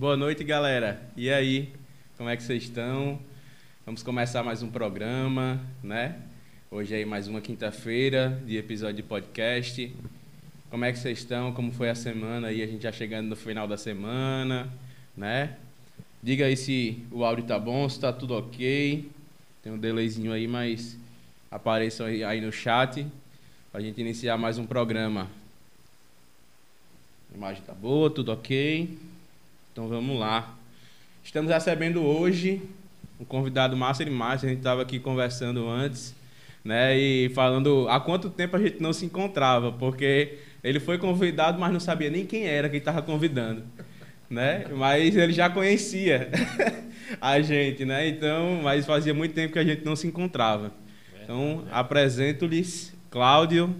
Boa noite, galera. E aí, como é que vocês estão? Vamos começar mais um programa, né? Hoje aí mais uma quinta-feira de episódio de podcast. Como é que vocês estão? Como foi a semana aí? A gente já chegando no final da semana, né? Diga aí se o áudio tá bom, se tá tudo ok. Tem um delayzinho aí, mas apareçam aí, aí no chat para a gente iniciar mais um programa. A imagem tá boa, tudo ok. Então vamos lá. Estamos recebendo hoje um convidado massa demais. A gente estava aqui conversando antes, né? E falando há quanto tempo a gente não se encontrava, porque ele foi convidado, mas não sabia nem quem era quem estava convidando, né? Mas ele já conhecia a gente, né? Então, mas fazia muito tempo que a gente não se encontrava. Então, apresento-lhes Cláudio,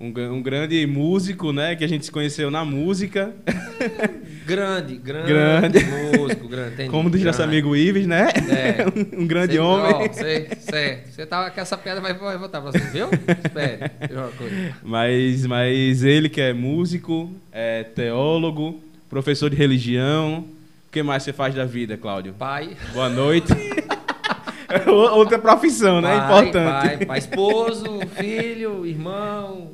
um, um, grande músico, né? Que a gente se conheceu na música. Grande, grande, grande. músico, grande. Como diz nosso amigo Ives, né? É. um grande Cê, homem. Ó, certo. Você tava com essa pedra, vai, vai voltar pra você, viu? Espere. Mas, mas ele que é músico, é teólogo, professor de religião. O que mais você faz da vida, Cláudio? Pai. Boa noite. Outra profissão, né? Pai, Importante. Pai, pai, esposo, filho, irmão,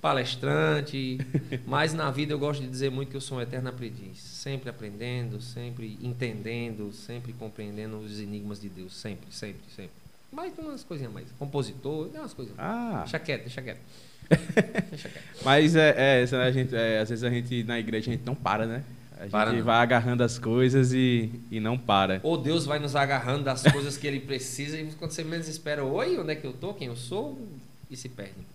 palestrante. Mas na vida eu gosto de dizer muito que eu sou um eterno aprendiz. Sempre aprendendo, sempre entendendo, sempre compreendendo os enigmas de Deus. Sempre, sempre, sempre. Mais umas coisinhas mais. Compositor, umas coisas. Ah. Deixa quieto, deixa quieto. deixa quieto. Mas é, é, a gente, é, às vezes a gente na igreja a gente não para, né? A gente para vai agarrando as coisas e, e não para. Ou Deus vai nos agarrando das coisas que ele precisa e quando você menos espera, oi, onde é que eu tô, quem eu sou, e se perde.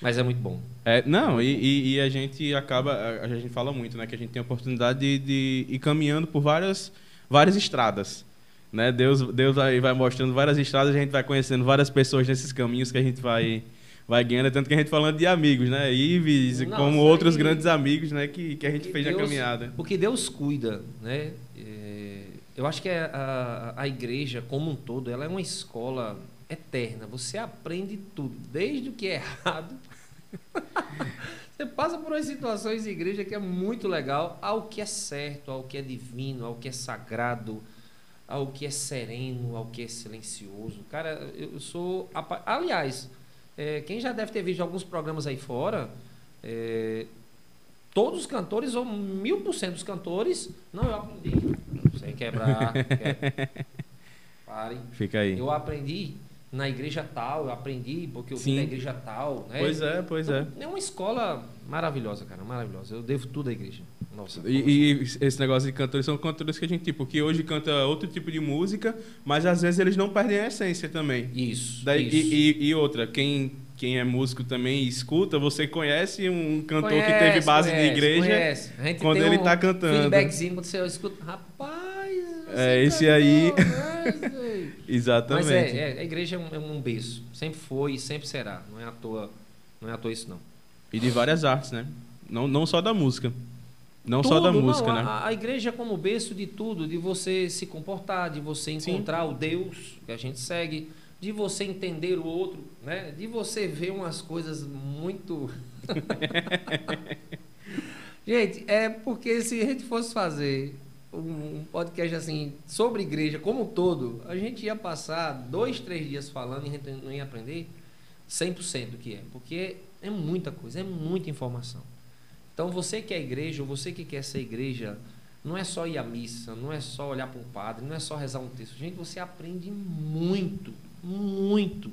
Mas é muito bom. É, não, e, e, e, a gente acaba, a, a, gente fala muito, né, que a gente tem a oportunidade de, de ir caminhando por várias, várias estradas. Né? Deus, Deus vai, vai mostrando várias estradas, a gente vai conhecendo várias pessoas nesses caminhos que a gente vai vai ganhando, tanto que a gente falando de amigos, né? Ives, Não, como outros grandes amigos, né? Que, que a gente fez Deus, na caminhada. Porque Deus cuida, né? É, eu acho que a, a, a igreja, como um todo, ela é uma escola eterna. Você aprende tudo, desde o que é errado. Você passa por umas situações de igreja que é muito legal, ao que é certo, ao que é divino, ao que é sagrado, ao que é sereno, ao que é silencioso. Cara, eu sou. Aliás, é, quem já deve ter visto alguns programas aí fora, é, todos os cantores, ou mil por cento dos cantores, não, eu aprendi. Sem quebrar. quebra. Pare. Fica aí. Eu aprendi na igreja tal, eu aprendi porque eu Sim. vim da igreja tal. Né? Pois é, pois então, é. É uma escola maravilhosa, cara, maravilhosa. Eu devo tudo à igreja. Nossa. E, e, esse negócio de cantores são cantores que a gente, tipo, que hoje canta outro tipo de música, mas às vezes eles não perdem a essência também. Isso. Daí, isso. E, e, outra, quem, quem é músico também escuta, você conhece um cantor conhece, que teve base conhece, de igreja quando ele está um cantando. Feedbackzinho quando você escuta, rapaz. É esse aí. Exatamente. Mas é, é, a igreja é um, é um berço. Sempre foi e sempre será. Não é à toa, não é à toa isso não. E de várias artes, né? Não, não só da música. Não tudo, só da música, não, né? A, a, igreja é como berço de tudo, de você se comportar, de você encontrar Sim. o Deus que a gente segue, de você entender o outro, né? De você ver umas coisas muito Gente, é porque se a gente fosse fazer um podcast assim sobre igreja como um todo, a gente ia passar dois, três dias falando e a gente não ia aprender 100% do que é, porque é muita coisa, é muita informação. Então, você que é igreja, ou você que quer ser igreja, não é só ir à missa, não é só olhar para um padre, não é só rezar um texto. Gente, você aprende muito, muito,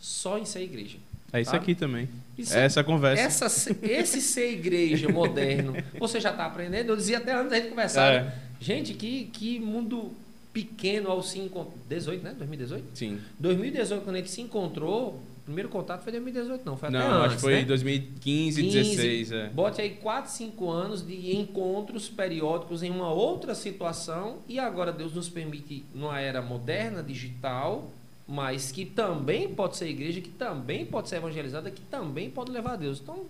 só em ser igreja. É isso sabe? aqui também. Isso, é essa conversa. Essa, esse ser igreja moderno, você já está aprendendo. Eu dizia até antes da gente conversar. É. Gente, que, que mundo pequeno ao se encontrar. 18, né? 2018? Sim. 2018, quando a gente se encontrou, primeiro contato foi em 2018, não. Foi até não, antes, acho que foi né? 2015, 2016. É. Bote aí 4, 5 anos de encontros periódicos em uma outra situação e agora Deus nos permite, numa era moderna, digital, mas que também pode ser igreja, que também pode ser evangelizada, que também pode levar a Deus. Então,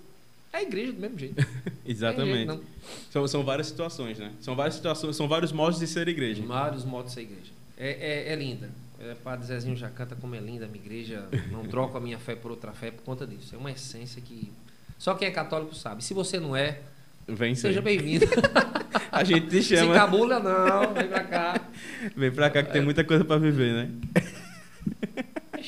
é igreja do mesmo jeito. Exatamente. Jeito, são, são várias situações, né? São várias situações, são vários modos de ser igreja. Vários modos de ser igreja. É, é, é linda. É, Padre Zezinho já canta como é linda a minha igreja. Não troco a minha fé por outra fé por conta disso. É uma essência que. Só quem é católico sabe. Se você não é, Vem. Seja bem-vindo. A gente te Se chama. cabula, não. Vem pra cá. Vem pra cá que tem muita coisa pra viver, né?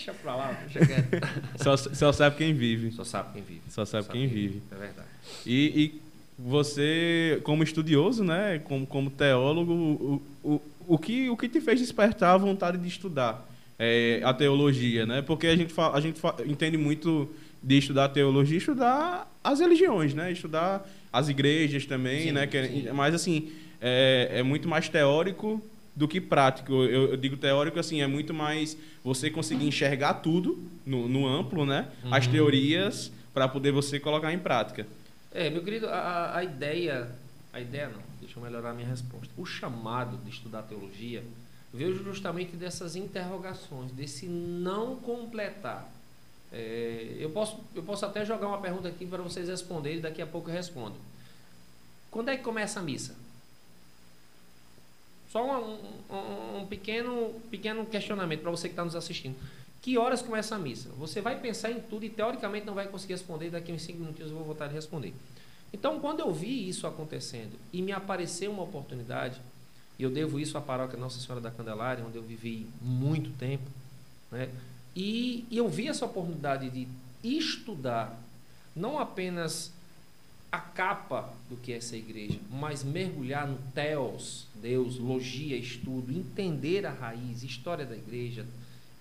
Deixa pra lá, deixa quieto. Só, só sabe quem vive. Só sabe quem vive. Só sabe quem vive. É verdade. E, e você, como estudioso, né? Como, como teólogo, o, o, o, que, o que te fez despertar a vontade de estudar é, a teologia, né? Porque a gente, a gente entende muito de estudar teologia, estudar as religiões, né? Estudar as igrejas também, Sim, né? Que, sim. mas assim é, é muito mais teórico do que prático. Eu, eu digo teórico assim é muito mais você conseguir enxergar tudo no, no amplo, né? As Uhum. teorias para poder você colocar em prática. É, meu querido, a- a, ideia. A ideia não, deixa eu melhorar a minha resposta. O chamado de estudar teologia veio justamente dessas interrogações, desse não completar. É, eu, posso, eu posso até jogar uma pergunta aqui para vocês responderem e daqui a pouco eu respondo. Quando é que começa a missa? Só um, um- um pequeno, pequeno questionamento para você que está nos assistindo. Que horas começa a missa? Você vai pensar em tudo e teoricamente não vai conseguir responder. Daqui a uns 5 minutinhos eu vou voltar a responder. Então, quando eu vi isso acontecendo e me apareceu uma oportunidade, e eu devo isso à paróquia Nossa Senhora da Candelária, onde eu vivi muito tempo, né? e, e eu vi essa oportunidade de estudar não apenas a capa do que é essa igreja, mas mergulhar no teos, Deus, logia, estudo, entender a raiz, história da igreja,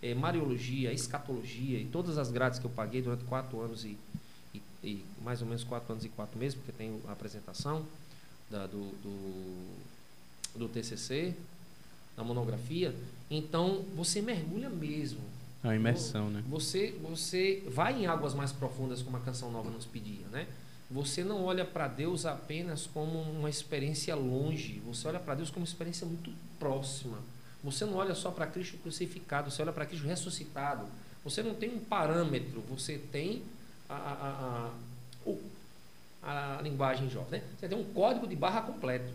eh, mariologia, escatologia e todas as grades que eu paguei durante quatro anos e, e- e mais ou menos quatro anos e quatro meses, porque tem a apresentação da- do, do, do TCC, da monografia. Então, você mergulha mesmo. É uma imersão, né? Você, você vai em águas mais profundas, como a canção nova nos pedia, né? Você não olha para Deus apenas como uma experiência longe, você olha para Deus como uma experiência muito próxima. Você não olha só para Cristo crucificado, você olha para Cristo ressuscitado. Você não tem um parâmetro, você tem a, a, a, a, a linguagem jovem, né? Você tem um código de barra completo,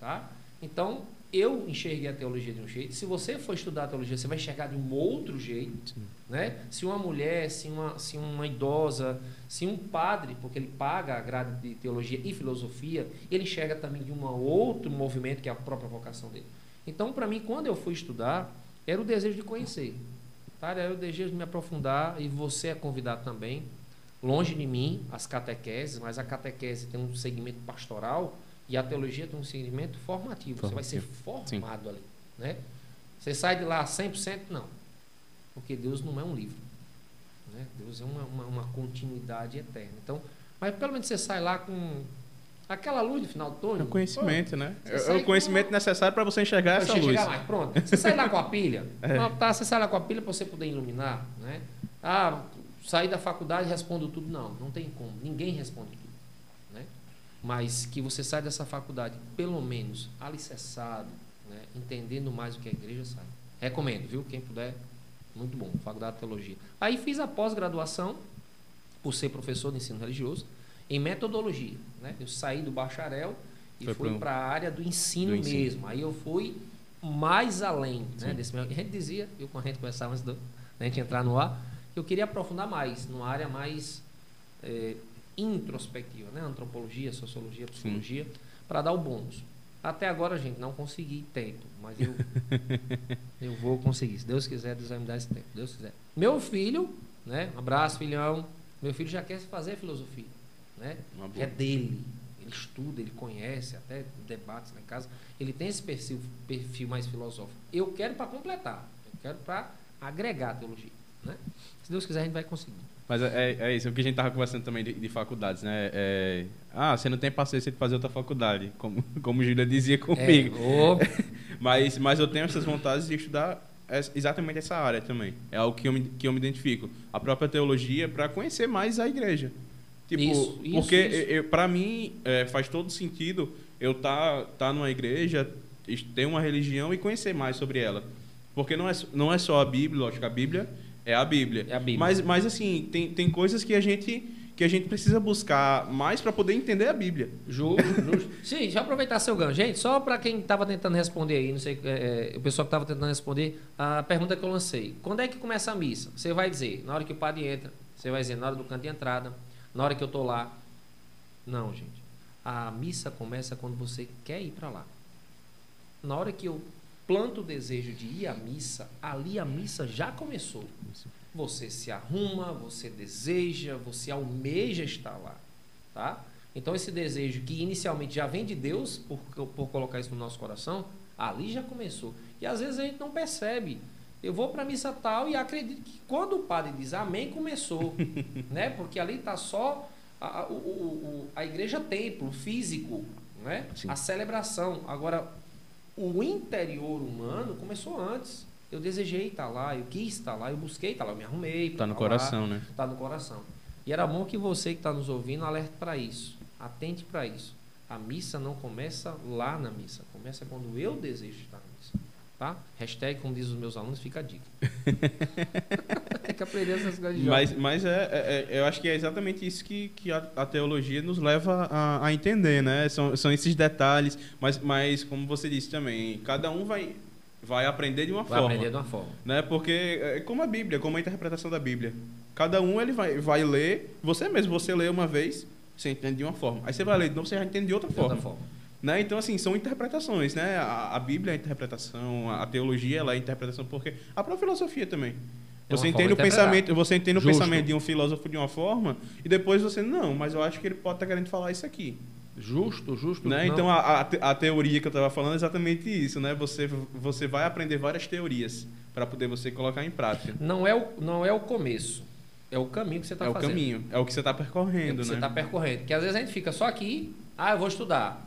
tá? Então, eu enxerguei a teologia de um jeito. Se você for estudar a teologia, você vai enxergar de um outro jeito, Sim. né? Se uma mulher, se uma, se uma idosa, se um padre, porque ele paga a grade de teologia e filosofia, ele enxerga também de um outro movimento que é a própria vocação dele. Então, para mim, quando eu fui estudar, era o desejo de conhecer, tá? Era o desejo de me aprofundar e você é convidado também. Longe de mim as catequeses, mas a catequese tem um segmento pastoral e a teologia tem um segmento formativo. Você vai ser formado ali, né? Você sai de lá 100%? Não. Porque Deus não é um livro. Né? Deus é uma, uma, uma continuidade eterna. Então, mas pelo menos você sai lá com aquela luz no final do É túnel. o conhecimento, né? você É o conhecimento com- necessário para você enxergar essa você luz. mais, pronto. Você sai lá com a pilha. É. Não, tá, você sai lá com a pilha para você poder iluminar, né? Ah, sair da faculdade e respondo tudo. Não, não tem como. Ninguém responde tudo. Mas que você sai dessa faculdade, pelo menos, alicerçado, né? entendendo mais o que a igreja sabe. Recomendo, viu? Quem puder, muito bom. Faculdade de Teologia. Aí fiz a pós-graduação, por ser professor de ensino religioso, em metodologia. Né? Eu saí do bacharel e Foi fui para a área do ensino, do ensino. mesmo. Aí eu fui mais além né, desse meu. A gente dizia, eu com a gente conversava antes da gente entrar no ar, que eu queria aprofundar mais, numa área mais eh, introspectiva, né? Antropologia, sociologia, psicologia, para dar o bônus. Até agora, gente, não consegui tempo, mas eu, eu vou conseguir. Se Deus quiser, Deus vai me dar esse tempo. Deus quiser. Meu filho, né? Um abraço, filhão. Meu filho já quer fazer filosofia, né? É dele. Ele estuda, ele conhece, até debates em casa. Ele tem esse perfil, perfil mais filosófico. Eu quero para completar. Eu quero para agregar a teologia. Né? Se Deus quiser, a gente vai conseguir. Mas é, é isso, o que a gente estava conversando também de, de faculdades, né? É, ah, você não tem paciência de fazer outra faculdade, como, como Júlia dizia comigo. É, Mas, mas eu tenho essas vontades de estudar es- exatamente essa área também. É algo que eu me, que eu me identifico. A própria teologia para conhecer mais a igreja. Tipo, Isso, isso, porque para mim é, faz todo sentido eu estar tá, tá numa igreja, ter uma religião e conhecer mais sobre ela. Porque não é, não é só a Bíblia, lógico, a Bíblia é a Bíblia. É a Bíblia. Mas, mas assim, tem, tem coisas que a gente que a gente precisa buscar mais para poder entender a Bíblia. Justo, justo. Sim, deixa eu aproveitar seu ganho. Gente, só para quem estava tentando responder aí, não sei, é, é, o pessoal que estava tentando responder, a pergunta que eu lancei. Quando é que começa a missa? Você vai dizer, na hora que o padre entra, você vai dizer, na hora do canto de entrada, na hora que eu estou lá. Não, gente. A missa começa quando você quer ir para lá. Na hora que eu planto o desejo de ir à missa, ali a missa já começou. Você se arruma, você deseja, você almeja estar lá, tá? Então esse desejo que inicialmente já vem de Deus por, por colocar isso no nosso coração, ali já começou. E às vezes a gente não percebe. Eu vou para a missa tal e acredito que quando o padre diz amém, começou. né? Porque ali está só a, a, o, o, a igreja templo, físico, né? a celebração. Agora, o interior humano começou antes. Eu desejei estar lá, eu quis estar lá, eu busquei estar lá, eu me arrumei. Está no coração, né? Está no coração. E era bom que você que está nos ouvindo alerte para isso. Atente para isso. A missa não começa lá na missa, começa quando eu desejo estar. Tá? Hashtag, como dizem os meus alunos, fica a dica. Tem que aprender essas coisas de Mas, mas é, é, é, eu acho que é exatamente isso que, que a, a teologia nos leva a, a, entender, né? São, são esses detalhes, mas, mas como você disse também, cada um vai, vai aprender de uma vai forma. aprender de uma forma. Né? Porque é como a Bíblia, como a interpretação da Bíblia. Cada um ele vai, vai ler, você mesmo, você lê uma vez, você entende de uma forma. Aí você vai ler de novo, você já entende de outra De forma. outra forma. Né? Então, assim, são interpretações, né? A, a Bíblia é interpretação, a teologia ela é interpretação, porque a própria filosofia também. É Você entende de o pensamento, você entende o Justo. pensamento de um filósofo de uma forma e depois você não, mas eu acho que ele pode estar querendo falar isso aqui, Justo, justo. né? Então a, a, te- a teoria que eu estava falando é exatamente isso, né? Você você vai aprender várias teorias para poder você colocar em prática. Não é o, não é o começo. É o caminho que você está é o fazendo. caminho, é o que você está É o percorrendo, que né? você está percorrendo. Porque às vezes a gente fica só aqui, ah, eu vou estudar.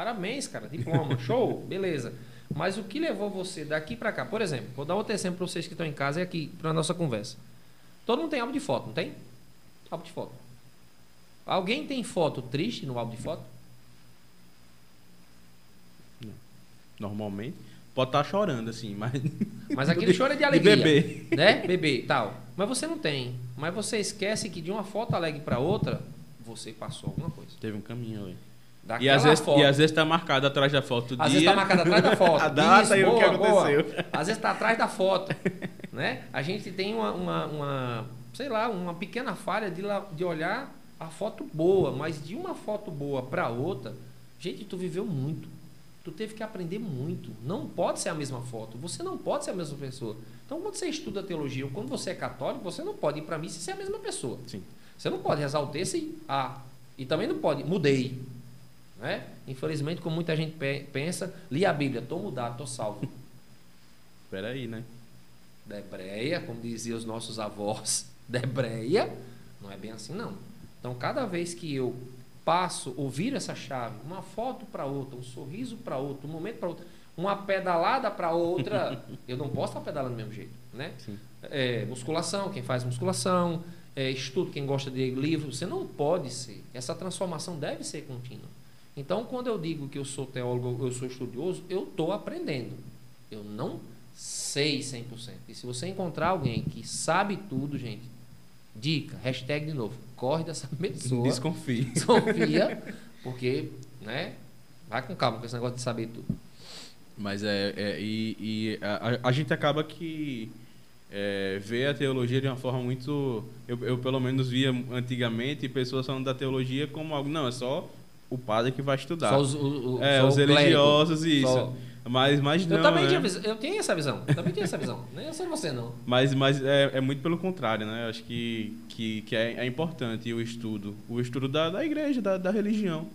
Parabéns, cara, diploma, show, beleza. Mas o que levou você daqui para cá? Por exemplo, vou dar outro exemplo para vocês que estão em casa e aqui para nossa conversa. Todo mundo tem álbum de foto, não tem? Álbum de foto. Alguém tem foto triste no álbum de foto? Normalmente pode estar chorando assim, mas Mas aquele choro é de alegria. bebê. Né? Bebê, tal. Mas você não tem. Mas você esquece que de uma foto alegre para outra, você passou alguma coisa. teve um caminho E às, vezes, foto. e às vezes tá marcado atrás da foto Às dia. vezes está marcado atrás da foto. A data Isso, e o que boa, boa. aconteceu. Às vezes está atrás da foto. né? A gente tem uma, uma, uma, sei lá, uma pequena falha de, lá- de olhar a foto boa, mas de uma foto boa para outra, gente, tu viveu muito. Tu teve que aprender muito. Não pode ser a mesma foto. Você não pode ser a mesma pessoa. Então, quando você estuda teologia ou quando você é católico, você não pode ir para missa e ser a mesma pessoa. Sim. Você não pode rezar o texto e ah, e também não pode, mudei. Né? Infelizmente, como muita gente pe- pensa, li a Bíblia, estou mudado, estou salvo. Peraí, né? Debreia, como diziam os nossos avós, Debreia, não é bem assim não. Então, cada vez que eu passo, ouvir essa chave, uma foto para outra, um sorriso para outro, um momento para outro, uma pedalada para outra, eu não posso estar pedalando do mesmo jeito, né? É, musculação, quem faz musculação, é, estudo, quem gosta de livro, você não pode ser. Essa transformação deve ser contínua. Então, quando eu digo que eu sou teólogo, eu sou estudioso, eu estou aprendendo. Eu não sei 100%. E se você encontrar alguém que sabe tudo, gente, dica, hashtag de novo, corre dessa pessoa, Desconfie. desconfia, porque, né, vai com calma com esse negócio de saber tudo. Mas é. é- e e a, a- gente acaba que é, vê a teologia de uma forma muito. Eu, eu, pelo menos via antigamente pessoas falando da teologia como algo. Não, é só o padre que vai estudar. Só os, o, o- é, os religiosos e isso. Só- Mas, mas não. Eu também né? tinha, eu tinha essa visão. Eu também tinha essa visão. Nem sou você, não. Mas, mas é, é muito pelo contrário, né? Eu acho que, que, que é, é importante o estudo. O estudo da, da igreja, da, da religião.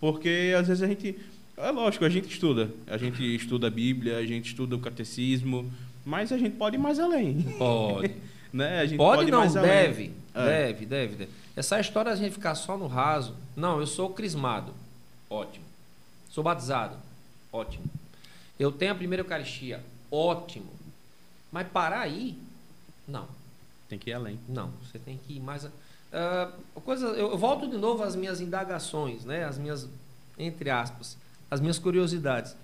Porque às vezes a gente. É lógico, a gente estuda. A gente estuda a Bíblia, a gente estuda o catecismo, mas a gente pode ir mais além. Pode. Né? A gente Pode ir não, mais além. Deve. É. Deve, deve, deve. Essa história a gente ficar só no raso. Não, eu sou crismado. Ótimo. Sou batizado. Ótimo. Eu tenho a primeira Eucaristia. Ótimo. Mas parar aí? Não. Tem que ir além. Não, você tem que ir mais. Ah, coisa, eu, eu volto de novo às minhas indagações, né? As minhas, entre aspas, as minhas curiosidades.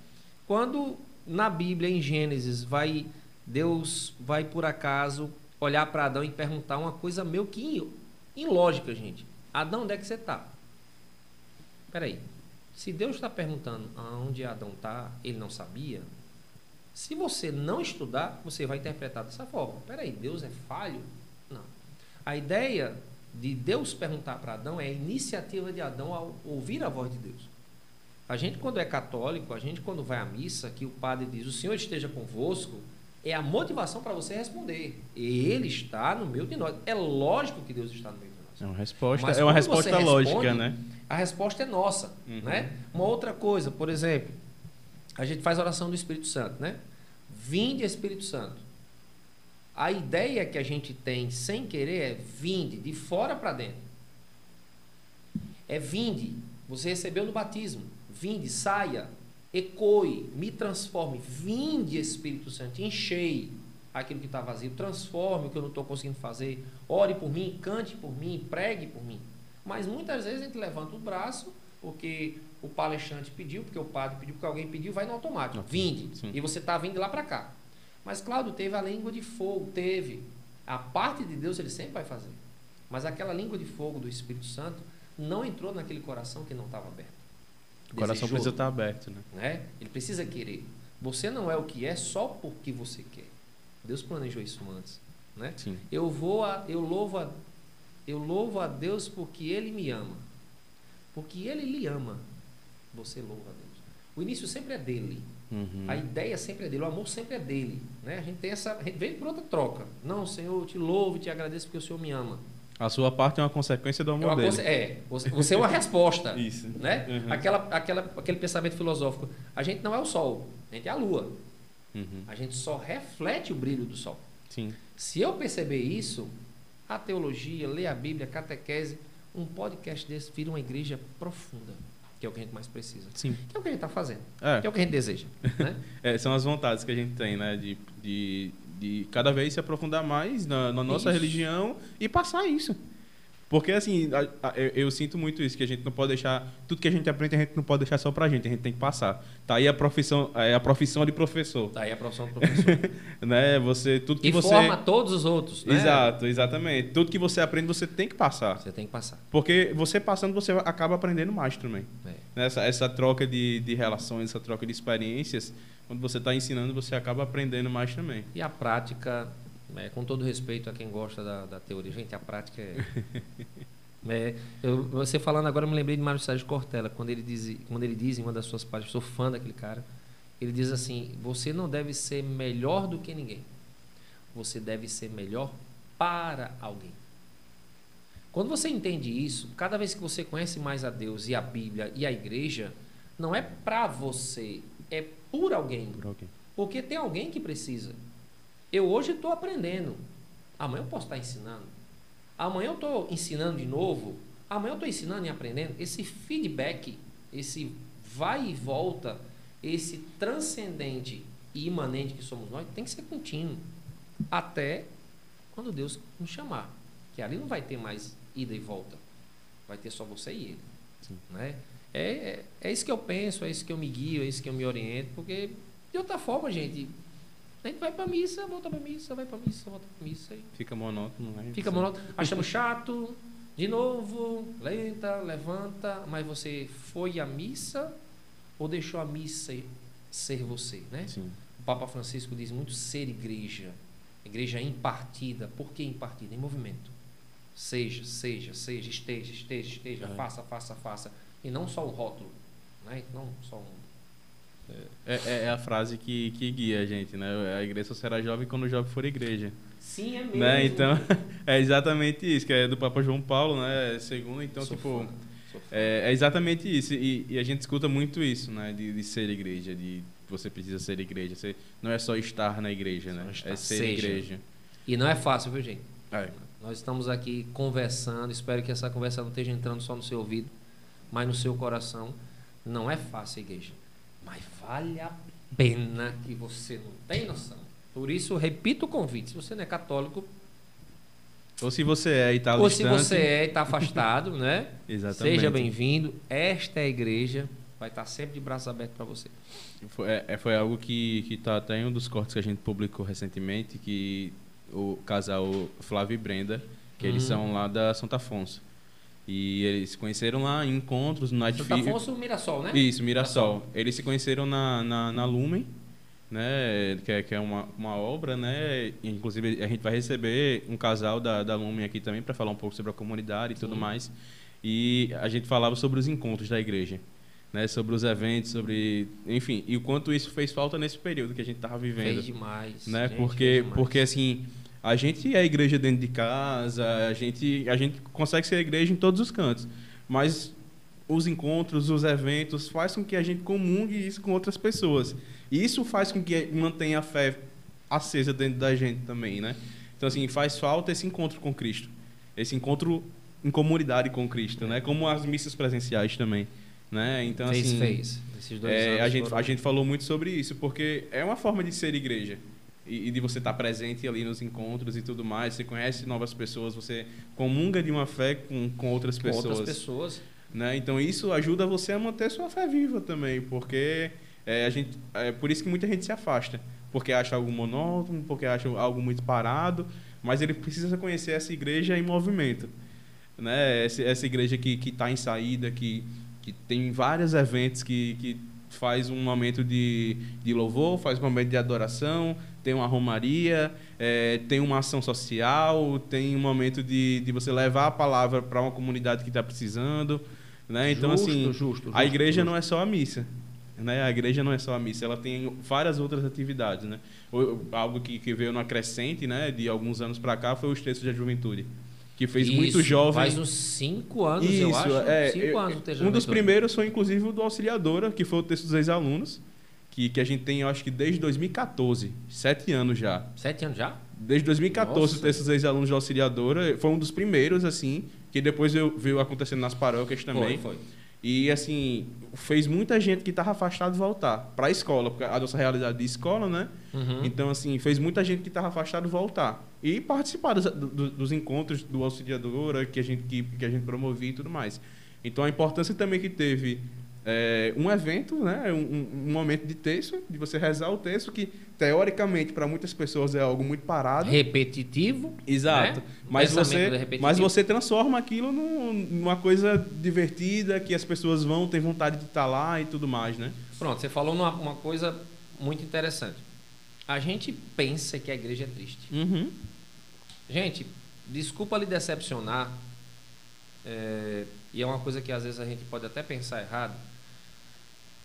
Quando na Bíblia, em Gênesis, vai Deus vai por acaso olhar para Adão e perguntar uma coisa meio que ilógica, gente. Adão, onde é que você está? Peraí. Se Deus está perguntando aonde Adão está, ele não sabia. Se você não estudar, você vai interpretar dessa forma. Peraí, Deus é falho? Não. A ideia de Deus perguntar para Adão é a iniciativa de Adão ao ouvir a voz de Deus. A gente, quando é católico, a gente, quando vai à missa, que o padre diz: O Senhor esteja convosco, é a motivação para você responder. Ele está no meio de nós. É lógico que Deus está no meio de nós. É uma resposta, Mas é uma resposta lógica, responde, né? A resposta é nossa, Uhum. né? Uma outra coisa, por exemplo, a gente faz a oração do Espírito Santo, né? Vinde Espírito Santo. A ideia que a gente tem sem querer é vinde de fora para dentro. É vinde. Você recebeu no batismo. Vinde, saia, ecoe, me transforme. Vinde Espírito Santo, enchei aquilo que está vazio, transforme o que eu não estou conseguindo fazer. Ore por mim, cante por mim, pregue por mim. Mas muitas vezes a gente levanta o braço porque o palestrante pediu, porque o padre pediu, porque alguém pediu, vai no automático. Vinde. Sim. E você está vindo lá para cá. Mas, Cláudio, teve a língua de fogo, teve. A parte de Deus ele sempre vai fazer. Mas aquela língua de fogo do Espírito Santo não entrou naquele coração que não estava aberto. O coração precisa estar aberto, né? né? Ele precisa querer. Você não é o que é só porque você quer. Deus planejou isso antes, né? Sim. Eu vou a, eu louvo a, eu louvo a Deus porque Ele me ama, porque Ele lhe ama. Você louva a Deus. O início sempre é dele. Uhum. A ideia sempre é dele, o amor sempre é dele. Né? A gente tem essa. a gente Vem por outra troca. Não, Senhor, eu te louvo e te agradeço porque o Senhor me ama. A sua parte é uma consequência do É, amor uma dele. é, você, você é uma resposta. Isso. Né? Uhum. Aquela, aquela, aquele pensamento filosófico. A gente não é o sol, a gente é a lua. Uhum. A gente só reflete o brilho do sol. Sim. Se eu perceber isso, a teologia, ler a Bíblia, a catequese, um podcast desse vira uma igreja profunda, que é o que a gente mais precisa. Sim. Que é o que a gente está fazendo, É. que é o que a gente deseja. Né? É, são as vontades que a gente tem, né? De, de, de cada vez se aprofundar mais na, na nossa Isso. religião e passar isso. Porque, assim, a- a- eu, eu sinto muito isso, que a gente não pode deixar... Tudo que a gente aprende, a gente não pode deixar só pra gente, a gente tem que passar. Tá aí a profissão, é a profissão de professor, Daí a profissão do professor. né? Você, tudo que e você... forma todos os outros. Né? Exato, exatamente. Tudo que você aprende, você tem que passar. Você tem que passar. Porque você passando, você acaba aprendendo mais também. É. Né? Essa, essa troca de, de relações, essa troca de experiências, quando você está ensinando, você acaba aprendendo mais também. E a prática, né, com todo respeito a quem gosta da, da teoria, gente, a prática é. É, eu- você falando agora, eu me lembrei de Mário Sérgio Cortella, quando ele, diz, quando ele diz em uma das suas páginas, sou fã daquele cara, ele diz assim: você não deve ser melhor do que ninguém, você deve ser melhor para alguém. Quando você entende isso, cada vez que você conhece mais a Deus e a Bíblia e a igreja, não é para você, é por alguém. Por alguém. Porque tem alguém que precisa. Eu hoje estou aprendendo. Amanhã eu posso estar ensinando. Amanhã eu estou ensinando de novo. Amanhã eu estou ensinando e aprendendo. Esse feedback, esse vai e volta, esse transcendente e imanente que somos nós, tem que ser contínuo. Até quando Deus nos chamar. Que ali não vai ter mais ida e volta. Vai ter só você e ele. Sim. Né? É, é, isso que eu penso, é isso que eu me guio, é isso que eu me oriento, porque de outra forma, gente, a gente vai pra missa, volta pra missa, vai pra missa, volta pra missa. E Fica monótono, né? fica monótono. Achamos chato, de novo, lenta, levanta, mas você foi à missa ou deixou a missa ser você, né? Sim. O Papa Francisco diz muito ser igreja. Igreja impartida. Por que impartida? Em movimento. Seja, seja, seja, esteja, esteja, esteja, É. faça, faça, faça. E não só um rótulo. Né? Não só um. É, é- é a frase que, que guia a gente, né? A igreja só será jovem quando o jovem for igreja. Sim, é mesmo. Né? Então, é exatamente isso, que é do Papa João Paulo, né? Segundo, então, Sou tipo... fã. É, é exatamente isso. E, e a gente escuta muito isso, né? De, de ser igreja, de você precisa ser igreja. Você, não é só estar na igreja, Só né? estar, É ser seja. igreja. E não é fácil, viu, gente? É. Nós estamos aqui conversando. Espero que essa conversa não esteja entrando só no seu ouvido, mas no seu coração. Não é fácil, igreja. Mas vale a pena que você não tem noção. Por isso, repito o convite. Se você não é católico, Ou se você é e tá ou se distante, você é e está afastado, né? Exatamente. Seja bem-vindo. Esta é a igreja. Vai estar sempre de braços abertos para você. Foi, é, foi algo que, que tá até em um dos cortes que a gente publicou recentemente, que o casal Flávio e Brenda, que eles Hum. são lá da Santa Afonso. E eles se conheceram lá em encontros no Night Santo Fi- Afonso Mirassol, né? Isso, Mirassol. Eles se conheceram na, na, na Lumen né? Que é, que é uma, uma obra, né? Inclusive, a gente vai receber um casal da, da Lumen aqui também para falar um pouco sobre a comunidade e tudo Sim. mais. E a gente falava sobre os encontros da igreja. Né, sobre os eventos, sobre, enfim, e o quanto isso fez falta nesse período que a gente estava vivendo. Fez demais. Né? Gente, porque, demais. porque assim, a gente é igreja dentro de casa, a gente, a gente consegue ser igreja em todos os cantos, mas os encontros, os eventos, faz com que a gente comungue isso com outras pessoas. E isso faz com que mantenha a fé acesa dentro da gente também, né? Então, assim, faz falta esse encontro com Cristo. Esse encontro em comunidade com Cristo, né? Como as missas presenciais também, né? Então, fez, assim... Fez, Esses dois é, a, gente, foram... a gente falou muito sobre isso, porque é uma forma de ser igreja. E, e de você estar presente ali nos encontros e tudo mais. Você conhece novas pessoas, você comunga de uma fé com, com outras pessoas. Com outras pessoas. Né? Então isso ajuda você a manter sua fé viva também, porque é, a gente, é por isso que muita gente se afasta, porque acha algo monótono, porque acha algo muito parado, mas ele precisa conhecer essa igreja em movimento, né? Essa, essa igreja que que está em saída, que que tem vários eventos que, que faz um momento de, de louvor, faz um momento de adoração, tem uma romaria, é, tem uma ação social, tem um momento de, de você levar a palavra para uma comunidade que está precisando. Né? Então, justo, assim, justo, justo, a igreja não é só a missa. Né? A igreja não é só a missa, ela tem várias outras atividades. Né? Algo que, que veio no acrescente né, de alguns anos para cá foi os textos da juventude que fez Isso, muito jovem. Faz uns cinco anos, Isso, eu acho. É, cinco eu, anos um dos primeiros foi, inclusive, o do Auxiliadora, que foi o texto dos ex-alunos, que, que a gente tem, eu acho que desde 2014. Sete anos já. Sete anos já? Desde 2014, Nossa. texto dos ex-alunos de Auxiliadora. Foi um dos primeiros, assim, que depois eu, veio acontecendo nas paróquias também. Foi, foi. E, assim, fez muita gente que estava afastada voltar para a escola, porque a nossa realidade de escola, né? Uhum. Então, assim, fez muita gente que estava afastada voltar. E participar dos, dos, encontros do Auxiliadora que a, gente, que, que a gente promovia e tudo mais. Então, a importância também que teve é, um evento, né, um, um, momento de texto, de você rezar o texto, que teoricamente para muitas pessoas é algo muito parado. Repetitivo. Exato. Né? Mas, você, mas você transforma aquilo numa coisa divertida, que as pessoas vão ter vontade de estar lá e tudo mais, né? Pronto, você falou numa, uma coisa muito interessante. A gente pensa que a igreja é triste. Uhum. Gente, desculpa lhe decepcionar, é, e é uma coisa que às vezes a gente pode até pensar errado,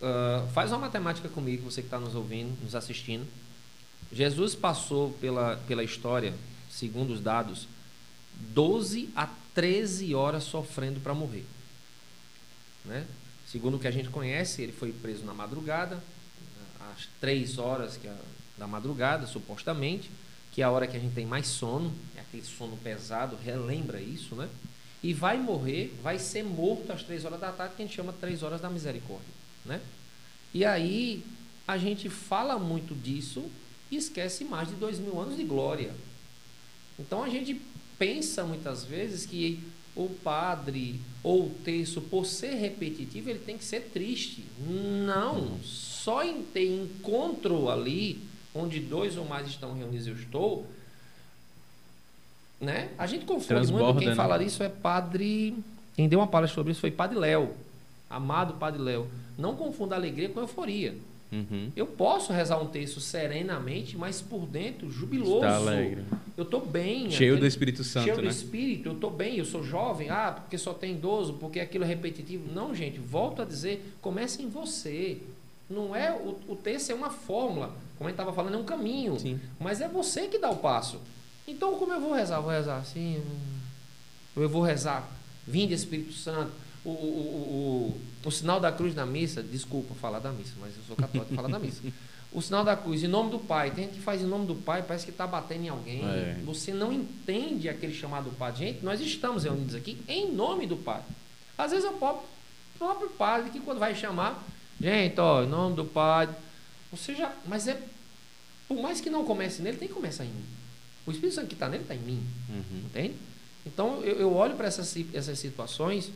Uh, faz uma matemática comigo, você que está nos ouvindo, nos assistindo. Jesus passou pela, pela história, segundo os dados, 12 a 13 horas sofrendo para morrer. Né? Segundo o que a gente conhece, ele foi preso na madrugada, às 3 horas que é da madrugada, supostamente, que é a hora que a gente tem mais sono, é aquele sono pesado, relembra isso, né? E vai morrer, vai ser morto às 3 horas da tarde, que a gente chama 3 horas da misericórdia. Né? E aí a gente fala muito disso e esquece mais de dois mil anos de glória. Então a gente pensa muitas vezes que o padre ou o texto, por ser repetitivo, ele tem que ser triste. Não, só em ter encontro ali, onde dois ou mais estão reunidos eu estou, né? A gente confunde muito, quem né? fala isso é padre, quem deu uma palestra sobre isso foi padre Léo, amado padre Léo. Não confunda alegria com euforia. Uhum. Eu posso rezar um texto serenamente, mas por dentro, jubiloso. Está alegre. Eu estou bem. Cheio aquele, do Espírito Santo, Cheio né? do Espírito, eu estou bem, eu sou jovem. Ah, porque só tem idoso, porque aquilo é repetitivo. Não, gente, volto a dizer, comece em você. Não é o, o texto é uma fórmula, como a gente estava falando, é um caminho. Sim. Mas é você que dá o passo. Então, como eu vou rezar? Eu vou rezar assim. Eu vou rezar. Vinde Espírito Santo o, o, o, o, sinal da cruz na missa, desculpa falar da missa, mas eu sou católico falar da missa. O sinal da cruz, em nome do Pai. Tem gente que faz em nome do Pai, parece que está batendo em alguém. É. Você não entende aquele chamado Pai. Gente, nós estamos reunidos aqui em nome do Pai. Às vezes é o próprio, próprio padre que quando vai chamar, gente, ó, em nome do Pai. Você já. Mas é. Por mais que não comece nele, tem que começar em mim. O Espírito Santo que está nele está em mim. Uhum. Entende? Então eu, eu olho para essas, essas situações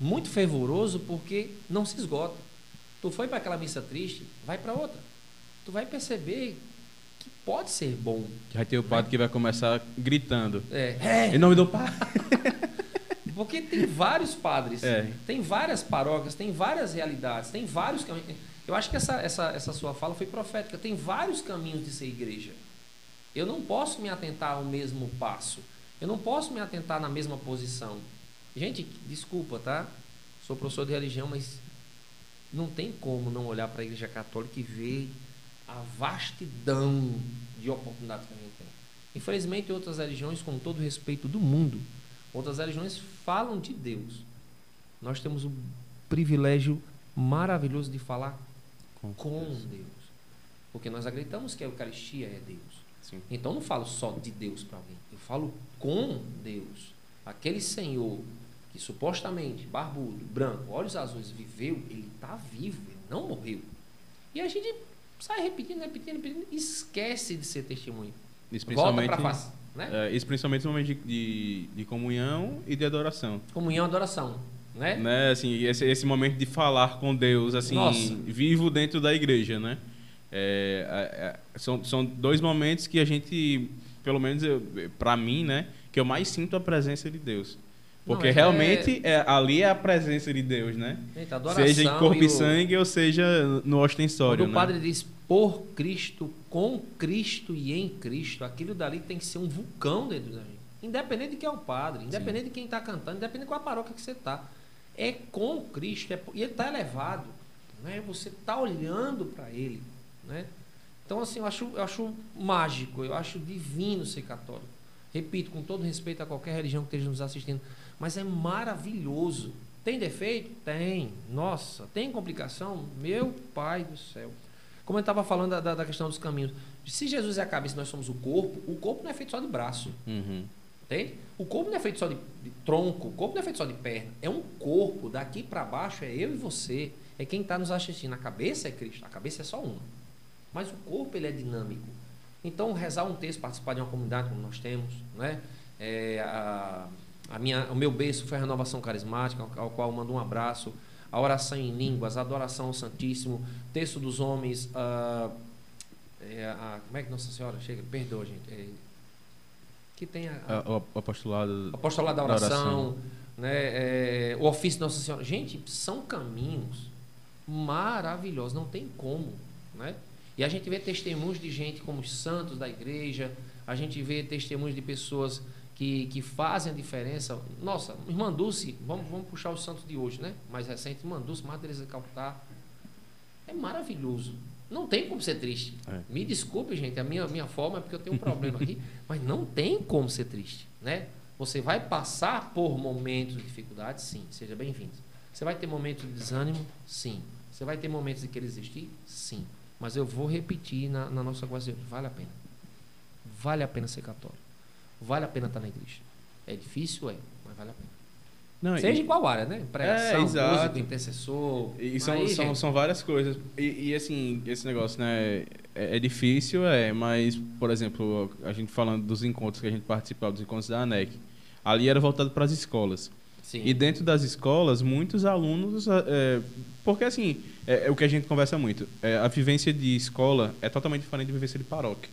muito fervoroso porque não se esgota. Tu foi para aquela missa triste, vai para outra. Tu vai perceber que pode ser bom. Vai ter o padre né? que vai começar gritando. É. é. Em nome do Pai. porque tem vários padres, é. tem várias paróquias, tem várias realidades, tem vários. Eu acho que essa, essa, essa sua fala foi profética. Tem vários caminhos de ser igreja. Eu não posso me atentar ao mesmo passo. Eu não posso me atentar na mesma posição. Gente, desculpa, tá? Sou professor de religião, mas não tem como não olhar para a igreja católica e ver a vastidão de oportunidades que a gente tem. Infelizmente, outras religiões, com todo o respeito do mundo, outras religiões falam de Deus. Nós temos o privilégio maravilhoso de falar com, com Deus. Deus. Porque nós acreditamos que a Eucaristia é Deus. Sim. Então não falo só de Deus para alguém, eu falo com Deus. Aquele Senhor que supostamente, barbudo, branco, olhos azuis, viveu, ele está vivo, ele não morreu. E a gente sai repetindo, repetindo, repetindo, esquece de ser testemunho. Isso principalmente, Volta para face. Né? É, isso principalmente no momento de, de, de, comunhão e de adoração. Comunhão e adoração. Né? né? Assim, esse, esse momento de falar com Deus, assim, Nossa. vivo dentro da igreja, né? É, é, é são, são dois momentos que a gente, pelo menos para mim, né? Que eu mais sinto a presença de Deus. Porque Não, realmente é... é... ali é a presença de Deus, né? Eita, seja em corpo e, o... sangue ou seja no ostensório. Quando né? o padre diz por Cristo, com Cristo e em Cristo, aquilo dali tem que ser um vulcão dentro da gente. Independente de quem é o padre, independente Sim. de quem está cantando, independente de qual a paróquia que você está. É com Cristo, é, e ele está elevado. Né? Você está olhando para ele. Né? Então, assim, eu acho, eu acho mágico, eu acho divino ser católico. Repito, com todo respeito a qualquer religião que esteja nos assistindo, mas é maravilhoso. Tem defeito? Tem. Nossa, tem complicação? Meu pai do céu. Como eu estava falando da, da, questão dos caminhos. Se Jesus é a cabeça e nós somos o corpo, o corpo não é feito só de braço. Uhum. Entende? O corpo não é feito só de, de, tronco, o corpo não é feito só de perna. É um corpo. Daqui para baixo é eu e você. É quem está nos assistindo. A cabeça é Cristo. A cabeça é só uma. Mas o corpo ele é dinâmico. Então, rezar um texto, participar de uma comunidade como nós temos, né? É, a, a minha, o meu berço foi a renovação carismática, ao qual mando um abraço. A oração em línguas, a adoração ao Santíssimo, texto dos homens, uh, é, a, como é que Nossa Senhora chega? Perdoa, gente. É, que tem a, a, o apostolado, apostolado da oração, da oração. Né, é, o ofício de Nossa Senhora. Gente, são caminhos maravilhosos, não tem como. Né? E a gente vê testemunhos de gente como os santos da igreja, a gente vê testemunhos de pessoas que, que fazem a diferença. Nossa, irmã Dulce, vamos, vamos puxar os santos de hoje, né? Mais recente, irmã Dulce, Madre Teresa de Calcutá. É maravilhoso. Não tem como ser triste. É. Me desculpe, gente, a minha, minha forma é porque eu tenho um problema aqui, mas não tem como ser triste, né? Você vai passar por momentos de dificuldade, sim, seja bem-vindo. Você vai ter momentos de desânimo, sim. Você vai ter momentos de querer existir, sim. Mas eu vou repetir na, na nossa quase vale a pena. Vale a pena ser católico. Vale a pena estar na igreja. É difícil, é, mas vale a pena. Não, Seja e, em qual área, né? Pregação, é, música, intercessor. E são, aí, são, são várias coisas. E, e, assim, esse negócio, né? É, é, difícil, é, mas, por exemplo, a gente falando dos encontros que a gente participava, dos encontros da ANEC, ali era voltado para as escolas. Sim. E dentro das escolas, muitos alunos. É, porque, assim, é, é, o que a gente conversa muito. É, a vivência de escola é totalmente diferente da vivência de paróquia.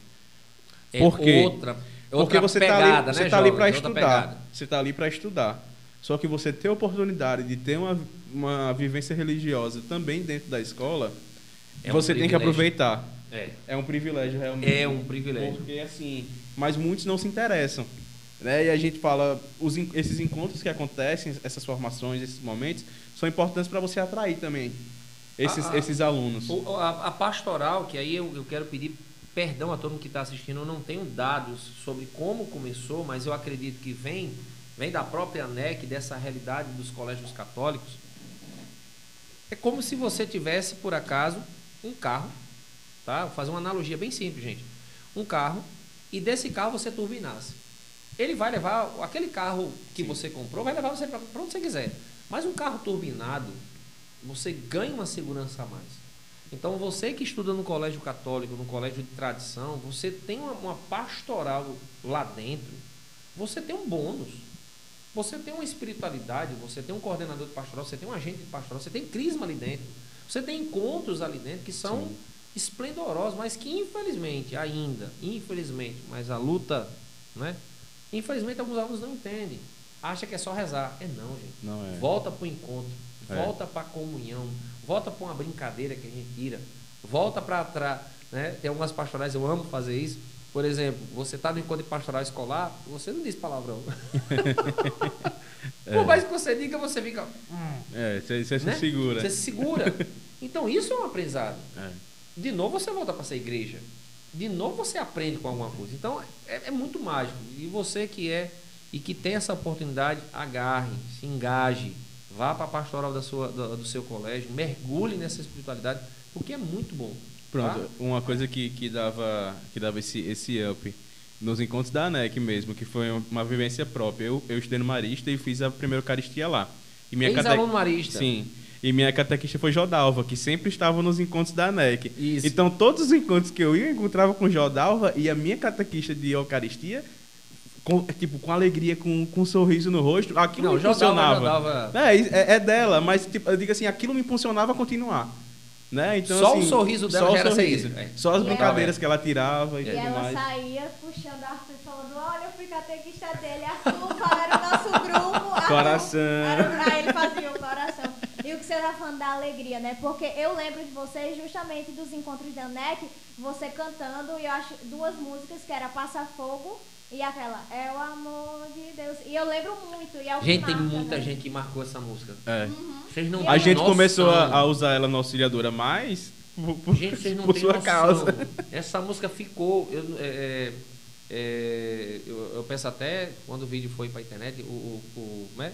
É porque, outra porque você está ali, né, você tá ali para estudar. Você está ali para estudar. Só que você ter a oportunidade de ter uma, uma vivência religiosa também dentro da escola, é você um tem que aproveitar. É. é um privilégio realmente. É um privilégio. Porque assim, mas muitos não se interessam. Né? E a gente fala, os, esses encontros que acontecem, essas formações, esses momentos, são importantes para você atrair também esses, a, a, esses alunos. A, a, pastoral, que aí eu, eu quero pedir Perdão a todo mundo que está assistindo, eu não tenho dados sobre como começou, mas eu acredito que vem, vem da própria ANEC, dessa realidade dos colégios católicos. É como se você tivesse, por acaso, um carro, tá? Vou fazer uma analogia bem simples, gente. Um carro, e desse carro você turbinasse. Ele vai levar, aquele carro que Sim. você comprou, vai levar você para onde você quiser. Mas um carro turbinado, você ganha uma segurança a mais. Então, você que estuda no colégio católico, no colégio de tradição, você tem uma, uma pastoral lá dentro, você tem um bônus. Você tem uma espiritualidade, você tem um coordenador de pastoral, você tem um agente de pastoral, você tem crisma ali dentro. Você tem encontros ali dentro que são Sim. esplendorosos, mas que infelizmente, ainda, infelizmente, mas a luta, né? Infelizmente alguns alunos não entendem. acha que é só rezar. É não, gente. Não é. Volta para o encontro, É. volta para a comunhão, volta para uma brincadeira que a gente tira, volta para trás. Né? Tem algumas pastorais, eu amo fazer isso. Por exemplo, você está no encontro de pastoral escolar, você não diz palavrão. Por mais que você diga, você fica. hum, É, você, você né? se segura. Você se segura. Então isso é um aprendizado. É. De novo você volta para essa igreja. De novo você aprende com alguma coisa. Então é, é muito mágico. E você que é e que tem essa oportunidade, agarre, se engaje, vá para a pastoral da sua, do, do seu colégio, mergulhe nessa espiritualidade, porque é muito bom. Pronto, tá? uma coisa que, que dava, que dava esse, esse up nos encontros da ANEC mesmo, que foi uma vivência própria. Eu, eu estudei no Marista e fiz a primeira Eucaristia lá. E minha cate- marista. Sim. E minha catequista foi Jodalva, que sempre estava nos encontros da ANEC. Isso. Então, todos os encontros que eu ia, eu encontrava com Jodalva e a minha catequista de Eucaristia, com, tipo, com alegria, com, com um sorriso no rosto, aquilo Não, me impulsionava. É, é, é dela, mas tipo, eu digo assim, aquilo me impulsionava a continuar. Né? Então, Só o assim, sorriso dela só o já era sorriso. é. Só as E brincadeiras que ela tirava e, E tudo ela mais. saía puxando a Arthur falando, olha, eu fui catequista dele, Arthur, qual era o nosso grupo? Coração. era- Aí ele fazia o coração. E o que você tá falando da alegria, né? Porque eu lembro de vocês justamente dos encontros da NEC, você cantando, e eu acho duas músicas que era Passa Fogo e aquela É o amor de Deus. E eu lembro muito. E é Gente, tem marca, muita né? gente que marcou essa música. É. Vocês não A gente noção. começou a, a usar ela na auxiliadora mais por, Gente, vocês não por têm sua noção. causa. Essa música ficou. Eu, é, é, eu, eu penso até quando o vídeo foi pra internet, o, o, o, como é?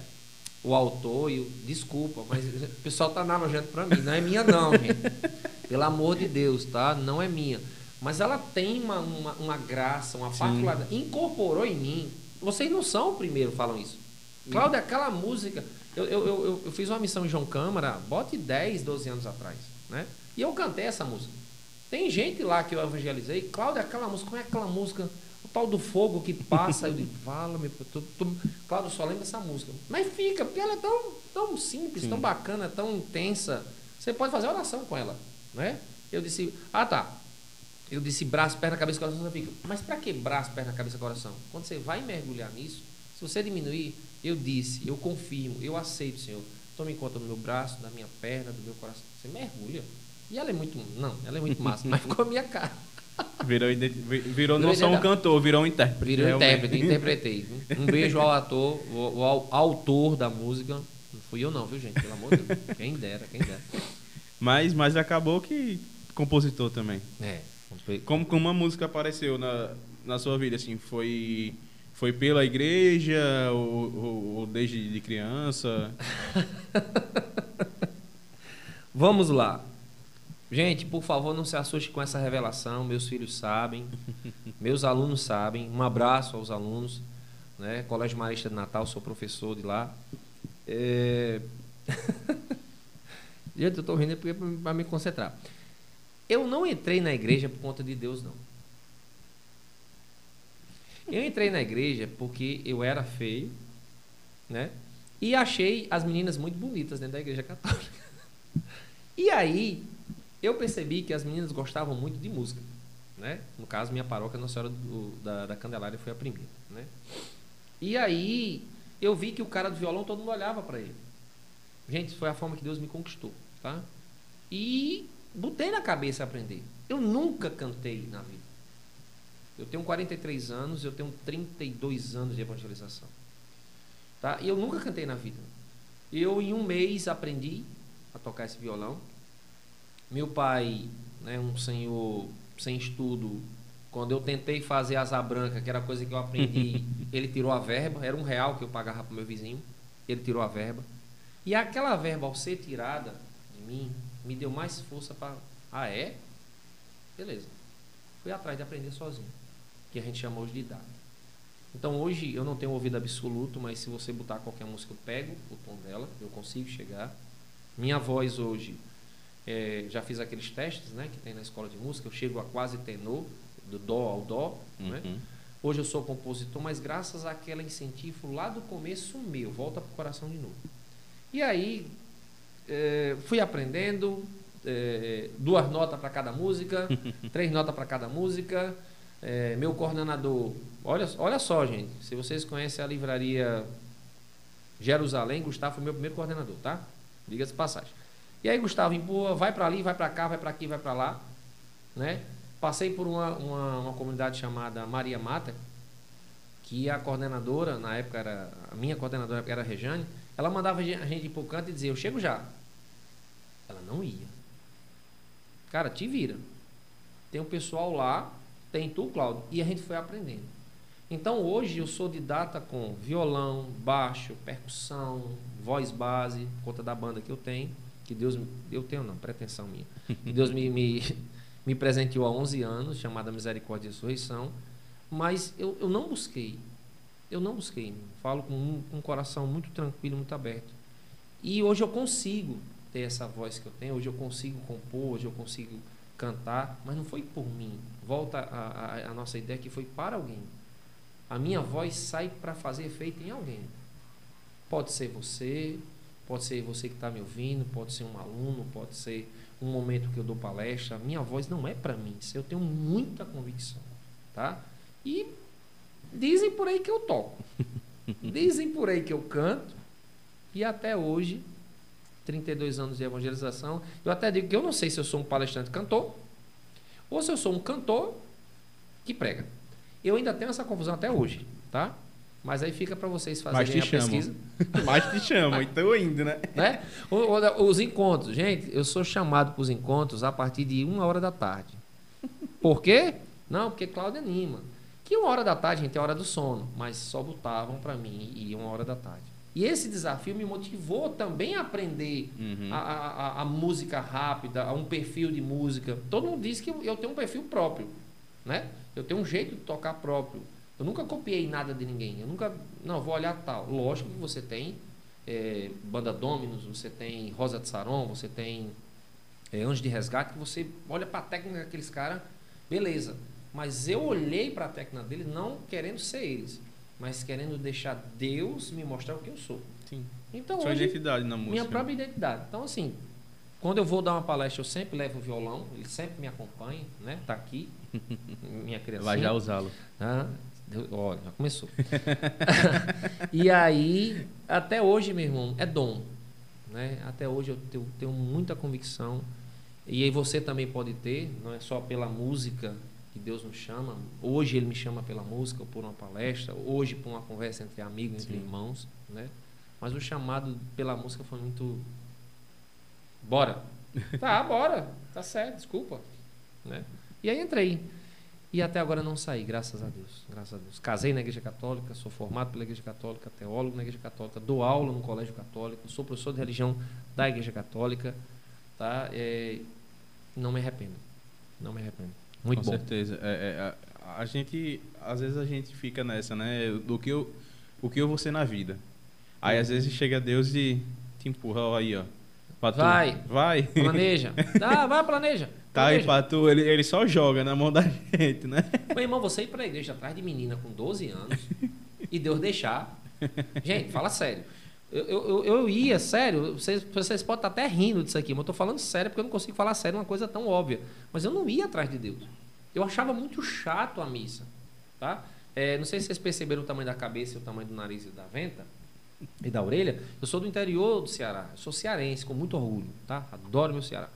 o autor e o. Desculpa, mas o pessoal tá na nojento pra mim. Não é minha, não, gente. Pelo amor de Deus, tá? Não é minha. Mas ela tem uma, uma, uma graça, uma particularidade. Incorporou em mim. Vocês não são o primeiro que falam isso. Cláudia, aquela música. Eu, eu, eu, eu- fiz uma missão em João Câmara, bote 10, 12 anos atrás. Né? E eu cantei essa música. Tem gente lá que eu evangelizei. Cláudia, aquela música, como é aquela música? O tal do fogo que passa. eu digo, fala, meu. Tu, Cláudio, só lembra essa música. Mas fica, porque ela é tão, tão simples, Sim. tão bacana, tão intensa. Você pode fazer oração com ela. Né? Eu disse, ah tá. Eu disse braço, perna, cabeça, coração, você fica. Mas para que braço, perna, cabeça, coração? Quando você vai mergulhar nisso, se você diminuir, eu disse, eu confirmo, eu aceito, Senhor. Tome conta do meu braço, da minha perna, do meu coração. Você mergulha. E ela é muito. Não, ela é muito massa, mas ficou a minha cara. Virou, identi- vi- virou não Virou só um cantor, virou um intérprete. Virou realmente. intérprete, interpretei. Um beijo ao ator, o, o au- autor da música. Não fui eu não, viu, gente? Pelo amor de Deus. Quem dera, quem dera. Mas, mas acabou que compositor também. É. Como, como uma música apareceu na, na sua vida, assim, foi, foi pela igreja ou, ou- ou desde de criança? Vamos lá. Gente, por favor, não se assuste com essa revelação. Meus filhos sabem, meus alunos sabem. Um abraço aos alunos. Né? Colégio Marista de Natal, sou professor de lá. É... Gente, eu estou rindo porque para me concentrar. Eu não entrei na igreja por conta de Deus, não. Eu entrei na igreja porque eu era feio, né? E achei as meninas muito bonitas dentro da igreja católica. E aí, eu percebi que as meninas gostavam muito de música, né? No caso, minha paróquia Nossa Senhora do- da, da Candelária foi a primeira, né? E aí, eu vi que o cara do violão, todo mundo olhava para ele. Gente, foi a forma que Deus me conquistou, tá? E botei na cabeça aprender. Eu nunca cantei na vida. Eu tenho 43 anos, eu tenho 32 anos de evangelização. Tá? E eu nunca cantei na vida. Eu, em um mês, aprendi a tocar esse violão. Meu pai, né, um senhor sem estudo, quando eu tentei fazer asa branca, que era coisa que eu aprendi, ele tirou a verba, era um real que eu pagava para meu vizinho, ele tirou a verba. E aquela verba, ao ser tirada de mim, me deu mais força para. Ah, é? Beleza. Fui atrás de aprender sozinho, que a gente chama hoje de dado. Então hoje eu não tenho ouvido absoluto, mas se você botar qualquer música, eu pego o tom dela, eu consigo chegar. Minha voz hoje, é, já fiz aqueles testes né, que tem na escola de música, eu chego a quase tenor, do dó ao dó. Né? Uhum. Hoje eu sou compositor, mas graças àquele incentivo lá do começo meu, volta para o coração de novo. E aí eh, fui aprendendo, eh, duas notas para cada música, três notas para cada música. Eh, meu coordenador, olha, olha só, gente, se vocês conhecem a livraria Jerusalém, Gustavo foi meu primeiro coordenador, tá? Diga-se passagem. E aí Gustavo empurra, vai para ali, vai para cá, vai para aqui, vai para lá, né? Passei por uma, uma, uma, comunidade chamada Maria Mata, que a coordenadora, na época era, a minha coordenadora era a Rejane, ela mandava a gente ir pro canto e dizia, eu chego já. Ela não ia. Cara, te vira. Tem um pessoal lá, tem tu, Cláudio, e a gente foi aprendendo. Então hoje eu sou didata com violão, baixo, percussão, voz base, conta da banda que eu tenho, que Deus eu tenho não, pretensão minha. Que Deus me, me, me presenteou há 11 anos, chamada Misericórdia e Ressurreição, mas eu, eu não busquei. Eu não busquei. Falo com um, com um coração muito tranquilo, muito aberto. E hoje eu consigo ter essa voz que eu tenho, hoje eu consigo compor, hoje eu consigo cantar, mas não foi por mim. Volta a, a, a nossa ideia que foi para alguém. A minha voz sai para fazer efeito em alguém. Pode ser você, pode ser você que está me ouvindo, pode ser um aluno, pode ser um momento que eu dou palestra. A minha voz não é para mim. Eu tenho muita convicção, tá? E dizem por aí que eu toco. Dizem por aí que eu canto. E até hoje, 32 anos de evangelização, eu até digo que eu não sei se eu sou um palestrante cantor ou se eu sou um cantor que prega. Eu ainda tenho essa confusão até hoje, tá? Mas aí fica para vocês fazerem a chamam. pesquisa. Mas te chamam, então indo, né? né? Os encontros. Gente, eu sou chamado para os encontros a partir de uma hora da tarde. Por quê? Não, porque Cláudia anima. Uma hora da tarde, gente, é hora do sono. Mas só botavam para mim e uma hora da tarde. E esse desafio me motivou também a aprender uhum. a, a, a, música rápida, a um perfil de música. Todo mundo diz que eu tenho um perfil próprio, né? Eu tenho um jeito de tocar próprio. Eu nunca copiei nada de ninguém. Eu nunca. Não, vou olhar tal. Lógico que você tem é, Banda Dominus, você tem Rosa de Saron, você tem é, Anjo de Resgate, que você olha para a técnica daqueles caras, beleza. Mas eu olhei para a técnica deles não querendo ser eles, mas querendo deixar Deus me mostrar o que eu sou. Sim. Então, Sua hoje, identidade na música. Minha própria identidade. Então, assim, quando eu vou dar uma palestra, eu sempre levo o violão, ele sempre me acompanha, né? Tá aqui, minha criança. Vai já usá-lo. Ah, olha, já começou. e aí, até hoje, meu irmão, é dom. Né? Até hoje eu tenho, tenho muita convicção. E aí você também pode ter, não é só pela música que Deus nos chama. Hoje Ele me chama pela música, ou por uma palestra, hoje por uma conversa entre amigos, entre Sim. irmãos. Né? Mas o chamado pela música foi muito Bora. tá, bora. Tá certo, desculpa. Né? E aí entrei. E até agora não saí, graças a Deus. Graças a Deus. Casei na Igreja Católica, sou formado pela Igreja Católica, teólogo na Igreja Católica, dou aula no Colégio Católico, sou professor de religião da Igreja Católica. Tá? É, não me arrependo. Não me arrependo. Muito Com bom. Com certeza. É, é, a, a, gente, às vezes a gente fica nessa, né? Do que eu, o que eu vou ser na vida. Aí às vezes chega Deus e te empurra, ó, aí, ó Vai. Vai. Planeja. Tá, vai, planeja. Tá aí, Patu, ele, ele só joga na mão da gente, né? Meu irmão, você ir pra igreja atrás de menina com 12 anos e Deus deixar. Gente, fala sério. Eu, eu, eu ia, sério, vocês, vocês podem estar até rindo disso aqui, mas eu tô falando sério porque eu não consigo falar sério uma coisa tão óbvia. Mas eu não ia atrás de Deus. Eu achava muito chato a missa, tá? É, não sei se vocês perceberam o tamanho da cabeça e o tamanho do nariz e da venta e da orelha, eu sou do interior do Ceará. Eu sou cearense, com muito orgulho, tá? Adoro meu Ceará.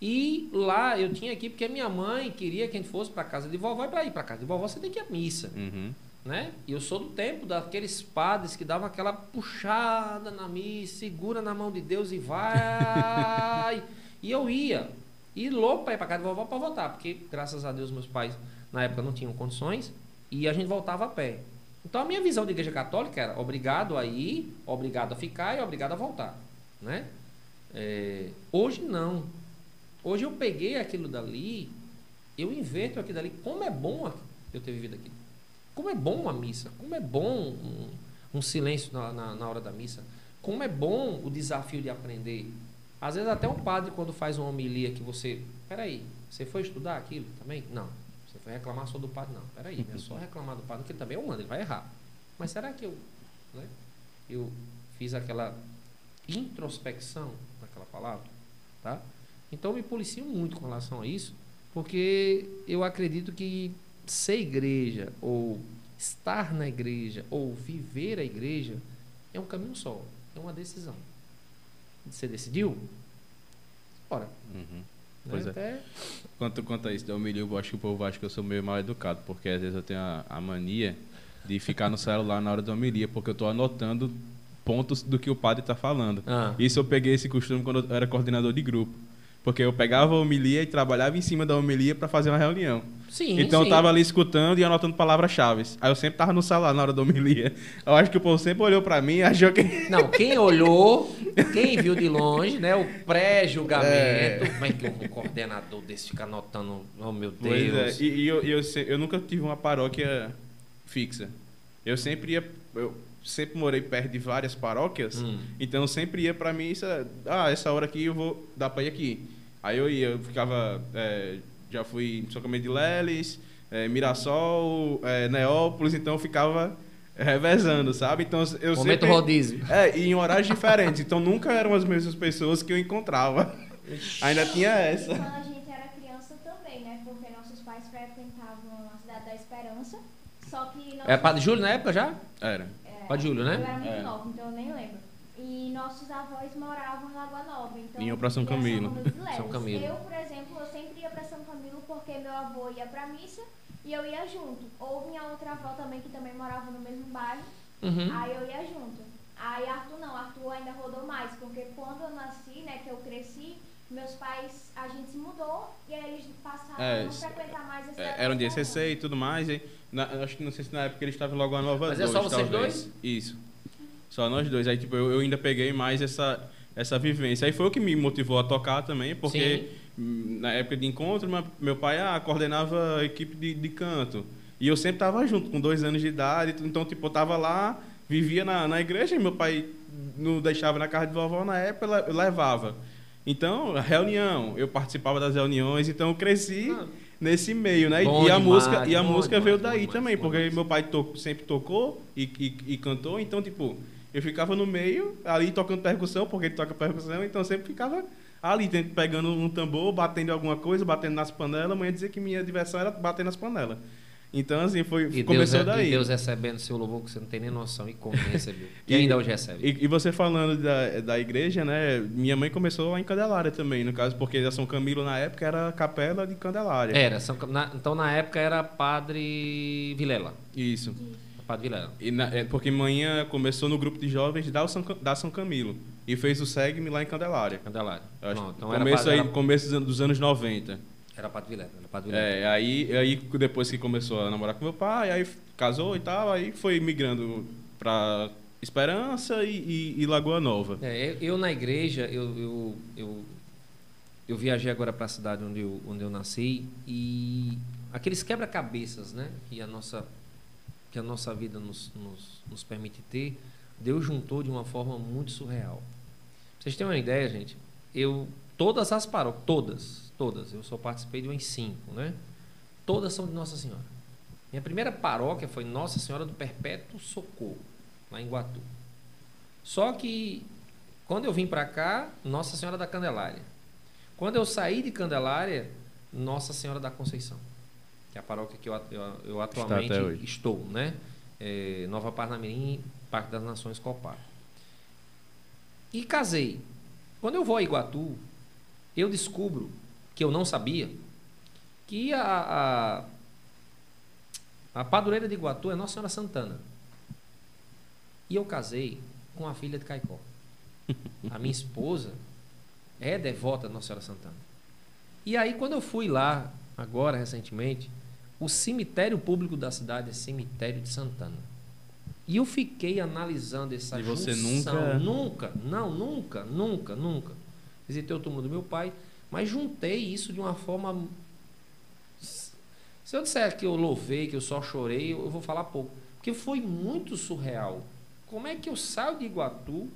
E lá eu tinha aqui porque minha mãe queria que a gente fosse para casa de vovó e para ir para casa de vovó você tem que ir à missa. Uhum. Né? E eu sou do tempo daqueles padres que davam aquela puxada na missa, segura na mão de Deus e vai. e eu ia. E louco para ir para casa de vovó para voltar, porque graças a Deus meus pais na época não tinham condições e a gente voltava a pé. Então a minha visão de igreja católica era obrigado a ir, obrigado a ficar e obrigado a voltar. Né? É, hoje não. Hoje eu peguei aquilo dali, eu inverto aquilo dali. Como é bom eu ter vivido aquilo. Como é bom a missa. Como é bom um, um silêncio na, na, na hora da missa. Como é bom o desafio de aprender. Às vezes até um padre quando faz uma homilia que você... Peraí, você foi estudar aquilo também? Não. Você foi reclamar só do padre? Não, peraí, não é só reclamar do padre, porque ele também é humano, ele vai errar. Mas será que eu, né, eu fiz aquela introspecção naquela palavra? Tá? Então eu me policio muito com relação a isso, porque eu acredito que ser igreja, ou estar na igreja, ou viver a igreja, É um caminho só, é uma decisão. Você decidiu? Bora. Uhum. Né? Pois é. Até- Quanto, quanto a isso da humilha, eu acho que o povo acha que eu sou meio mal educado, porque às vezes eu tenho a, a mania de ficar no celular na hora da homilia, porque eu estou anotando pontos do que o padre está falando. Ah. Isso eu peguei esse costume quando eu era coordenador de grupo. Porque eu pegava a homilia e trabalhava em cima da homilia para fazer uma reunião. Sim, então sim. eu tava ali escutando e anotando palavras-chave. Aí eu sempre tava no celular na hora da homilia. Eu acho que o povo sempre olhou para mim e achou que. Não, quem olhou, quem viu de longe, né? O pré-julgamento. É. Como é que um coordenador desse fica anotando? Oh, meu Deus. Pois é. E, e eu, eu, se- eu nunca tive uma paróquia fixa. Eu sempre ia. Eu sempre morei perto de várias paróquias. Hum. Então eu sempre ia pra missa. Ah, essa hora aqui eu vou dar pra ir aqui. Aí eu ia, eu ficava. é, já fui em São Camilo de Leles, é, Mirassol, é, Neópolis, então eu ficava revezando, sabe? Então eu Momento sempre. rodízio. É, e em horários diferentes. Então nunca eram as mesmas pessoas que eu encontrava. Ainda tinha essa. Quando a gente era criança também, né? Porque nossos pais frequentavam a cidade da Esperança. Só que. É Padre Júlio na época já? Era. Padre Júlio, né? Eu era muito É. nova, então eu nem lembro. E nossos avós moravam em Lagoa Nova. Então Iam pra São a Camilo. São Camilo. Eu, por exemplo, eu sempre ia pra São Camilo porque meu avô ia pra missa e eu ia junto. Ou minha outra avó também, que também morava no mesmo bairro. Uhum. Aí eu ia junto. Aí Arthur não, Arthur ainda rodou mais, porque quando eu nasci, né, que eu cresci, meus pais, a gente se mudou e aí eles passaram É, a não frequentar mais esse É, eram de ECC e tudo mais. E na- acho que não sei se na época eles estavam logo a nova Mas é só vocês talvez. Isso. Só nós dois. Aí tipo, eu, eu ainda peguei mais essa, essa vivência. Aí foi o que me motivou a tocar também, porque hum, na época de encontro, meu, pai ah, coordenava a equipe de, de canto. E eu sempre tava junto, com dois anos de idade. Então, tipo, eu tava lá, vivia na, na igreja e meu pai não deixava na casa de vovó na época, eu levava. Então, reunião, eu participava das reuniões, então eu cresci Ah. nesse meio, né? E- Bom e a demais, música, e a música demais, veio daí demais, também, porque demais. meu pai to- sempre tocou e, e, e cantou, então, tipo, eu ficava no meio, ali tocando percussão, porque ele toca percussão, então eu sempre ficava ali, pegando um tambor, batendo alguma coisa, batendo nas panelas. A mãe dizia que minha diversão era bater nas panelas. Então, assim, foi, E Deus, começou e daí. Deus recebendo seu louvor que você não tem nem noção e como recebeu. E, ainda hoje recebe. E, e você falando da, da igreja, né? Minha mãe começou lá em Candelária também, no caso, porque a São Camilo na época era a capela de Candelária. Era, São na- então na época era Padre Vilela. Isso. Padre Vilela. E na- é, porque manhã começou no grupo de jovens da São, da São Camilo e fez o SEGME lá em Candelária. Candelário. Eu acho Não, então era começo, padre, aí, começo dos anos- dos anos 90. Era, Padre Vilela. Era Padre Vilela. É, aí, aí depois que começou a namorar com meu pai, aí casou e tal, aí foi migrando pra Esperança e, e- e Lagoa Nova. É, eu, eu na igreja, eu, eu, eu, eu viajei agora para a cidade onde eu, onde eu nasci e aqueles quebra-cabeças, né, que a nossa que a nossa vida nos, nos, nos permite ter, Deus juntou de uma forma muito surreal. Pra vocês terem uma ideia, gente, eu todas as paróquias, todas, todas, eu só participei de umas cinco, né? Todas são de Nossa Senhora. Minha primeira paróquia foi Nossa Senhora do Perpétuo Socorro, lá em Guatu. Só que quando eu vim para cá, Nossa Senhora da Candelária. Quando eu saí de Candelária, Nossa Senhora da Conceição, que é a paróquia que eu, eu, eu atualmente estou, né? É, Nova Parnamirim, Parque das Nações Copar. E casei. Quando eu vou a Iguatu, eu descubro que eu não sabia que a, a, a padroeira de Iguatu é Nossa Senhora Santana. E eu casei com a filha de Caicó. A minha esposa é devota da Nossa Senhora Santana. E aí, quando eu fui lá, agora, recentemente, o cemitério público da cidade é Cemitério de Santana. E eu fiquei analisando essa E você junção. nunca- Nunca, não, nunca, nunca, nunca. Visitei o túmulo do meu pai, mas juntei isso de uma forma... Se eu disser que eu louvei, que eu só chorei, eu vou falar pouco. Porque foi muito surreal. Como é que eu saio de Iguatu,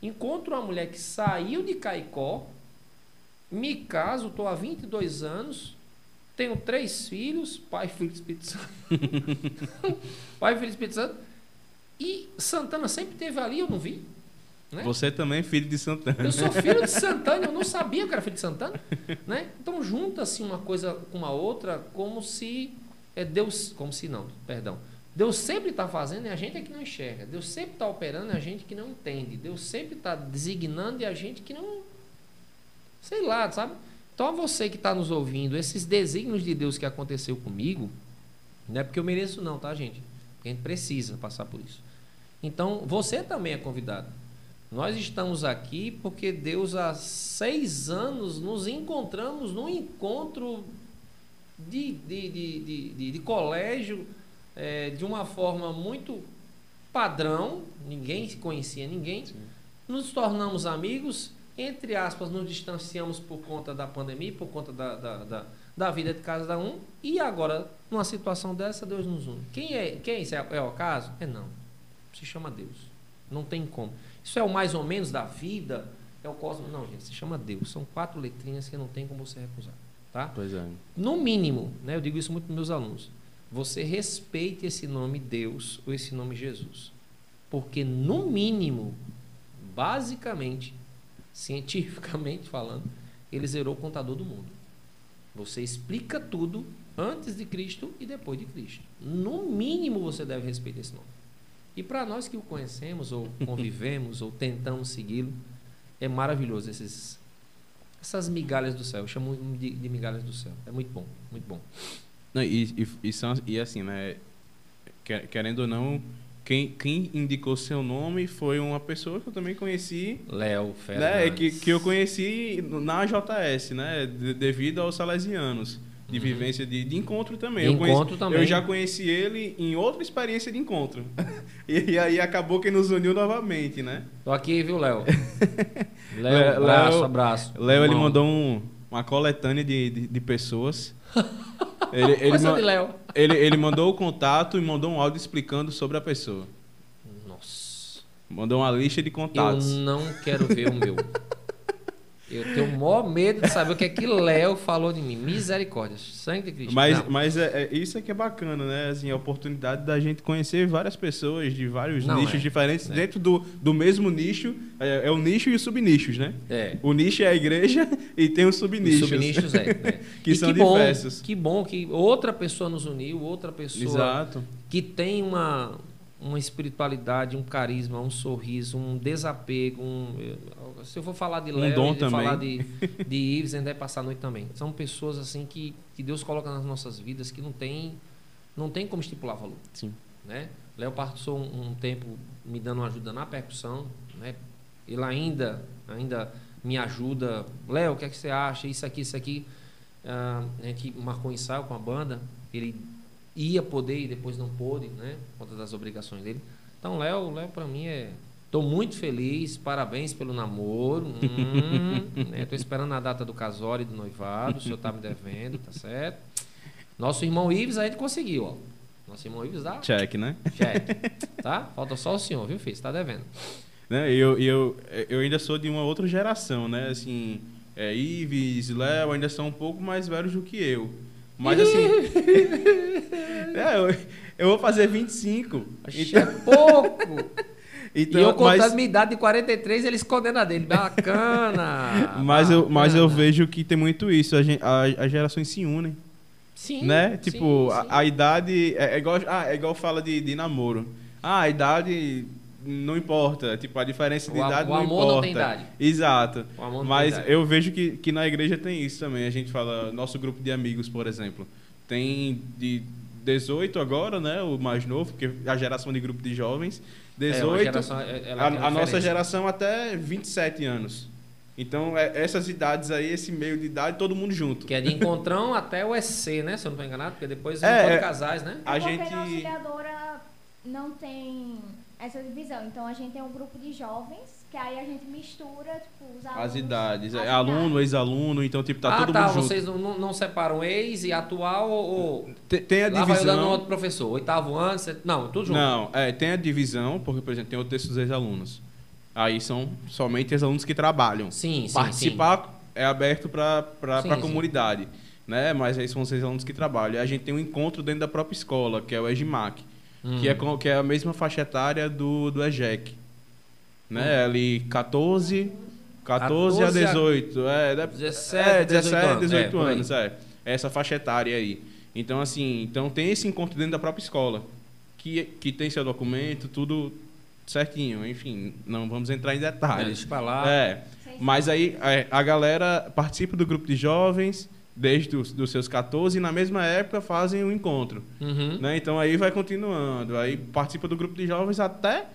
encontro uma mulher que saiu de Caicó, me caso, estou há 22 anos, tenho três filhos, pai, filho e Espírito Santo. pai, filho e Espírito Santo. E Santana sempre teve ali, eu não vi. Né? Você também é filho de Santana. Eu sou filho de Santana, eu não sabia que era filho de Santana, né? Então junta-se uma coisa com uma outra, como se é Deus, como se não, perdão, Deus sempre está fazendo e a gente é que não enxerga. Deus sempre está operando e a gente que não entende. Deus sempre está designando e a gente que não. Sei lá, sabe? Então, a você que está nos ouvindo, esses desígnios de Deus que aconteceu comigo, não é porque eu mereço, não, tá, gente? A gente precisa passar por isso. Então, você também é convidado. Nós estamos aqui porque Deus, há seis anos, nos encontramos num encontro de, de, de, de, de, colégio é, de uma forma muito padrão, ninguém conhecia ninguém. Sim. Nos tornamos amigos, entre aspas, nos distanciamos por conta da pandemia, por conta da, da, da, da vida de cada um, e agora, numa situação dessa, Deus nos une. Quem é, quem é isso? É, é o caso? É não. Se chama Deus. Não tem como. Isso é o mais ou menos da vida, é o cosmos. Não, gente, se chama Deus. São quatro letrinhas que não tem como você recusar. Tá? Pois é. No mínimo, né, eu digo isso muito para meus alunos, você respeite esse nome Deus ou esse nome Jesus. Porque, no mínimo, basicamente, cientificamente falando, ele zerou o contador do mundo. Você explica tudo antes de Cristo e depois de Cristo. No mínimo, você deve respeitar esse nome. E para nós que o conhecemos, ou convivemos, ou tentamos segui-lo, é maravilhoso esses, essas migalhas do céu. Eu chamo de, de migalhas do céu. É muito bom, muito bom. Não, e, e, e, são, e assim, né? Querendo ou não, quem, quem indicou seu nome foi uma pessoa que eu também conheci. Léo Fernandes. Né, que, que eu conheci na JS, né? De, devido aos salesianos de uhum. vivência de, de, encontro também. De eu encontro conheci, também. Eu já conheci ele em outra experiência de encontro. e, e, aí acabou que nos uniu novamente, né? Tô aqui, viu, Léo? Léo, abraço, abraço. Léo, ele mandou um, uma coletânea de, de, de pessoas. Ele, ele, de Léo. Ele, ele mandou o contato e mandou um áudio explicando sobre a pessoa. Nossa. Mandou uma lista de contatos. Eu não quero ver o meu. Eu tenho o maior medo de saber o que é que Léo falou de mim. Misericórdia. Sangue de Cristo. Mas, mas é, é, isso é que é bacana, né? Assim, a oportunidade da gente conhecer várias pessoas de vários Não, nichos é. diferentes é. dentro do, do mesmo nicho. É, é, o nicho e os subnichos, né? É. O nicho é a igreja e tem os subnichos. Os subnichos é. Né? que e são que diversos. Bom, que bom que outra pessoa nos uniu, outra pessoa Exato. que tem uma uma espiritualidade, um carisma, um sorriso, um desapego. Um, se eu for falar de Léo, um falar de, de Ives, ainda vai passar a noite também. São pessoas assim que, que Deus coloca nas nossas vidas que não tem, não tem como estipular valor. Sim. Né? Léo passou um, um, tempo me dando ajuda na percussão. Né? Ele ainda, ainda me ajuda. Léo, o que, é que você acha? Isso aqui, isso aqui. Uh, a gente marcou um ensaio com a banda. Ele ia poder e depois não pôde, né? Por conta das obrigações dele. Então, Léo, Léo para mim é. Estou muito feliz, parabéns pelo namoro. Hum, né? Esperando a data do casório e do noivado. O senhor tá me devendo, tá certo? Nosso irmão Ives a gente conseguiu, ó. Nosso irmão Ives dá. Check, né? Check. Tá? Falta só o senhor, viu, filho? Você tá devendo. Né? Eu, eu, eu ainda sou de uma outra geração, né? Assim, é, Ives, Léo ainda são um pouco mais velhos do que eu. Mas assim. é, eu, eu, vou fazer 25. Então... É pouco! Então, e eu contando mas... minha idade de 43, ele escondendo a dele. Bacana! mas bacana. eu, mas eu vejo que tem muito isso. A, a, as gerações se unem. Sim. Né? Tipo, sim, sim. A, a, idade. É, é, igual, ah, é igual fala de, de namoro. Ah, a idade não importa. Tipo, a diferença de o, idade o não amor importa. não tem idade. Exato. Mas idade. eu vejo que, que na igreja tem isso também. A gente fala, nosso grupo de amigos, por exemplo, tem de 18 agora, né? O mais novo, porque a geração de grupo de jovens. 18. É, geração, a, a nossa geração até 27 anos. Então, é, essas idades aí, esse meio de idade, todo mundo junto. Que é de encontrão até o EC, né? Se eu não estou enganado, porque depois é, é casais, né? A gente... a auxiliadora não tem essa divisão. Então a gente tem um grupo de jovens, que aí a gente mistura, tipo, os alunos. As idades. As é, aluno, ex-aluno, então tipo, tá ah, todo tá, mundo junto. vocês não, não separam ex e atual ou. Tem, tem a lá divisão. Vai dando outro professor. Oitavo ano, você... não, tudo junto. Não, é, tem a divisão, porque, por exemplo, tem o texto dos ex-alunos. Aí são somente ex-alunos que trabalham. Sim, sim. Participar sim. é aberto para a comunidade. Né? Mas aí são os ex-alunos que trabalham. E a gente tem um encontro dentro da própria escola, que é o EGMAC Hum. Que, é, que é a mesma faixa etária do, do EJEC. Né? Hum. Ali 14, 14, 14 a 18. É, 17, é, 17 18, 18 é, anos. É, essa faixa etária aí. Então, assim, então tem esse encontro dentro da própria escola. que, que tem seu documento, tudo certinho. Enfim, não vamos entrar em É, detalhes. É, mas aí é, a galera participa do grupo de jovens desde os dos seus 14 e na mesma época fazem o encontro. Uhum. Né? Então aí vai continuando. Aí participa do grupo de jovens até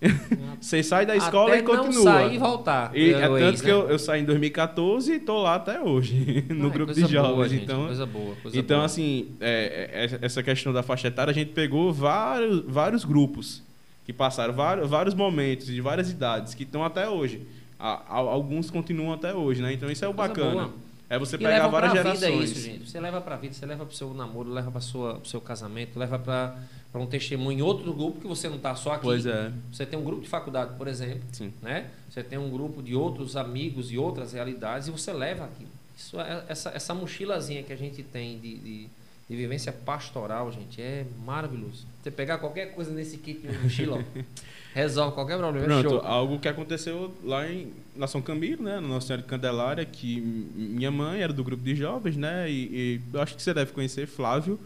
você sai da escola Até e continua. não sair e voltar. E É o tanto ex, que né? eu, eu saí em 2014 e tô lá até hoje, no Ah, grupo de jovens. boa, gente, então, coisa boa, coisa então boa. assim, é, é, essa questão da faixa etária, a gente pegou vários, vários grupos que passaram vários, vários momentos de várias idades que estão até hoje. A- a- alguns continuam até hoje, né? Então isso é o bacana. boa. É você pegar leva várias gerações. vida isso, gente. Você leva pra vida, você leva pro seu namoro, leva para pro seu casamento, leva pra pra um testemunho em outro grupo que você não tá só aqui. Pois é, Você tem um grupo de faculdade, por exemplo, sim. né? Você tem um grupo de outros amigos e outras realidades e você leva aquilo. Isso é, essa, essa mochilazinha que a gente tem de, de, de vivência pastoral, gente, é maravilhoso. Você pegar qualquer coisa nesse kit de mochila, resolve qualquer problema. é Pronto, show. algo que aconteceu lá em na São Camilo, né, no Nossa Senhora de Candelária, que minha mãe era do grupo de jovens, né, e, e eu acho que você deve conhecer Flávio,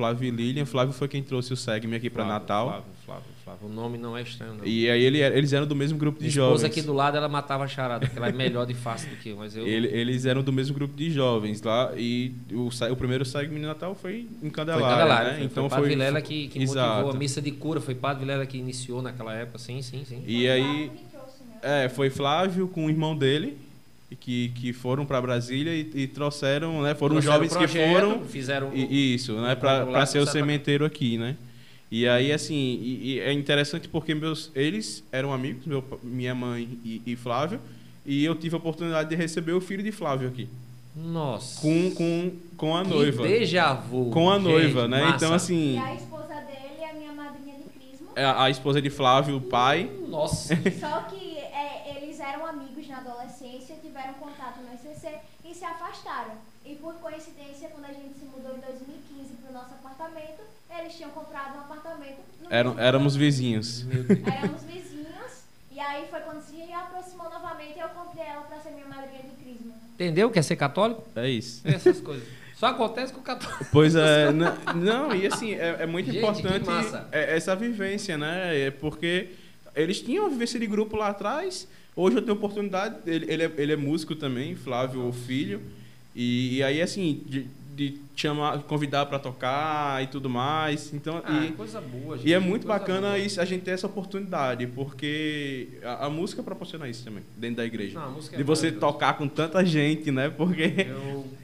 Flávio e Lilian. Flávio foi quem trouxe o Segme aqui para Natal. Flávio, Flávio, Flávio. O nome não é estranho, não. E aí ele era- eles eram do mesmo grupo de Minha esposa jovens. aqui do lado, ela matava a charada, porque ela é melhor de fácil do que eu, mas eu... Ele- eles eram do mesmo grupo de jovens lá e o, o primeiro Segme de Natal foi em Foi Candelária, Candelária, né? foi, então foi Padre foi Vilela que, que Exato. motivou a missa de cura, foi Padre Vilela que iniciou naquela época, sim, sim, sim. E aí Que trouxe, né? É, foi Flávio com o irmão dele, que, que foram para Brasília e, e trouxeram, né? Foram Trouxeram jovens o que projeto, foram. Fizeram E, isso, né? Para ser o sementeiro aqui, né? E aí, assim, e, e é interessante porque meus, eles eram amigos, meu, minha mãe e, e Flávio, e eu tive a oportunidade de receber o filho de Flávio aqui, Nossa. com, com, com a Que noiva. déjà vu. Com a gente, noiva, né? massa. Então, E assim, a esposa dele é a minha madrinha de crisma. é a, a esposa de Flávio, o pai, Nossa. Só que é, eram amigos na adolescência, tiveram contato no SCC e se afastaram. E por coincidência, quando a gente se mudou em 2015 para o nosso apartamento, eles tinham comprado um apartamento. no eram, éramos vizinhos. Éramos vizinhos. E aí foi quando se aproximou novamente e eu comprei ela para ser minha madrinha de crisma. Entendeu? Quer ser católico? É isso. Essas coisas. Só acontece com o católico. Pois é, n- não, e assim, é, é muito Gente, importante é- essa vivência, né? É porque eles tinham uma vivência de grupo lá atrás, hoje eu tenho oportunidade, ele, ele, é, ele é músico também, Flávio, o filho, e, e aí, assim, de, de chamar, convidar para tocar e tudo mais, então... Ah, e, coisa boa, gente. e é muito bacana boa. isso, a gente ter essa oportunidade, porque a, a música proporciona isso também, dentro da igreja. Não, a música é de você tocar com tanta gente, né? Porque... Eu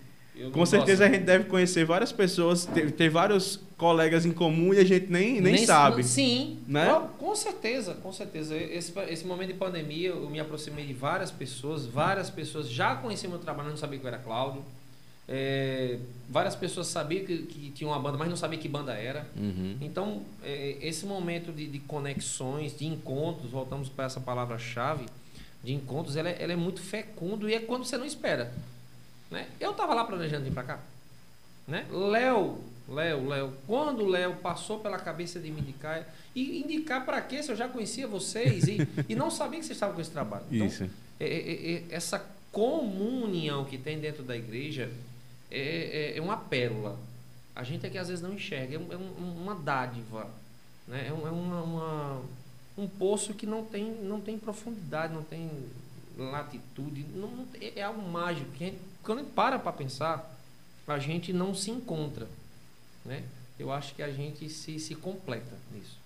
Com não certeza gosto. a gente deve conhecer várias pessoas, ter, ter vários colegas em comum e a gente nem, nem, se- sabe. Sim, Né? Com certeza, com certeza. Esse, esse momento de pandemia, eu me aproximei de várias pessoas, várias pessoas já conheciam meu trabalho, não sabia que eu era Cláudio. É, várias pessoas sabiam que, que tinha uma banda, mas não sabiam que banda era. Uhum. Então, é, esse momento de, de conexões, de encontros, voltamos para essa palavra-chave, de encontros, ela é, ela é muito fecundo e é quando você não espera. Né? Eu estava lá planejando vir para cá. Né? Léo, Léo, Léo, quando o Léo passou pela cabeça de me indicar, e indicar para quê se eu já conhecia vocês e, e não sabia que vocês estavam com esse trabalho. Então, Isso. é- é- é- essa comunhão que tem dentro da igreja é, é- é uma pérola. A gente é que às vezes não enxerga, é, um- é um- uma dádiva, né? é, um, é uma- uma- um poço que não tem, não tem profundidade, não tem latitude, não, é, é algo mágico. que a gente- quando a gente para para pensar, a gente não se encontra. Né? Eu acho que a gente se, se completa nisso.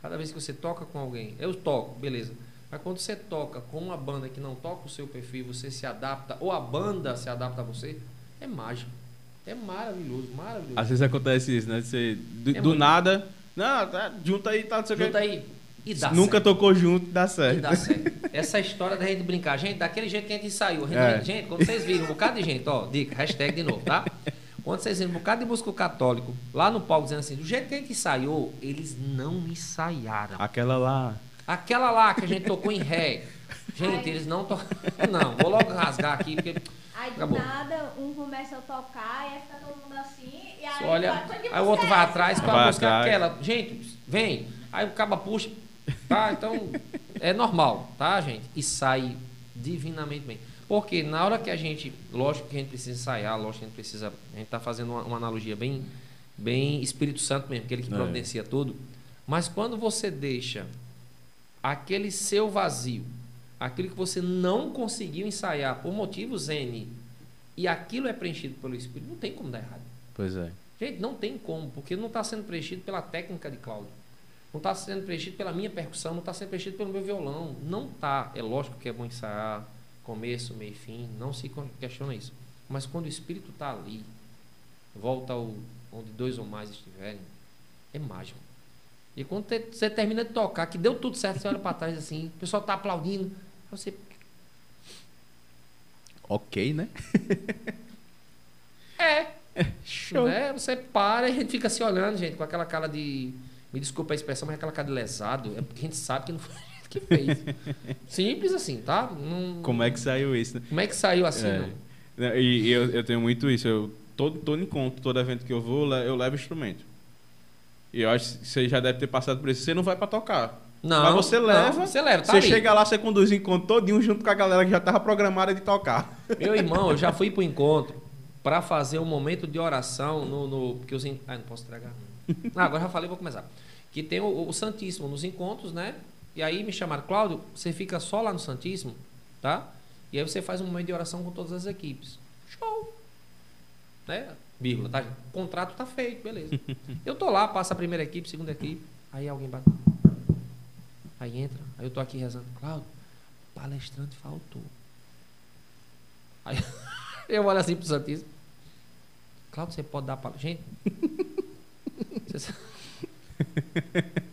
Cada vez que você toca com alguém, eu toco, beleza. Mas quando você toca com uma banda que não toca o seu perfil, você se adapta, ou a banda se adapta a você, é mágico. É maravilhoso, maravilhoso. Às vezes acontece isso, né? Você, do, É do nada, não, tá, junta aí, tá, não sei o quê. Junta aí e dá Nunca certo. tocou junto, dá certo. E dá certo. Essa história da gente brincar, gente, daquele jeito que a gente ensaiou. A gente- É. Gente, quando vocês viram um bocado de gente, ó, dica, hashtag de novo, tá? Quando vocês viram um bocado de músico católico lá no palco dizendo assim, do jeito que a gente ensaiou, eles não ensaiaram. Aquela lá. Aquela lá que a gente tocou em ré. Gente, eles não tocam. Não, vou logo rasgar aqui, porque. Aí do Acabou. nada, um começa a tocar, e aí fica todo mundo assim, e aí. Olha, vai, "Que aí o outro vai é atrás, essa?" qual Vai a música é atrás. aquela? Gente, vem. Aí o caba puxa. Tá, então é normal, tá, gente? E sai divinamente bem. Porque na hora que a gente, lógico que a gente precisa ensaiar, lógico que a gente precisa, a gente tá fazendo uma, uma analogia bem, bem Espírito Santo mesmo, aquele que É. providencia tudo. Mas quando você deixa aquele seu vazio, aquilo que você não conseguiu ensaiar por motivos N, e aquilo é preenchido pelo Espírito, não tem como dar errado. Pois é. Gente, não tem como, porque não está sendo preenchido pela técnica de Cláudio. Não está sendo preenchido pela minha percussão, não está sendo preenchido pelo meu violão. Não está. É lógico que é bom ensaiar, começo, meio e fim, não se questiona isso. Mas quando o Espírito está ali, volta ao, onde dois ou mais estiverem, é mágico. E quando você termina de tocar, que deu tudo certo, você olha para trás assim, o pessoal está aplaudindo, você. Ok, né? é. Show. Né? Você para e a gente fica se olhando, gente, com aquela cara de. Me desculpa a expressão, mas aquela cara de lesado. É porque a gente sabe que não foi a que fez. Simples assim, tá? Não... Como é que saiu isso? Né? Como é que saiu assim? É. E, e eu, eu tenho muito isso. Eu, todo, todo encontro, todo evento que eu vou, eu levo instrumento. E eu acho que você já deve ter passado por isso. Você não vai para tocar. Não. Mas você leva. Não, você leva, tá Você ali. chega lá, você conduz o encontro todinho junto com a galera que já estava programada de tocar. Meu irmão, eu já fui pro encontro para fazer um momento de oração no. no porque os. Ah, não posso entregar. Ah, agora já falei, vou começar. Que tem o, o, Santíssimo nos encontros, né? E aí me chamaram, Cláudio, você fica só lá no Santíssimo, tá? E aí você faz um momento de oração com todas as equipes. Show! Né? Vírgula, tá? O contrato tá feito, beleza. Eu tô lá, passa a primeira equipe, segunda equipe, aí alguém bate. Aí entra, aí eu tô aqui rezando, Cláudio, palestrante faltou. Aí eu olho assim pro Santíssimo. Cláudio, você pode dar palestra? Gente, você sabe,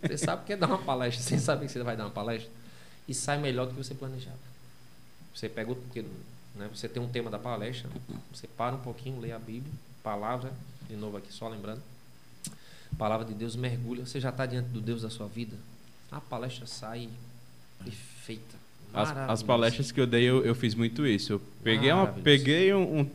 você sabe que é dar uma palestra, você sabe que você vai dar uma palestra e sai melhor do que você planejava. Você pega o. Porque, né, você tem um tema da palestra, você para um pouquinho, lê a Bíblia, palavra, de novo aqui, só lembrando. palavra de Deus mergulha, você já está diante do Deus da sua vida. A palestra sai perfeita. As, as, palestras que eu dei, eu, eu fiz muito isso. Eu peguei, uma, peguei um,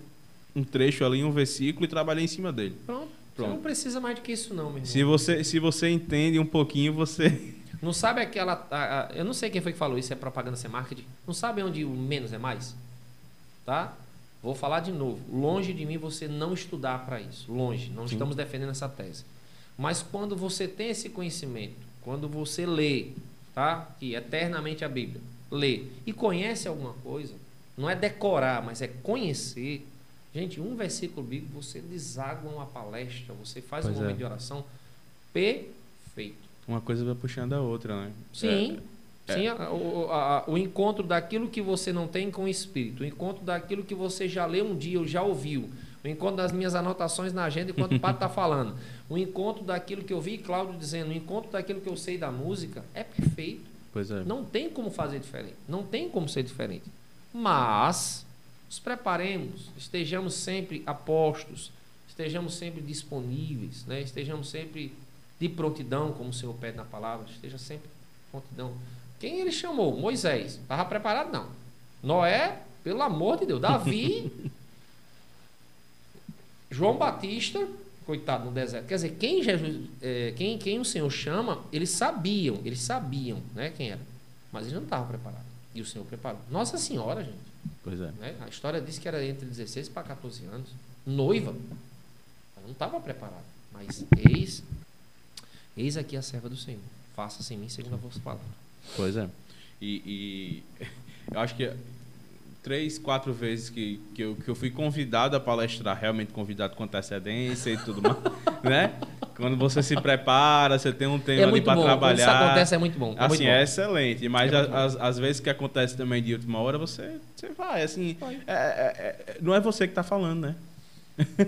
um, trecho ali, um versículo e trabalhei em cima dele. Pronto. Pronto. Você não precisa mais do que isso, não, meu irmão. Se você, se você entende um pouquinho, você. Não sabe aquela. A, a, eu não sei quem foi que falou isso, é propaganda, sem é marketing. Não sabe onde o menos é mais? Tá? Vou falar de novo. Longe de mim você não estudar para isso. Longe. Não Sim. estamos defendendo essa tese. Mas quando você tem esse conhecimento, quando você lê, tá? Que eternamente a Bíblia, lê e conhece alguma coisa, não é decorar, mas é conhecer. Gente, um versículo bíblico, você deságua uma palestra, você faz pois um momento é. de oração perfeito. Uma coisa vai puxando a outra, né? Sim. É. Sim, a, o, a, o encontro daquilo que você não tem com o Espírito, o encontro daquilo que você já leu um dia ou já ouviu, o encontro das minhas anotações na agenda enquanto o padre está falando, o encontro daquilo que eu vi Cláudio dizendo, o encontro daquilo que eu sei da música, é perfeito. Pois é. Não tem como fazer diferente. Não tem como ser diferente. Mas nos preparemos, estejamos sempre apostos, estejamos sempre disponíveis, né? estejamos sempre de prontidão, como o Senhor pede na palavra, esteja sempre prontidão. Quem ele chamou? Moisés. Estava preparado? Não. Noé, pelo amor de Deus. Davi. João Batista, coitado no deserto. Quer dizer, quem, Jesus, é, quem, quem o Senhor chama, eles sabiam, eles sabiam né, quem era. Mas eles não estavam preparados. E o Senhor preparou. Nossa Senhora, gente. Pois é. Né? A história diz que era entre 16 para 14 anos. Noiva. Ela não estava preparada. Mas eis, eis aqui a serva do Senhor. Faça-se em mim segundo a vossa palavra. Pois é. E, e eu acho que três, quatro vezes que, que, eu, que eu fui convidado a palestrar, realmente convidado com antecedência e tudo mais, né? Quando você se prepara, você tem um tema é ali para trabalhar. Quando isso acontece é muito bom. É assim, muito bom. é excelente. Mas é as, as vezes que acontece também de última hora, você, você vai. Assim, é, é, é, não é você que está falando, né?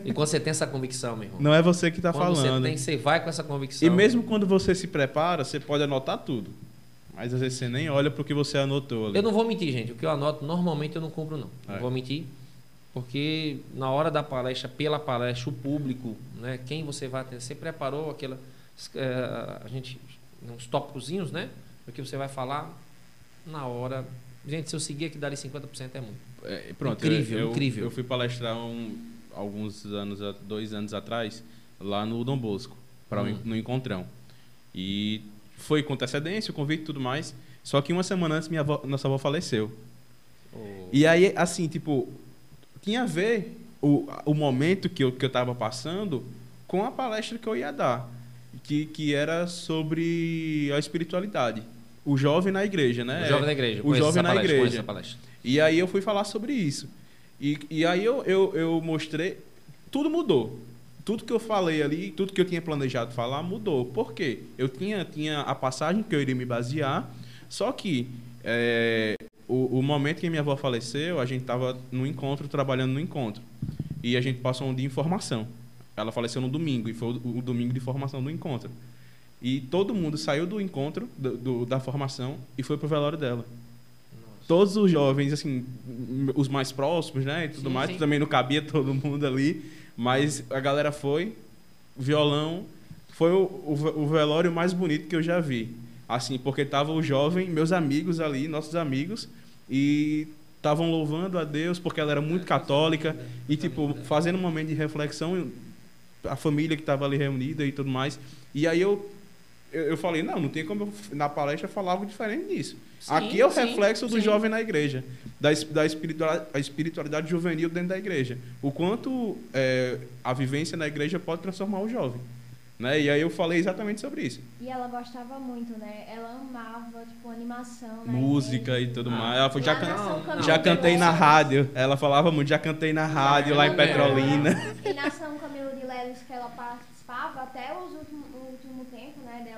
E quando você tem essa convicção, meu irmão. Não é você que está falando. Você tem, você vai com essa convicção. E mesmo quando você se prepara, você pode anotar tudo. Mas às vezes você nem olha para o que você anotou. Ali. Eu não vou mentir, gente. O que eu anoto, normalmente eu não cumpro, não. É. Não vou mentir. Porque na hora da palestra, pela palestra, o público, né, quem você vai ter, você preparou aquela. É, a gente. uns tópicozinhos, né? O que você vai falar na hora. Gente, se eu seguir aqui, dali 50% é muito. É, pronto, incrível, eu, incrível. Eu fui palestrar um, alguns anos, dois anos atrás, lá no Dom Bosco, para hum. no Encontrão. E foi com antecedência, o convite e tudo mais. Só que uma semana antes, minha avó, nossa avó faleceu. Oh. E aí, assim, tipo, tinha a ver o, o momento que eu, que eu tava passando com a palestra que eu ia dar. que, que era sobre a espiritualidade. O jovem na igreja, né? O jovem na igreja. O conheço jovem na palestra, igreja. conheço essa palestra. E aí eu fui falar sobre isso. E, e aí eu, eu, eu mostrei. Tudo mudou. Tudo que eu falei ali, tudo que eu tinha planejado falar, mudou. Por quê? Eu tinha, tinha a passagem que eu iria me basear, só que é, o, o momento que minha avó faleceu, a gente estava no encontro, trabalhando no encontro. E a gente passou um dia em formação. Ela faleceu no domingo, e foi o, o domingo de formação do encontro. E todo mundo saiu do encontro, do, do- da formação, e foi pro velório dela todos os jovens, assim, os mais próximos, né, e tudo Sim, mais, sim. também não cabia todo mundo ali, mas a galera foi, violão, foi o, o, o velório mais bonito que eu já vi, assim, porque tava o jovem, meus amigos ali, nossos amigos, e estavam louvando a Deus, porque ela era muito católica, e tipo, fazendo um momento de reflexão, a família que estava ali reunida e tudo mais, e aí eu eu, eu falei, não, não tem como eu, na palestra falar algo diferente disso. Sim, Aqui é o sim, reflexo do sim. jovem na igreja, da, da espiritualidade, a espiritualidade juvenil dentro da igreja. O quanto é, a vivência na igreja pode transformar o jovem. Né? E aí eu falei exatamente sobre isso. E ela gostava muito, né? Ela amava, tipo, animação. na Música igreja. e tudo Ah. mais. Ela falou, já, can- Não, já cantei na rádio. Ela falava muito, já cantei na rádio lá em É. Petrolina. E na São Camilo de Leles que ela participava, até os último, o último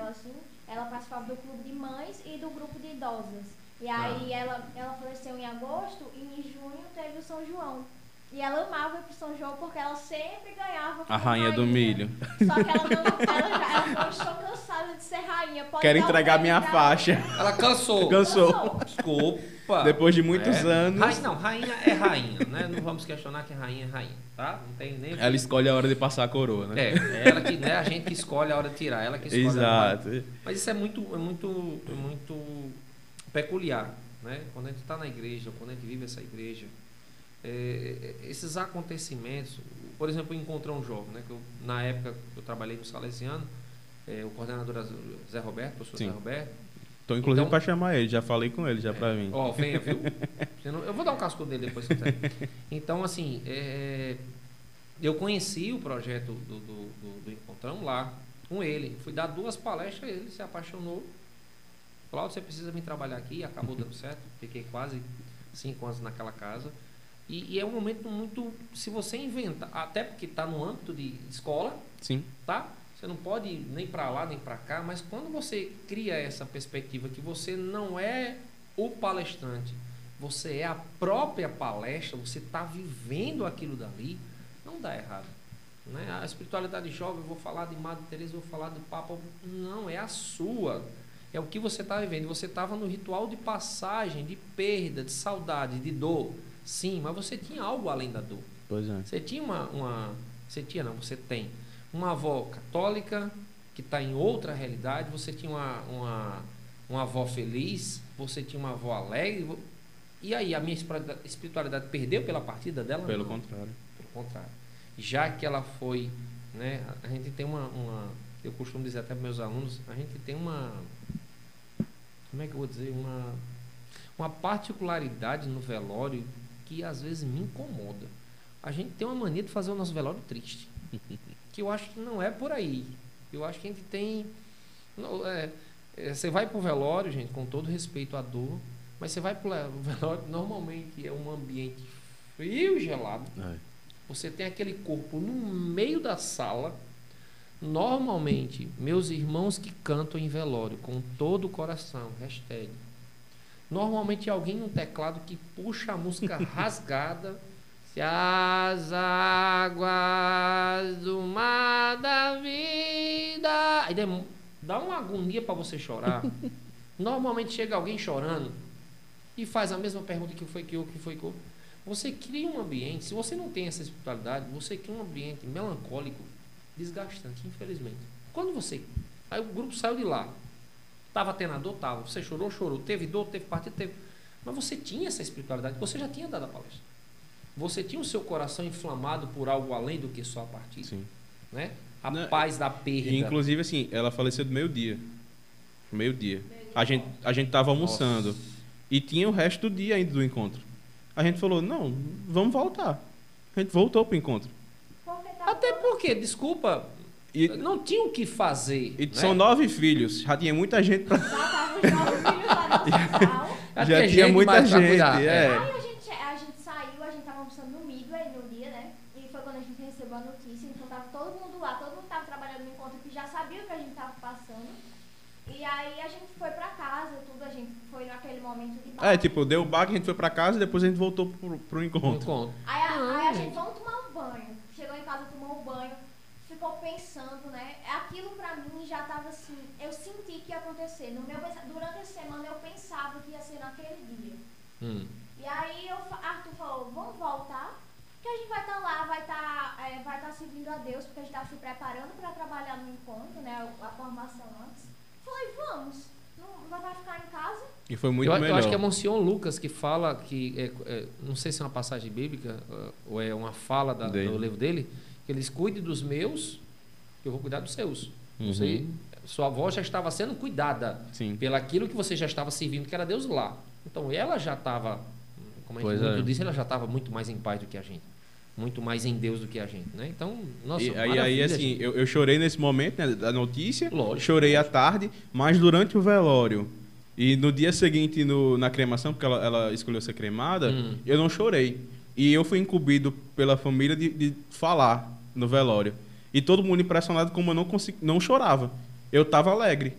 assim, ela participava do clube de mães e do grupo de idosas. E aí Ah. ela, ela faleceu em agosto e em junho teve o São João. E ela amava ir pro São João porque ela sempre ganhava A rainha do milho. Só que ela não, ela já ela falou, estou cansada de ser rainha. Pode Quero entregar minha faixa. Ela cansou. Cansou. Desculpa. Depois de muitos É. anos, Rainha, não, rainha é rainha, né? Não vamos questionar que rainha é rainha, tá? Não tem nem. ela escolhe a hora de passar a coroa, né? É, é ela que, né, a gente que escolhe a hora de tirar, ela que escolhe a. Exato. Mas isso é muito, é muito, é muito peculiar, né? Quando a gente está na igreja, quando a gente vive essa igreja, é, esses acontecimentos, por exemplo, o Encontrão Jovem, né? Que eu, na época eu trabalhei no Salesiano, é, o coordenador Zé Roberto, o professor Sim. Zé Roberto, Tô inclusive Então- para chamar ele, já falei com ele já pra vir. Ó, venha, viu? Não- Eu vou dar um casco dele depois. quiser. Então, assim, é, eu conheci o projeto do, do, do- do Encontrão lá com ele. Fui dar duas palestras, ele se apaixonou. Cláudio, você precisa vir trabalhar aqui. Acabou dando certo. Fiquei quase cinco anos naquela casa. E, e é um momento muito. Se você inventa, até porque está no âmbito de escola, Sim. tá? Você não pode ir nem para lá nem para cá, mas quando você cria essa perspectiva que você não é o palestrante, você é a própria palestra, você está vivendo aquilo dali, não dá errado. Né? A espiritualidade jovem, eu vou falar de Madre Teresa, eu vou falar de Papa, não, é a sua. É o que você está vivendo. Você estava no ritual de passagem, de perda, de saudade, de dor. Sim, mas você tinha algo além da dor. Pois é. Você tinha uma, uma. Você tinha, não, você tem uma avó católica que está em outra realidade, você tinha uma, uma, uma avó feliz, você tinha uma avó alegre. E aí, a minha espiritualidade- perdeu pela partida dela? Pelo Não. contrário. Pelo contrário. Já que ela foi, né, a a gente tem uma, uma eu costumo dizer até para meus alunos, a gente tem uma, como é que eu vou dizer, uma, uma particularidade no velório que às vezes me incomoda. A gente tem uma mania de fazer o nosso velório triste, que eu acho que não é por aí. Eu acho que a gente tem, não, é, é, você vai para o velório, gente, com todo respeito à dor, mas você vai para o velório, normalmente é um ambiente frio e gelado. É. Você tem aquele corpo no meio da sala. Normalmente, meus irmãos que cantam em velório com todo o coração, hashtag. Normalmente alguém no teclado que puxa a música rasgada. Se as águas do mar da vida. Aí dá uma agonia para você chorar. Normalmente chega alguém chorando e faz a mesma pergunta que foi que eu, que foi que eu. Você cria um ambiente, se você não tem essa espiritualidade, você cria um ambiente melancólico, desgastante, infelizmente. Quando você. Aí o grupo saiu de lá. Tava tendo a dor? Tava. Você chorou? Chorou. Teve dor? Teve partida? Teve. Mas você tinha essa espiritualidade, você já tinha dado a palestra. Você tinha o seu coração inflamado por algo além do que só a partida. Sim. Né? A Não, paz da perda. E, inclusive, assim, ela faleceu do meio-dia. Meio-dia. A gente, a gente tava almoçando. Nossa. E tinha o resto do dia ainda do encontro. A gente falou, não, vamos voltar. A gente voltou pro encontro. Até porque, desculpa, E, não tinha o que fazer. e né? são nove filhos. Já tinha muita gente pra. Já tava os nove filhos lá no hospital. Já já tinha muita gente. cuidar, é. Aí a gente, a gente saiu, a gente tava almoçando no Midway no dia, né? E foi quando a gente recebeu a notícia. Então tava todo mundo lá, todo mundo tava trabalhando no encontro que já sabia o que a gente tava passando. E aí a gente foi pra casa, tudo, a gente foi naquele momento de É, tipo, deu o baque, a gente foi pra casa e depois a gente voltou pro, pro encontro. encontro. Aí, a, aí a gente. vamos tomar um banho. Chegou em casa, tomou um banho, ficou pensando, né? Aquilo pra mim já tava assim, eu senti que ia acontecer. No meu, durante a semana eu pensava que ia ser naquele dia. Hum. E aí eu, Arthur falou, vamos voltar, que a gente vai estar lá, vai estar vai tá servindo a Deus, porque a gente estava se preparando para trabalhar no encontro, né? A formação antes. Falei, vamos, não, não vai ficar em casa? E foi muito eu, melhor. eu acho que é Monsignor Lucas que fala que, é, é, não sei se é uma passagem bíblica uh, ou é uma fala da, do livro dele, que eles cuide dos meus, que eu vou cuidar dos seus. Uhum. Você, sua avó já estava sendo cuidada Sim. pelo aquilo que você já estava servindo, que era Deus lá. Então ela já estava, como a gente muito é. disse, ela já estava muito mais em paz do que a gente. Muito mais em Deus do que a gente, né? Então, nossa, E aí, aí, assim, eu, eu chorei nesse momento né, da notícia, Lógico, chorei à tarde, mas durante o velório e no dia seguinte no, na cremação, porque ela, ela escolheu ser cremada, Hum. eu não chorei. E eu fui incumbido pela família de, de falar no velório. E todo mundo impressionado como eu não, consegui, não chorava. Eu tava alegre.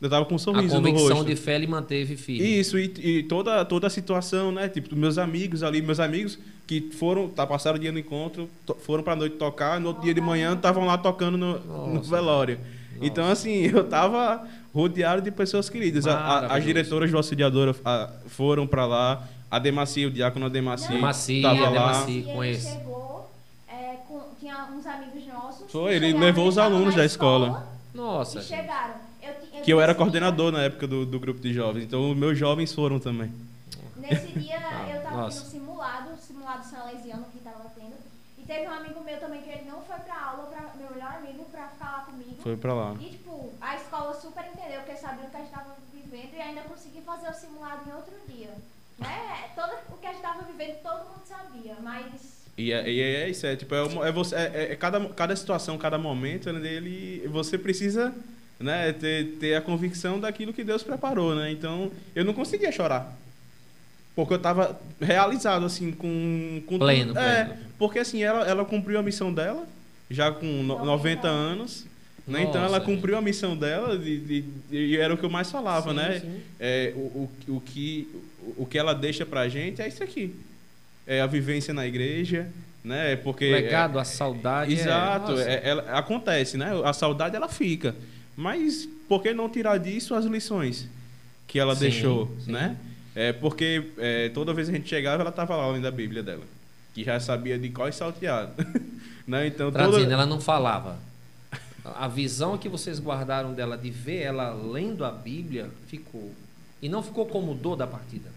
Eu tava com um a sorriso no convicção rosto. de fé lhe manteve firme. Isso, e, e toda, toda a situação, né? Tipo, meus amigos ali, meus amigos que foram, tá, passaram o dia no encontro, foram pra noite tocar, no outro dia de manhã estavam lá tocando no, no Nossa. velório. Nossa. Então, assim, eu tava rodeado de pessoas queridas. A- a- as diretoras do auxiliadora a, foram pra lá, a Demacia, o diácono Demacia, Demacia, tava a lá. Demacia. Com ele esse. chegou, é, com- tinha uns amigos nossos. Foi, ele levou os alunos da escola. Nossa. E chegaram. Eu, ti- Que eu era coordenador na época do, do grupo de jovens, então os meus jovens foram também. Dia, nesse dia Ah, eu tava nossa. tendo simulado, simulado salesiano que teve um amigo meu também que ele não foi pra aula, pra, meu melhor amigo, pra ficar lá comigo. Foi pra lá. E tipo, a escola super entendeu, porque sabia o que a gente tava vivendo e ainda consegui fazer o simulado em outro dia. Né? Todo o que a gente tava vivendo, todo mundo sabia, mas. E é, e é isso, é tipo, é, uma- é você, é, é cada, cada situação, cada momento né, dele, você precisa né, ter, ter a convicção daquilo que Deus preparou, né? Então, eu não conseguia chorar. Porque eu estava realizado, assim, com... com Pleno, É, pleno. porque assim, ela, ela cumpriu a missão dela, já com no- 90 anos, né? Então, ela cumpriu a missão dela de, de- de- e era o que eu mais falava, Sim, né? sim. É, o, o, o, que, o, o que ela deixa pra gente é isso aqui. É a vivência na igreja, né? Porque O legado, a saudade. é- Exato, é- ela, acontece, né? A saudade ela fica. Mas por que não tirar disso as lições que ela Sim, deixou, sim. né? É porque é, toda vez que a gente chegava, ela estava lá lendo a Bíblia dela, que já sabia de qual salteado. né? Então Traduzindo, toda ela não falava. A visão que vocês guardaram dela de ver ela lendo a Bíblia ficou. E não ficou como dor da partida.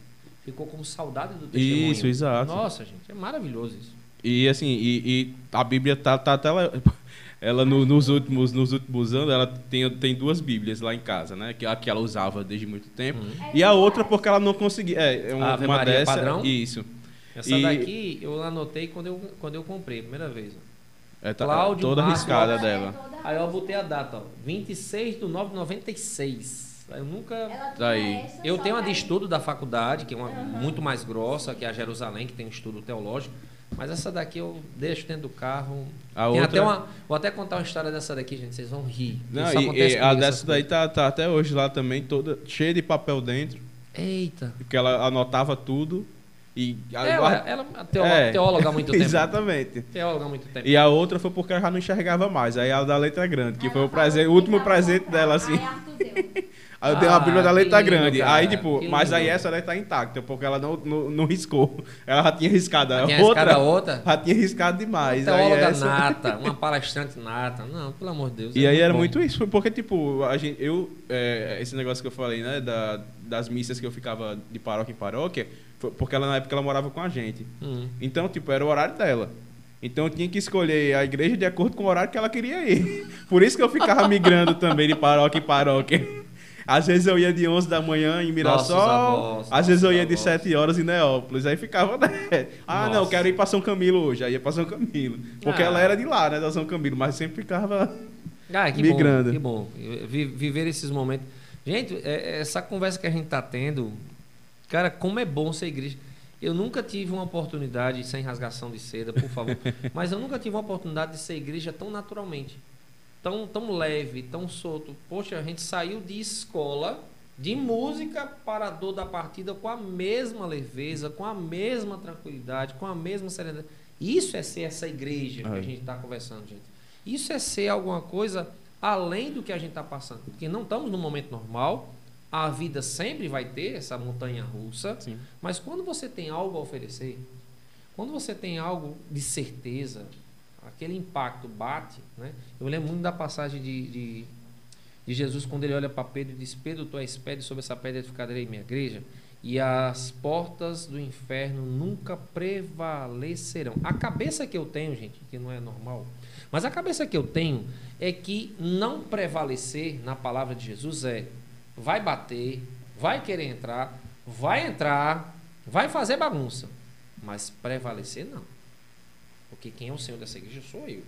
Ficou como saudade do testemunho. Isso, exato. Nossa, gente, é maravilhoso isso. E assim, e, e a Bíblia tá, tá até ela, no- nos últimos nos últimos anos, ela tem, tem duas Bíblias lá em casa, né? Que a que ela usava desde muito tempo. Uhum. É E a outra porque ela não conseguia. É, é uma, Ave uma Maria dessa. padrão? Isso. Essa E- daqui eu anotei quando eu, quando eu comprei, a primeira vez. É, tá, Cláudio toda Marcos. riscada Ela é dela. toda Aí eu botei a data, ó, 26 de 9 de 96. Eu nunca. Daí. essa, Eu tenho a que de estudo da faculdade, que é uma Aham. muito mais grossa, que é a Jerusalém, que tem um estudo teológico. Mas essa daqui eu deixo dentro do carro. A Tem outra- até uma, vou até contar uma história dessa daqui, gente. Vocês vão rir. Não, Isso e, acontece e a dessa daí tá, tá até hoje lá também, toda cheia de papel dentro, Eita. porque ela anotava tudo e Ela, agora- ela é teó- É. teóloga há muito tempo. Exatamente. Teóloga há muito tempo. E a outra foi porque ela já não enxergava mais. Aí a da letra grande, que Ela foi o, presente, o último presente dela, assim. Aí Arthur deu. Aí eu dei uma Ah, Bíblia da que letra lindo, grande. cara, aí, tipo, mas aí essa daí tá intacta, porque ela não, não, não riscou. Ela já tinha riscado. A Tinha outra, riscado a outra? Já tinha riscado demais. Uma teóloga essa- nata, uma palestrante nata. Não, pelo amor de Deus. E é aí era bom. muito isso, porque, tipo, a gente, eu, é, esse negócio que eu falei, né, da, das missas que eu ficava de paróquia em paróquia, foi porque ela, na época, ela morava com a gente. Hum. Então, tipo, era o horário dela. Então, eu tinha que escolher a igreja de acordo com o horário que ela queria ir. Por isso que eu ficava migrando também de paróquia em paróquia. Às vezes eu ia de 11 da manhã em Mirassol, avós, às vezes eu ia de avós. 7 horas em Neópolis. Aí ficava, né? Ah, não, Nossa. quero ir pra São Camilo hoje. Aí ia pra São Camilo. Porque Ah. ela era de lá, né, da São Camilo, mas sempre ficava Ah, que migrando. bom, que bom. Vi- Viver esses momentos. Gente, é- é essa conversa que a gente tá tendo, cara, como é bom ser igreja. Eu nunca tive uma oportunidade, sem rasgação de seda, por favor, mas eu nunca tive uma oportunidade de ser igreja tão naturalmente. Tão, tão leve, tão solto. Poxa, a gente saiu de escola, de música para a dor da partida com a mesma leveza, com a mesma tranquilidade, com a mesma serenidade. Isso é ser essa igreja que É. a gente está conversando, gente. Isso é ser alguma coisa além do que a gente está passando. Porque não estamos num momento normal. A vida sempre vai ter essa montanha russa. Sim. Mas quando você tem algo a oferecer, quando você tem algo de certeza, aquele impacto bate. Né? Eu lembro muito da passagem de, de, de Jesus quando ele olha para Pedro e diz: Pedro, tu és pedra, sobre essa pedra edificarei minha igreja. E as portas do inferno nunca prevalecerão. A cabeça que eu tenho, gente, que não é normal, mas a cabeça que eu tenho é que não prevalecer na palavra de Jesus é vai bater, vai querer entrar, vai entrar, vai fazer bagunça, mas prevalecer não. Porque quem é o Senhor dessa igreja sou eu.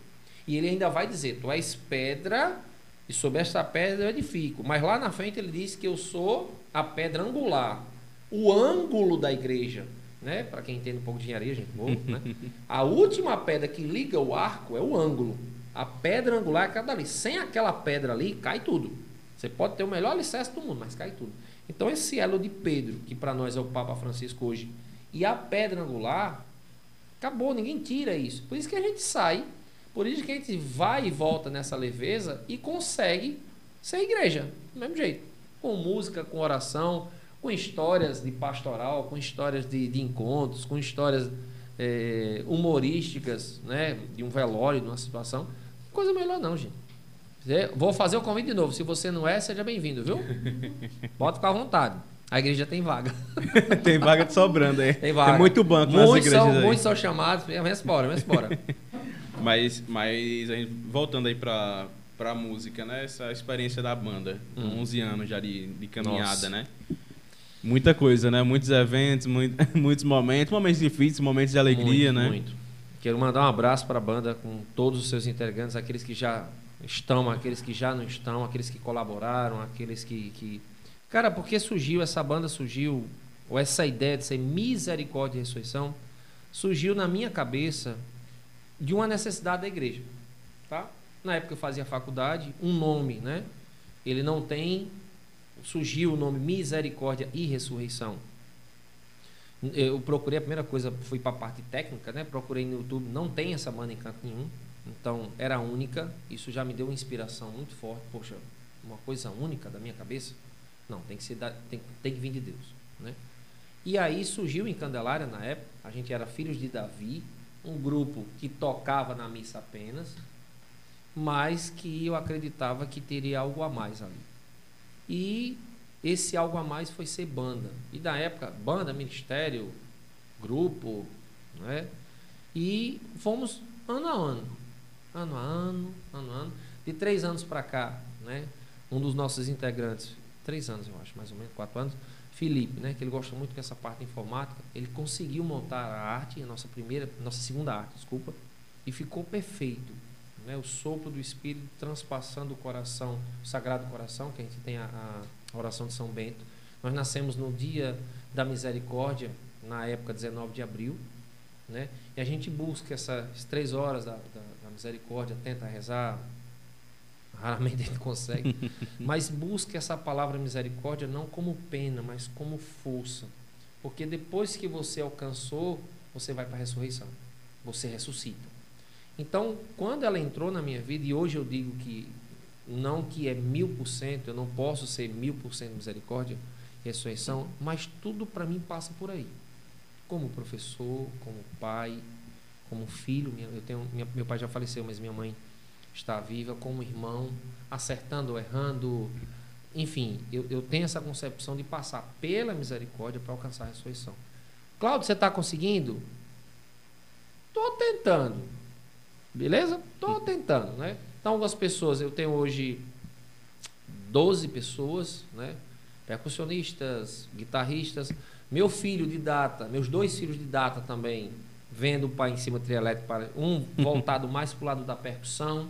E ele ainda vai dizer: Tu és pedra, e sobre esta pedra eu edifico. Mas lá na frente ele diz que eu sou a pedra angular, o ângulo da igreja. Né? Para quem entende um pouco de engenharia, gente, boa, né? a última pedra que liga o arco é o ângulo. A pedra angular é cada ali. Sem aquela pedra ali, cai tudo. Você pode ter o melhor alicerce do mundo, mas cai tudo. Então, esse elo de Pedro, que para nós é o Papa Francisco hoje, e a pedra angular, acabou, ninguém tira isso. Por isso que a gente sai, por isso que a gente vai e volta nessa leveza e consegue ser igreja, do mesmo jeito. Com música, com oração, com histórias de pastoral, com histórias de, de encontros, com histórias eh, humorísticas, né? De um velório, de uma situação. Coisa melhor não, gente. Vou fazer o convite de novo. Se você não é, seja bem-vindo, viu? Pode ficar à vontade. A igreja tem vaga. Tem vaga de sobrando aí. Tem vaga. muito banco nas muitos igrejas são, aí. muitos são chamados. Vem embora, vem embora. Mas, mas voltando aí pra, pra música, né? Essa experiência da banda. Hum. 11 anos já de, de caminhada, Nossa. né? Muita coisa, né? Muitos eventos, muito- muitos momentos, momentos difíceis, momentos de alegria, muito, né? Muito. Quero mandar um abraço para a banda com todos os seus integrantes, aqueles que já estão, aqueles que já não estão, aqueles que colaboraram, aqueles que, que... Cara, porque surgiu, essa banda surgiu, ou essa ideia de ser misericórdia e ressurreição, surgiu na minha cabeça de uma necessidade da igreja. Tá? Na época eu fazia faculdade, um nome, né? Ele não tem. Surgiu o nome Misericórdia e Ressurreição. Eu procurei, a primeira coisa, fui para a parte técnica, né? Procurei no YouTube, não tem essa banda em canto nenhum. Então, era única. Isso já me deu uma inspiração muito forte. Poxa, uma coisa única da minha cabeça? Não, tem que, ser da, tem, tem que vir de Deus, né? E aí surgiu em Candelária, na época, a gente era Filhos de Davi, um grupo que tocava na missa apenas, mas que eu acreditava que teria algo a mais ali. E esse algo a mais foi ser banda. E na época, banda, ministério, grupo, né? E fomos ano a ano, ano a ano, ano a ano. De três anos para cá, né? Um dos nossos integrantes, três anos eu acho, mais ou menos, quatro anos, Felipe, né? Que ele gosta muito dessa parte informática. Ele conseguiu montar a arte, a nossa primeira, nossa segunda arte, desculpa, e ficou perfeito. Né? O sopro do Espírito transpassando o coração, o Sagrado Coração, que a gente tem a, a oração de São Bento. Nós nascemos no dia da misericórdia, na época 19 de abril, né? E a gente busca essas três horas da, da, da misericórdia, tenta rezar, raramente gente consegue, mas busca essa palavra misericórdia não como pena, mas como força. Porque depois que você alcançou, você vai para a ressurreição. Você ressuscita. Então, quando ela entrou na minha vida, e hoje eu digo que não que é mil por cento, eu não posso ser mil por cento misericórdia, ressurreição, mas tudo para mim passa por aí. Como professor, como pai, como filho, eu tenho, meu pai já faleceu, mas minha mãe está viva, como irmão, acertando ou errando, enfim, eu, eu tenho essa concepção de passar pela misericórdia para alcançar a ressurreição. Cláudio, você está conseguindo? Estou tentando. Beleza? Estou tentando, né? Então, algumas pessoas, eu tenho hoje 12 pessoas, né? Percussionistas, guitarristas. Meu filho de data, meus dois filhos de data também, vendo o pai em cima do trio elétrico, para- um voltado mais para o lado da percussão.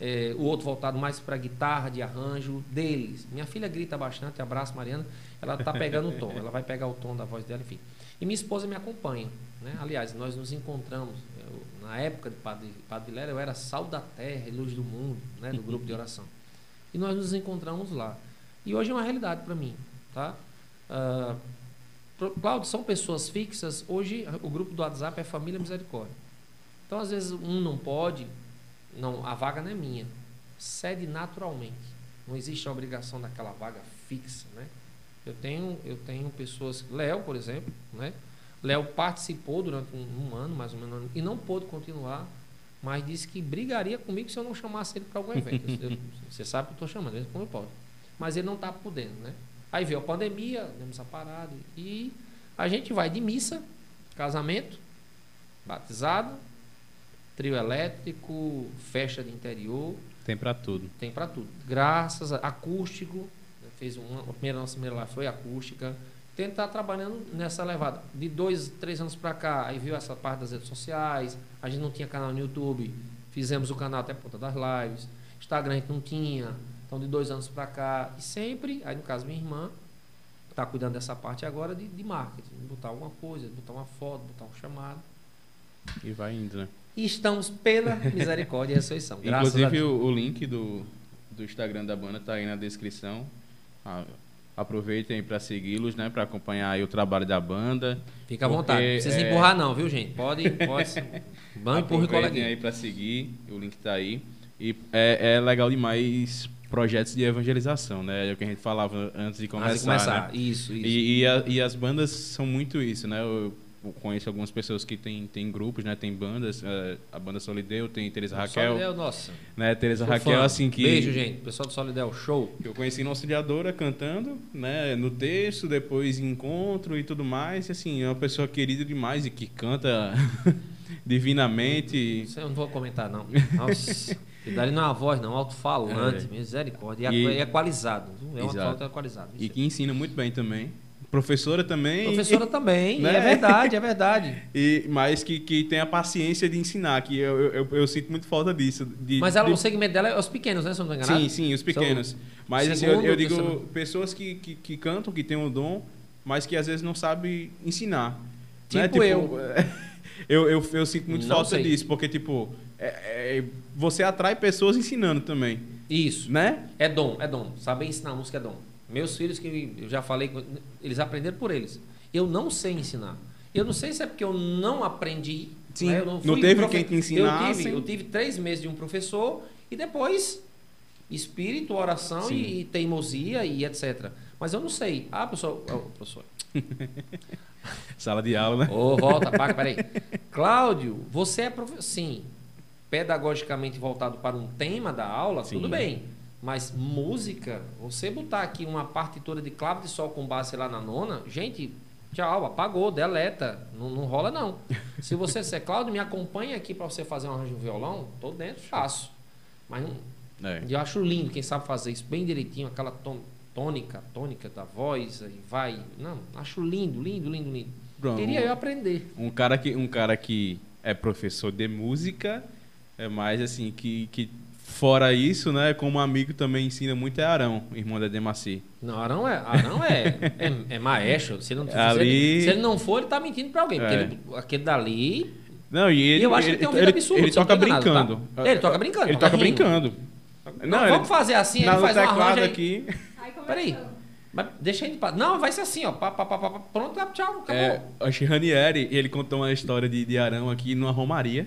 É, o outro voltado mais para guitarra, de arranjo, deles. Minha filha grita bastante, abraço Mariana, ela está pegando o tom, ela vai pegar o tom da voz dela, enfim. E minha esposa me acompanha. Né? Aliás, nós nos encontramos, eu, na época de Padre, Padre Vilela, eu era sal da terra e luz do mundo, né? do grupo de oração. E nós nos encontramos lá. E hoje é uma realidade para mim. Tá? Uh, Cláudio, são pessoas fixas. Hoje o grupo do WhatsApp é Família Misericórdia. Então, às vezes, um não pode, não, a vaga não é minha. Cede naturalmente. Não existe a obrigação daquela vaga fixa, né? Eu tenho, eu tenho pessoas, Léo, por exemplo, né? Léo participou durante um, um, ano, mais ou menos, e não pôde continuar, mas disse que brigaria comigo se eu não chamasse ele para algum evento. eu, você sabe que eu estou chamando, ele como pode. Mas ele não está podendo, né? Aí veio a pandemia, demos essa parada, e a gente vai de missa, casamento, batizado, trio elétrico, festa de interior. Tem para tudo. Tem para tudo. Graças a acústico, né, fez uma, a primeira nossa primeira lá foi acústica. Tentar trabalhando nessa levada. De dois, três anos para cá, aí viu essa parte das redes sociais. A gente não tinha canal no YouTube, fizemos o canal até ponta das lives. Instagram a gente não tinha. Então, de dois anos para cá, e sempre, aí no caso minha irmã, está cuidando dessa parte agora de, de marketing, botar alguma coisa, botar uma foto, botar um chamado. E vai indo, né? E estamos pela misericórdia e ressurreição. Inclusive, o, o, link do, do Instagram da banda está aí na descrição. Ah, aproveitem para segui-los, né? Para acompanhar o trabalho da banda. Fica à vontade. Não precisa é... empurrar, não, viu, gente? Pode. pode Vamos empurrar aí para seguir. O link está aí. E é, é legal demais projetos de evangelização, né? É o que a gente falava antes de começar. Antes de começar. Né? Isso, isso. E, e, a, e, as bandas são muito isso, né? Eu, conheço algumas pessoas que têm, têm grupos, né? Tem bandas, uh, a banda Solideu, tem Teresa Raquel. Solideu, nossa. Né? Teresa Raquel, fã. assim que... Beijo, gente. Pessoal do Solideu, show. Eu conheci na Auxiliadora cantando, né? No texto, depois em encontro e tudo mais. E, assim, é uma pessoa querida demais e que canta divinamente. Isso eu não vou comentar, não. Nossa... E dali não é uma voz, não, alto-falante, é. misericórdia. E, e, é equalizado. É um alto-falante equalizado. E que ensina muito bem também. Professora também. Professora também, né? é verdade, é verdade. e, mas que, que tem a paciência de ensinar, que eu, eu, eu sinto muito falta disso. De, mas ela, de... o segmento dela é os pequenos, né? Se eu não enganado. Sim, sim, os pequenos. São mas assim, eu, eu digo terceiro... pessoas que, que, que, cantam, que têm um dom, mas que às vezes não sabem ensinar. Tipo, né? tipo eu. eu, eu, eu sinto muito não falta sei. disso, porque, tipo, é, é, você atrai pessoas ensinando também. Isso. Né? É dom, é dom. Saber ensinar música é dom. Meus filhos, que eu já falei, eles aprenderam por eles. Eu não sei ensinar. Eu não sei se é porque eu não aprendi. Sim, né? eu não, não teve profe... quem te ensinasse. Eu tive, eu tive três meses de um professor e depois espírito, oração e, e, teimosia e etc. Mas eu não sei. Ah, professor. Oh, professor. Sala de aula, né? Ô, oh, volta, paga, peraí. Cláudio, você é professor. Sim. Pedagogicamente voltado para um tema da aula, Sim. tudo bem. Mas música, você botar aqui uma partitura de clave de sol com base lá na nona, gente, tchau, apagou, deleta. Não, não rola, não. Se você ser Cláudio, me acompanha aqui para você fazer um arranjo de violão, tô dentro, faço. Mas é. eu acho lindo quem sabe fazer isso bem direitinho, aquela tônica, tônica da voz, aí vai. Não, acho lindo, lindo, lindo, lindo. Pronto, Queria eu aprender. Um cara que, um cara que é professor de música, é mais assim, que, que Fora isso, né, como amigo também ensina muito é Arão, irmão da Demaci. Não, Arão é, Arão é, é, é maestro. Se, não, Ali... se, ele, se ele não for, ele tá mentindo para alguém. Porque é. ele, aquele dali. Não, e ele. E eu acho que ele tem um vídeo absurdo. Ele toca brincando. Tá? Ele toca brincando. Ele toca brincando. Não, não vamos fazer assim, ele faz um arranjo aqui. Peraí. Mas deixa ele. Não, vai ser assim, ó. Pá, pá, pá, pá, pronto, tchau, acabou. É, o Ranieri, ele contou uma história de, de Arão aqui numa Romaria.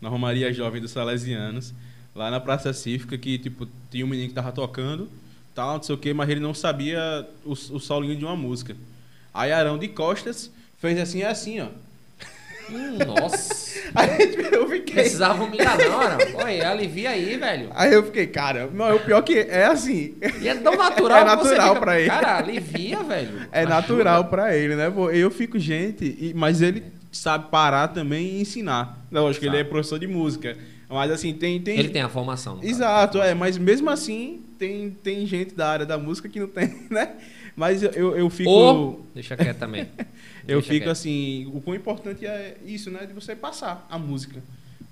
Na Romaria Jovem dos Salesianos lá na Praça Cívica, que, tipo, tinha um menino que tava tocando, tal, não sei o quê, mas ele não sabia o, o solinho de uma música. Aí Arão de Costas fez assim, assim, ó. Hum, nossa. Aí eu fiquei. Precisava humilhar, não, Arão. Oi, alivia aí, velho. Aí eu fiquei, cara, não, o pior que é assim. E é tão natural É natural fica, pra ele. Cara, alivia, velho. É Ajuda. natural pra ele, né? Eu fico, gente, mas ele sabe parar também e ensinar. Lógico que ele é professor de música. Mas assim, tem. tem... Ele tem a formação. Exato, é, mas mesmo assim, tem, tem gente da área da música que não tem, né? Mas eu, eu fico. Ou, deixa quieto também. eu fico quieto. assim, o quão importante é isso, né? De você passar a música.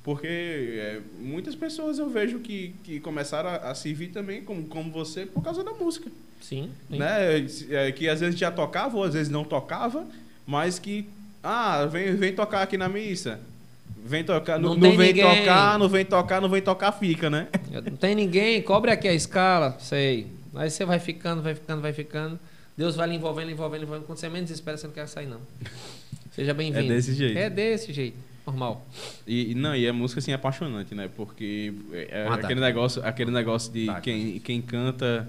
Porque é, muitas pessoas eu vejo que, que começaram a, a servir também, como, como você, por causa da música. Sim. sim. Né? É, que às vezes já tocava, ou às vezes não tocava, mas que, ah, vem, vem tocar aqui na missa. Vem tocar, não, Não não vem ninguém. tocar, não vem tocar, não vem tocar, fica, né? Não tem ninguém, cobre aqui a escala, sei. Aí você vai ficando, vai ficando, vai ficando. Deus vai lhe envolvendo, envolvendo, envolvendo. Quando você menos espera, você não quer sair, não. Seja bem-vindo. É desse jeito. É desse jeito. Normal. E, não, e a música assim é apaixonante, né? Porque é Um ataque. aquele negócio, aquele negócio de Ataque. quem, quem canta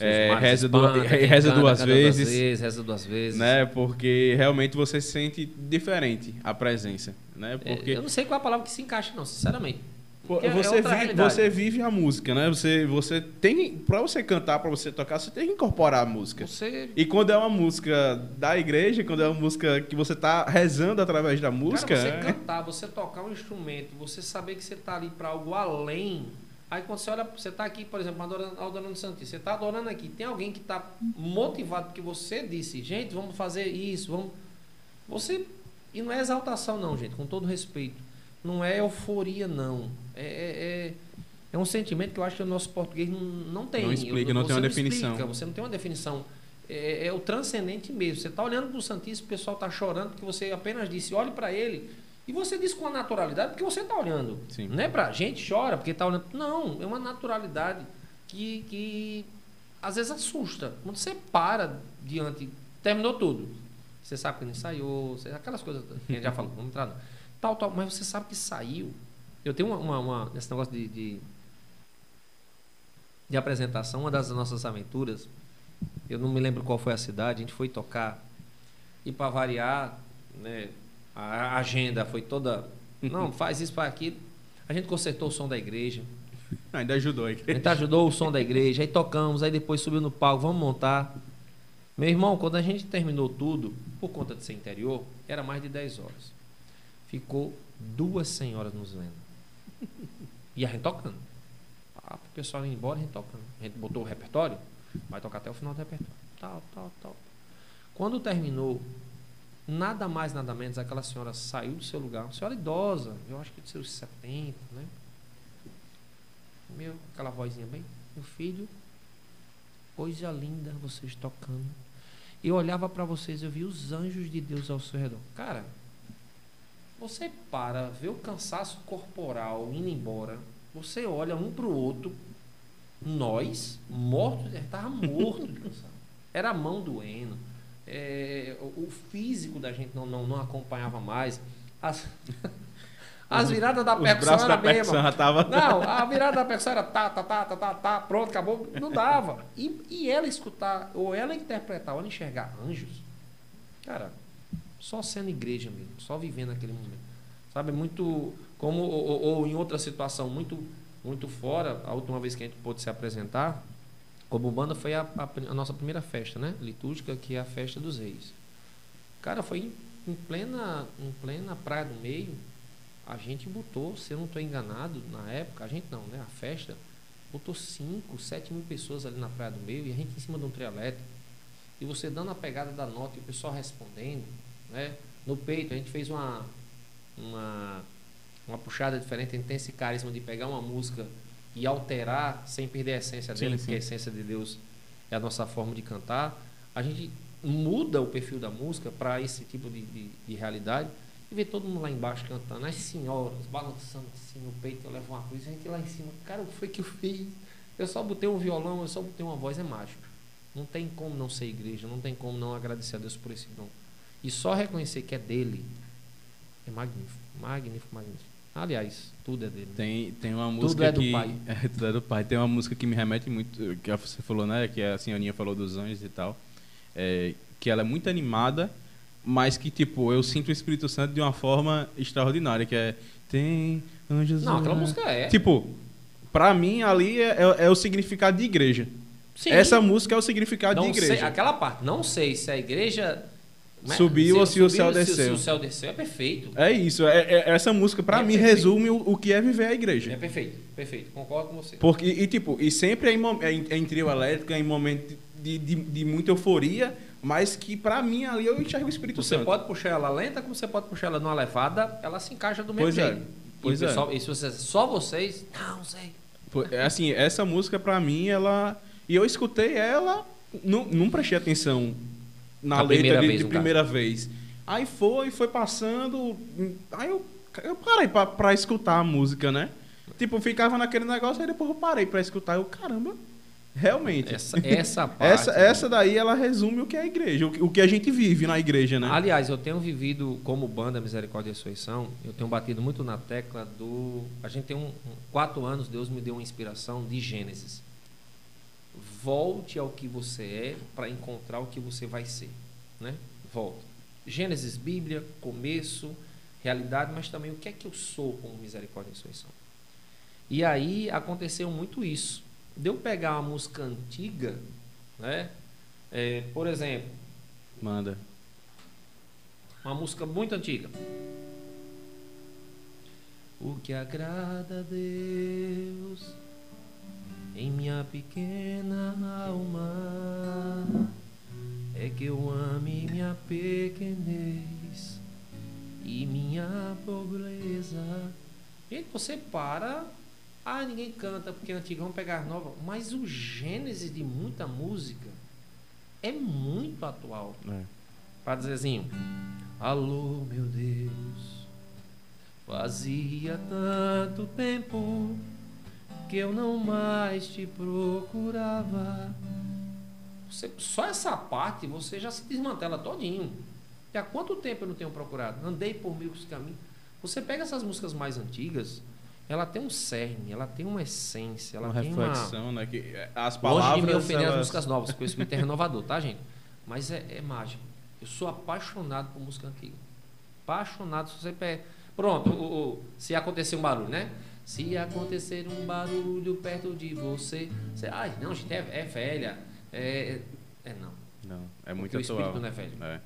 é, reza, espanta, reza canta, duas canta vezes, Reza duas vezes. né? Porque realmente você sente diferente a presença, né? É, Porque Eu não sei qual é a palavra que se encaixa, não, sinceramente. porque é você, outra vive, você vive a música, né? Você, você tem, para você cantar, para você tocar, você tem que incorporar a música. Você. E quando é uma música da igreja, quando é uma música que você tá rezando através da música, Cara, você é- cantar, você tocar um instrumento, você saber que você está ali para algo além. Aí quando você olha, você está aqui, por exemplo, adorando, adorando Santíssimo, você está adorando aqui, tem alguém que está motivado porque você disse, gente, vamos fazer isso, vamos. Você. E não é exaltação, não, gente, com todo respeito. Não é euforia, não. É, é, é, é um sentimento que eu acho que o nosso português não, não tem. Não explica, não você tem uma definição. explica, você não tem uma definição. É, é o transcendente mesmo. Você está olhando para o Santíssimo, o pessoal está chorando porque você apenas disse, olhe para ele. E você diz com a naturalidade porque você está olhando. Sim. Não é para gente chora porque está olhando. Não, é uma naturalidade que, que às vezes assusta. Quando você para diante, terminou tudo. Você sabe que não ensaiou, aquelas coisas que a gente já falou, vamos entrar. não. Tal, tal, mas você sabe que saiu. Eu tenho uma, uma, uma- esse negócio de, de, de apresentação, uma das nossas aventuras, eu não me lembro qual foi a cidade, a gente foi tocar e para variar, né, a a agenda foi toda, não, faz isso, faz aquilo. A gente consertou o som da igreja, ainda ajudou aí. a gente ajudou o som da igreja, aí tocamos, aí depois subiu no palco, vamos montar. Meu irmão, quando a gente terminou tudo, por conta de ser interior, era mais de 10 horas. Ficou duas senhoras nos vendo. E a gente tocando. Ah, o pessoal indo embora, a gente tocando. A gente botou o repertório, vai tocar até o final do repertório. Tal, tal, tal. Quando terminou, nada mais, nada menos, aquela senhora saiu do seu lugar, uma senhora idosa, eu acho que de seus 70, né? Meu, aquela vozinha bem, meu filho, coisa linda vocês tocando. Eu olhava para vocês, eu vi os anjos de Deus ao seu redor. Cara, você para, vê o cansaço corporal indo embora, você olha um pro outro, nós, mortos, estava morto de cansaço. Era a mão doendo, é, o, físico da gente não, não, não acompanhava mais. As, as viradas da percussão era da mesma. percussão tava... Não, a virada da pessoa era tá, tá, tá, tá, tá, tá, pronto, acabou. Não dava. E, e ela escutar, ou ela interpretar, ou ela enxergar anjos, cara, só sendo igreja mesmo, só vivendo aquele momento. Sabe, muito. Como, ou, ou- ou em outra situação, muito, muito fora, a última vez que a gente pôde se apresentar, como banda, foi a, a, a nossa primeira festa, né? Litúrgica, que é a festa dos reis. Cara, foi em, em plena, em plena praia do meio, a gente botou, se eu não estou enganado, na época, a gente não, né? A festa, botou 5, 7 mil pessoas ali na Praia do Meio e a gente em cima de um trio elétrico. E você dando a pegada da nota e o pessoal respondendo, né? No peito, a gente fez uma, uma, uma puxada diferente, tem esse carisma de pegar uma música e alterar sem perder a essência Sim, dele, sim. porque a essência de Deus é a nossa forma de cantar. A gente muda o perfil da música para esse tipo de, de, de realidade e ver todo mundo lá embaixo cantando, as senhoras balançando assim no peito, eu levo uma cruz, a gente lá em cima, cara, o que foi que eu fiz? Eu só botei um violão, eu só botei uma voz, é mágico. Não tem como não ser igreja, não tem como não agradecer a Deus por esse dom. E só reconhecer que é dele é magnífico, magnífico, magnífico. Aliás, tudo é dele. né? Tem, tem uma música é do que... pai. É, tudo é do pai. Tem uma música que me remete muito, que você falou, né? Que a senhorinha falou dos anjos e tal. É, que ela é muito animada, mas que, tipo, eu sinto o Espírito Santo de uma forma extraordinária, que é... Tem anjos... Não, aquela música é. Tipo, pra mim, ali é, é- é o significado de igreja. Sim. Essa música é o significado não de igreja. sei, aquela parte, não sei se a igreja né, Subiu ou se o céu subiu, desceu. Se, o céu desceu, é perfeito. É isso. É, é- essa música, pra É mim, perfeito. resume o, o que é viver a igreja. É perfeito, perfeito. Concordo com você. Porque, e, tipo, e sempre é em, é em, é em trio elétrico, é em momento de, de, de muita euforia, mas que pra mim ali eu enxergo o Espírito Você Santo. pode puxar ela lenta, como você pode puxar ela numa levada, ela se encaixa do mesmo Pois é. jeito. Pois e é. pessoal, e se você, só vocês? Não, sei. É Assim, essa música pra mim, ela. E eu escutei ela, não, não prestei atenção na A letra de, de primeira vez. Aí foi, foi passando. Aí eu, eu parei pra, pra escutar a música, né? Tipo, ficava naquele negócio, aí depois eu parei pra escutar. Eu, caramba, realmente. Essa, essa parte. Essa, essa daí, ela resume o que é a igreja, o que, o que a gente vive na igreja, né? Aliás, eu tenho vivido como banda Misericórdia e Ressurreição, eu tenho batido muito na tecla do. A gente tem um, um- quatro anos, Deus me deu uma inspiração de Gênesis. Volte ao que você é para encontrar o que você vai ser, né? Volta. Gênesis, Bíblia, começo, realidade, mas também o que é que eu sou como Misericórdia e Ressurreição. E aí aconteceu muito isso. De eu pegar uma música antiga, né? É, por exemplo, Manda. uma música muito antiga. O que agrada a Deus em minha pequena alma é que eu ame minha pequenez e minha pobreza. Gente, você para. Ah, ninguém canta porque é antigo, vamos pegar nova. Mas o gênese de muita música é muito atual. É. Assim, alô meu Deus, fazia tanto tempo que eu não mais te procurava. Você- só essa parte você já se desmantela todinho. E há quanto tempo eu não tenho procurado? Andei por mil caminhos. Você pega essas músicas mais antigas, ela tem um cerne, ela tem uma essência, ela uma tem uma, reflexão, né? Que as Longe palavras. de me ofender as elas- músicas novas, porque o Espírito é renovador, tá, gente? Mas é, é mágico. Eu sou apaixonado por música antiga. Apaixonado. Se você pe... Pronto, o, o- se acontecer um barulho, né? Se acontecer um barulho perto de você. você ai, não, gente, é, é velha. É, é não. Não, é muito Porque o atual. Espírito não é velho. É,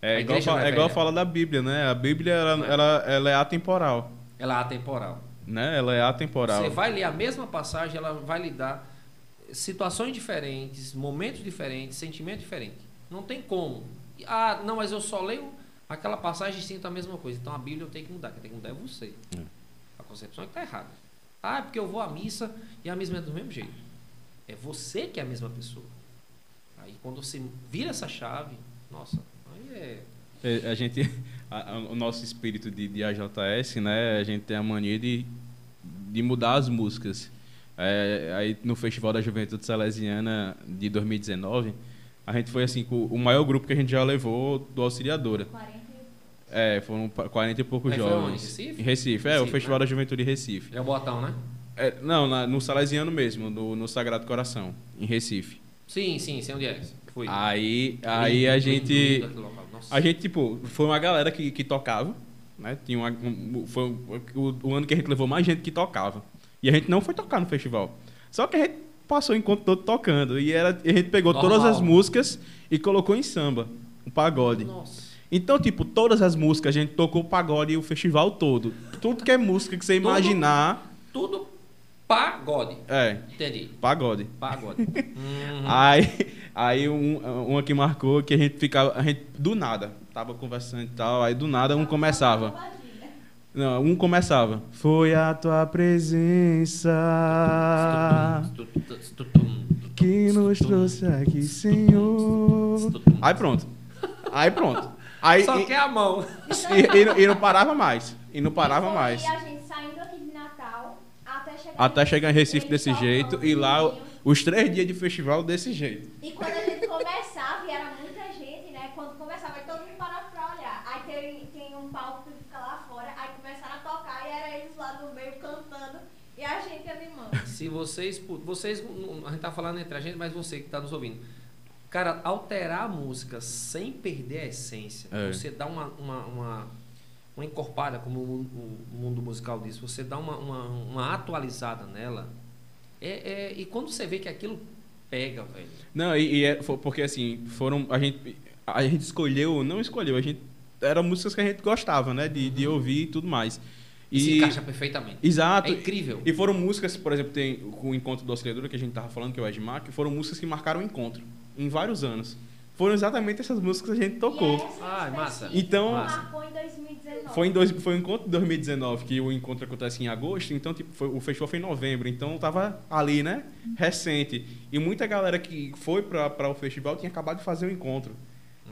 é, igual, igreja fa- não é é igual fala da Bíblia, né? A Bíblia, ela, é. ela, ela é atemporal, Ela é atemporal. né? Ela é atemporal. Você vai ler a mesma passagem, ela vai lhe dar situações diferentes, momentos diferentes, sentimentos diferentes. Não tem como. Ah, não, mas eu só leio aquela passagem e sinto a mesma coisa. Então a Bíblia eu tenho que mudar. Quem tem que mudar é você. É. Concepção é que está errada. Ah, é porque eu vou à missa e a missa é do mesmo jeito. É você que é a mesma pessoa. Aí quando você vira essa chave, nossa, aí é. É, A gente, a- a- o nosso espírito de, de AJS, né? A gente tem a mania de, de mudar as músicas. É, aí no Festival da Juventude Salesiana de 2019, a gente foi assim, com o maior grupo que a gente já levou do Auxiliadora. 40 e- É, foram pa- 40 e poucos Aí foi jovens. onde? Recife? Em Recife, é, o Recife, Festival né? da Juventude em Recife. É o botão, né? É, não, na- no Salesiano mesmo, no, no Sagrado Coração, em Recife. Sim, sim, sei onde é. Fui. Aí, aí a Lindo, gente. lindo, lindo. A gente, tipo, foi uma galera que, que tocava, né? Tinha uma, um- foi o, o ano que a gente levou mais gente que tocava. E a gente não foi tocar no festival. Só que a gente passou o encontro todo tocando. E era, a gente pegou Normal. todas as músicas e colocou em samba, um pagode. Nossa. Então, tipo, todas as músicas a gente tocou o pagode o festival todo. Tudo que é música que você Tudo. imaginar, Tudo pagode. é, Entendi. pagode. Pagode. Uhum. Aí, aí um, uma que marcou que a gente ficava, a gente do nada, tava conversando e tal, aí do nada um começava. Não, um começava. Foi a tua presença que nos trouxe aqui, Senhor. Aí pronto. Aí pronto. Aí Só e, quer a mão. e- e não- e não parava mais. E não parava E foi mais. a gente saindo aqui de Natal até chegar Até chegar em Recife desse jeito e lá os três dias de festival desse jeito. E quando a gente começava, e era muita gente, né? Quando começava, aí todo mundo parava pra olhar. Aí tem, tem um palco que fica lá fora, aí começaram a tocar e era eles lá no meio cantando e a gente animando. Se vocês. vocês não- a gente tá falando entre a gente, mas você que tá nos ouvindo. Cara, alterar a música sem perder a essência, É. você dá uma, uma, uma, uma encorpada, como o, mu- o mundo musical diz, você dá uma, uma, uma atualizada nela. É, é- e quando você vê que aquilo pega, velho. Não, e, e é- porque assim, foram. A gente, a gente escolheu, não escolheu, a gente. Eram músicas que a gente gostava, né? De, de ouvir e tudo mais. E se E, encaixa perfeitamente. exato. É incrível. E foram músicas, por exemplo, tem o encontro do Auxiliadora que a gente tava falando, que é o Edmar, que foram músicas que marcaram o encontro em vários anos. Foram exatamente essas músicas que a gente tocou. Essa Ai, massa. Então- Massa. marcou em 2019. foi em dois, foi um encontro de 2019 que o encontro acontece em agosto, então tipo, foi, o festival foi em novembro, então tava ali, né? Recente. E muita galera que foi para o festival tinha acabado de fazer o encontro.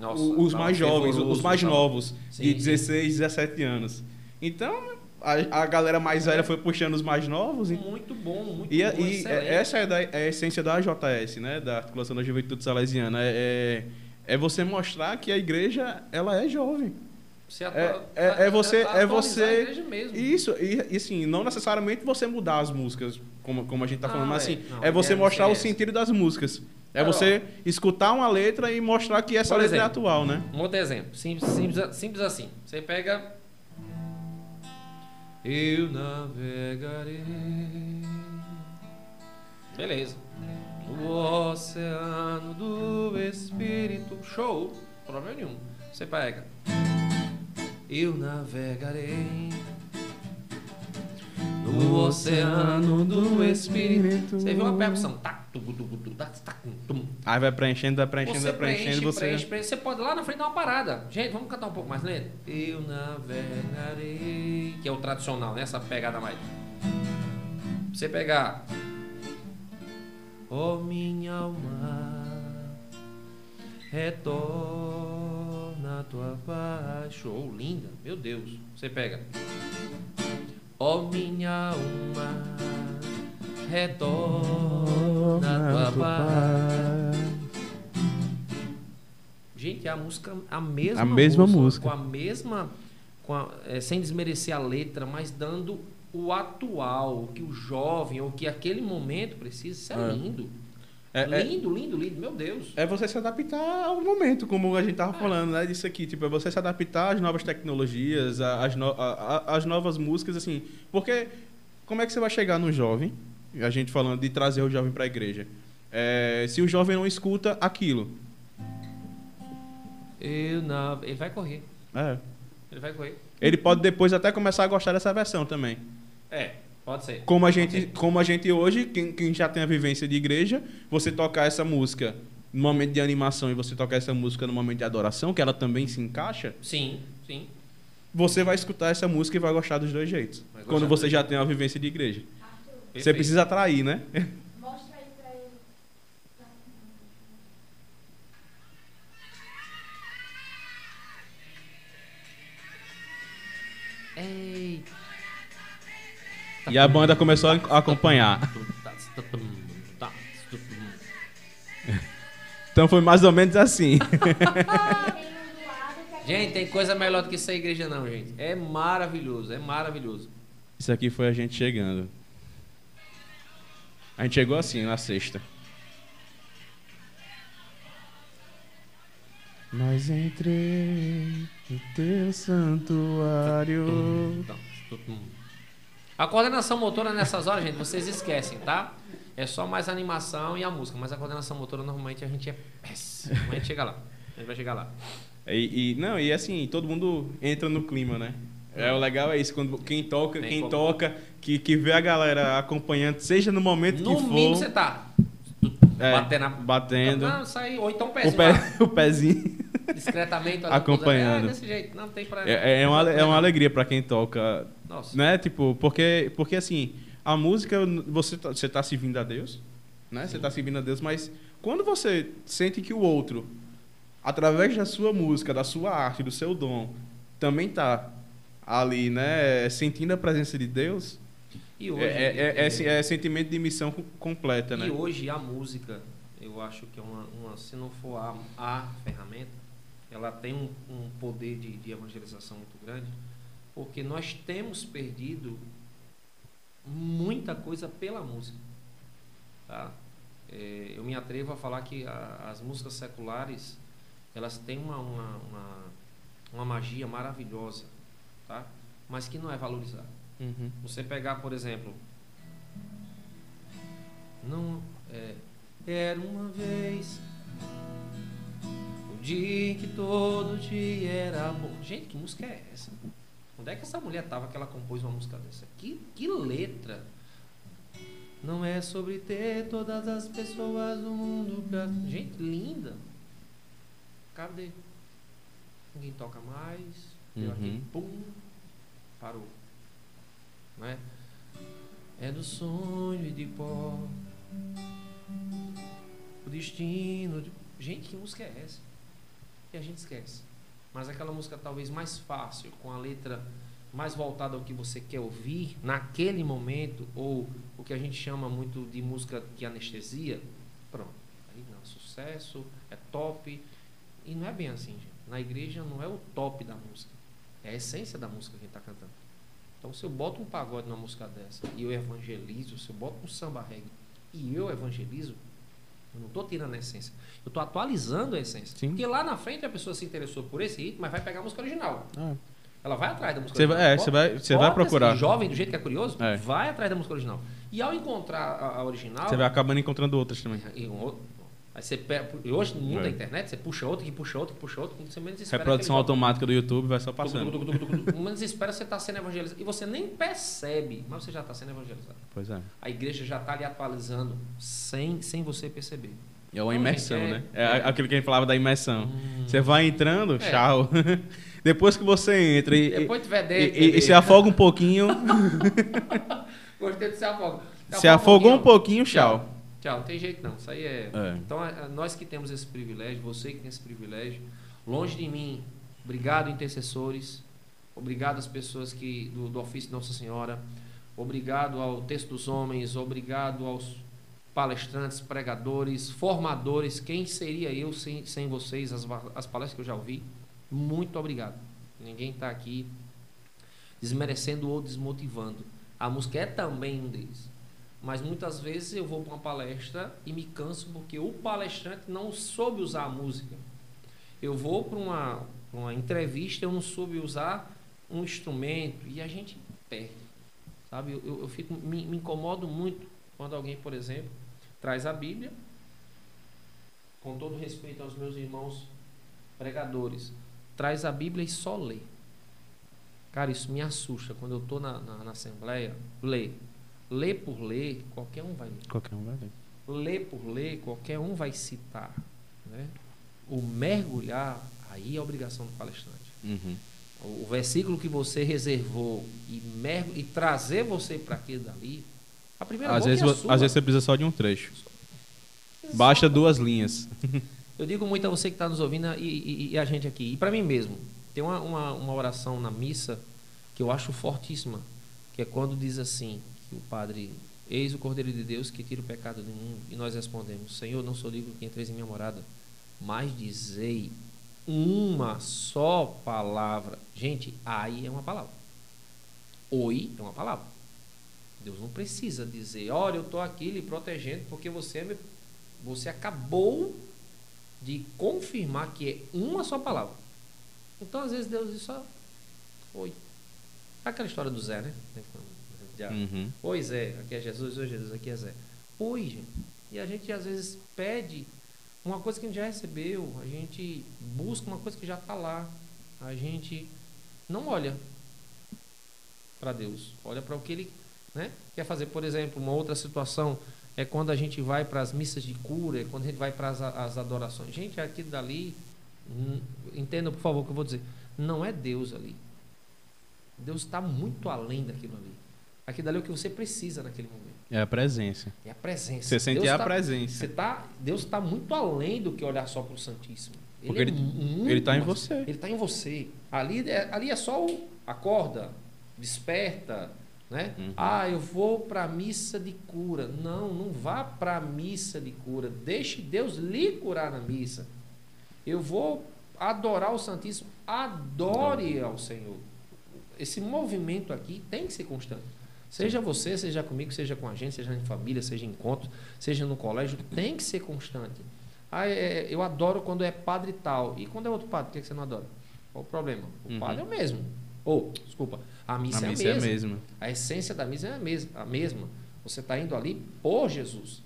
Nossa, O- os mais jovens, os mais novos, Sim, de sim. 16, 17 anos. Então, a, a galera mais velha foi puxando os mais novos. e- Muito bom, muito E, a- bom, e excelente. essa é, da- é a essência da AJS, né? Da Articulação da Juventude Salesiana. É, é, é você mostrar que a igreja, ela é jovem. Se É- é- é você- é você-. Isso, e, e assim, não necessariamente você mudar as músicas, como, como a gente tá Não, falando, mas é, assim, não, é você é, mostrar é o sentido das músicas. É você escutar uma letra e mostrar que essa Por letra é exemplo, atual, né? Um outro exemplo, simples, simples, simples assim. Você pega. Eu navegarei. Beleza. No oceano do Espírito. Show. Problema nenhum. Você pega. Eu navegarei. No oceano do Espírito. Você viu a percussão? Tá, tu, tu, tu, tu, tá, tá, tum. Aí vai preenchendo, vai preenchendo, vai preenchendo, preenche, você... preenche, preenche. Você pode lá na frente dar uma parada. Gente, vamos cantar um pouco mais lento? Eu navegarei. Que é o tradicional, né? Essa pegada mais. Você pegar. Ó minha alma, retorna a tua paz. Show, linda. Meu Deus. Você pega. Ó minha alma, retorna a tua paz. Gente, é a música, a mesma, A mesma música. Com a mesma. Com a- é, sem desmerecer a letra, mas dando o atual, o que o jovem, ou que aquele momento precisa. Isso é, É. lindo. É, é, lindo, lindo, lindo. Meu Deus. é você se adaptar ao momento, como a gente tava falando, né? Disso aqui, tipo, é você se adaptar às novas tecnologias, às, no- às novas músicas, assim. Porque como é que você vai chegar no jovem, a gente falando de trazer o jovem para a igreja, é, se o jovem não escuta aquilo? Eu na... Ele vai correr. É. Ele vai correr. Ele pode depois até começar a gostar dessa versão também. É, pode ser. Como a gente, como a gente hoje, quem, quem já tem a vivência de igreja, você tocar essa música no momento de animação e você tocar essa música no momento de adoração, que ela também se encaixa, Sim, sim. você vai escutar essa música e vai gostar dos dois jeitos. Quando você já tem uma vivência de igreja. Você Perfeito. precisa atrair, né? E a banda começou a acompanhar. Então foi mais ou menos assim. Gente, tem coisa melhor do que isso a igreja não, gente. É maravilhoso, é maravilhoso. Isso aqui foi a gente chegando. A gente chegou assim, na sexta. Mas entrei no teu santuário. A coordenação motora nessas horas, gente, vocês esquecem, tá? É só mais a animação e a música, mas a coordenação motora normalmente a gente é péssimo. A gente chega lá. A gente vai chegar lá. E, e- não, e assim, todo mundo entra no clima, né? É, o legal é isso, quando quem toca, Tem quem como. toca, que, que vê a galera acompanhando, seja no momento No que for. mínimo você tá é, batendo a... batendo. Não, sai, ou então o o, pezinho pé, lá, o pezinho. discretamente. olha, Acompanhando. É desse jeito, não tem pra... É, é, uma, é uma alegria pra quem toca, Nossa. né? Tipo, porque, porque assim, a música, você tá, você tá servindo a Deus, né? Você tá servindo a Deus, mas quando você sente que o outro, através da sua música, da sua arte, do seu dom, também tá ali, né? Sentindo a presença de Deus, E é, hoje... é, é, é- é sentimento de missão co- completa, né? E hoje a música, eu acho que é uma, uma- se não for a, a ferramenta, ela tem um, um poder de, de evangelização muito grande, porque nós temos perdido muita coisa pela música. Tá? É, eu me atrevo a falar que a- as músicas seculares elas têm uma, uma, uma, uma magia maravilhosa, tá? mas que não é valorizada. Uhum. Você pegar, por exemplo, não é, era uma vez o dia que todo dia era bom. Gente, que música é essa? Onde é que essa mulher tava que ela compôs uma música dessa? Que, que letra! Não é sobre ter todas as pessoas do mundo pra... Gente, linda! Cadê? Ninguém toca mais. Deu Uhum. aquele pum. Parou. Não é? É do sonho e de pó. O destino. De... Gente, que música é essa? E a gente esquece. Mas aquela música talvez mais fácil, com a letra mais voltada ao que você quer ouvir naquele momento, ou o que a gente chama muito de música de anestesia, pronto. Aí não, sucesso, é top. E não é bem assim, gente. Na igreja não é o top da música. É a essência da música que está cantando. Então, se eu boto um pagode numa música dessa e eu evangelizo, se eu boto um samba reggae e eu evangelizo, eu não estou tirando a essência. Eu estou atualizando a essência. Sim. Porque lá na frente a pessoa se interessou por esse ritmo, mas vai pegar a música original. Ah, Ela vai atrás da música vai- original. é, você vai- você vai procurar. jovem, do jeito que é curioso, É. vai atrás da música original. E ao encontrar a, a original. Você vai acabando encontrando outras também. E aí você pega, hoje no mundo É. da internet, você puxa outro, que puxa outro, que puxa outro, quando você menos espera. Reprodução automática do YouTube vai só passando. Tucu, tucu. Menos espera você estar sendo evangelizado. E você nem percebe, mas você já está sendo evangelizado. Pois é. A igreja já está ali atualizando sem, sem você perceber. É uma imersão, é- né? É, é. aquilo que a gente falava da imersão. Você vai entrando, É. tchau. Depois que você entra e, Depois tiver dentro. e- e se afoga um pouquinho, Gostei de se afogar. se afogou um pouquinho, tchau. Tchau, não tem jeito não. Isso aí é. É. Então, a- a- nós que temos esse privilégio, você que tem esse privilégio, longe de mim, obrigado, intercessores, obrigado às pessoas que do, do ofício de Nossa Senhora, obrigado ao texto dos homens, obrigado aos palestrantes, pregadores, formadores. Quem seria eu sem, sem vocês, as, as palestras que eu já ouvi? Muito obrigado. Ninguém está aqui desmerecendo ou desmotivando. A música é também um deles. Mas muitas vezes eu vou para uma palestra e me canso porque o palestrante não soube usar a música. Eu vou para uma, uma entrevista eu não soube usar um instrumento e a gente perde. Sabe? Eu, eu fico, me, me incomodo muito quando alguém, por exemplo, traz a Bíblia, com todo respeito aos meus irmãos pregadores, traz a Bíblia e só lê. Cara, isso me assusta. Quando eu estou na, na, na Assembleia, lê. Lê por ler, qualquer um vai ler. Qualquer um vai ver. Lê por ler, qualquer um vai citar. Né? O mergulhar, aí é a obrigação do palestrante. Uhum. O, o versículo que você reservou e, e trazer você para aquilo dali, a primeira Às vezes, é sua. às vezes você precisa só de um trecho. Baixa duas linhas. Eu digo muito a você que está nos ouvindo e, e- e a gente aqui. E para mim mesmo, tem uma, uma, uma oração na missa que eu acho fortíssima, que é quando diz assim, o padre, eis o Cordeiro de Deus que tira o pecado do mundo, e nós respondemos, Senhor, não sou digno que entreis em minha morada, mas dizei uma só palavra. Gente, aí é uma palavra. Oi é uma palavra. Deus não precisa dizer, olha, eu estou aqui lhe protegendo porque você, é meu- você acabou de confirmar que é uma só palavra. Então, às vezes, Deus diz só oi. Aquela história do Zé, né? Já. Uhum. Oi, Zé, aqui é Jesus, oi, Jesus, aqui é Zé. Oi, gente. E a gente, às vezes, pede uma coisa que a gente já recebeu, a gente busca uma coisa que já está lá. A gente não olha para Deus, olha para o que Ele né, quer fazer. Por exemplo, uma outra situação é quando a gente vai para as missas de cura, é quando a gente vai para as, adorações. Gente, aquilo dali, hum, entenda por favor o que eu vou dizer, não é Deus ali. Deus está muito além daquilo ali. Aquilo dali é o que você precisa naquele momento. É a presença. É a presença. Você sente Deus a tá- presença. Você tá, Deus está muito além do que olhar só para o Santíssimo. Porque é ele- muito ele tá em você. Ele está em você. Ali é, ali é só o acorda, desperta, né? Uhum. Ah, eu vou para a missa de cura. Não, não vá para a missa de cura. Deixe Deus lhe curar na missa. Eu vou adorar o Santíssimo. Adore ao Senhor. Esse movimento aqui tem que ser constante. Seja você, seja comigo, seja com a gente, seja em família, seja em encontros, seja no colégio, tem que ser constante. Ah, é, eu adoro quando é padre tal. E quando é outro padre, por que que você não adora? Qual o problema? O Uhum. padre é o mesmo. Ou, desculpa, a missa, a é, missa a é a mesma. mesma. A essência da missa é a mesma. A mesma. Você está indo ali por Jesus,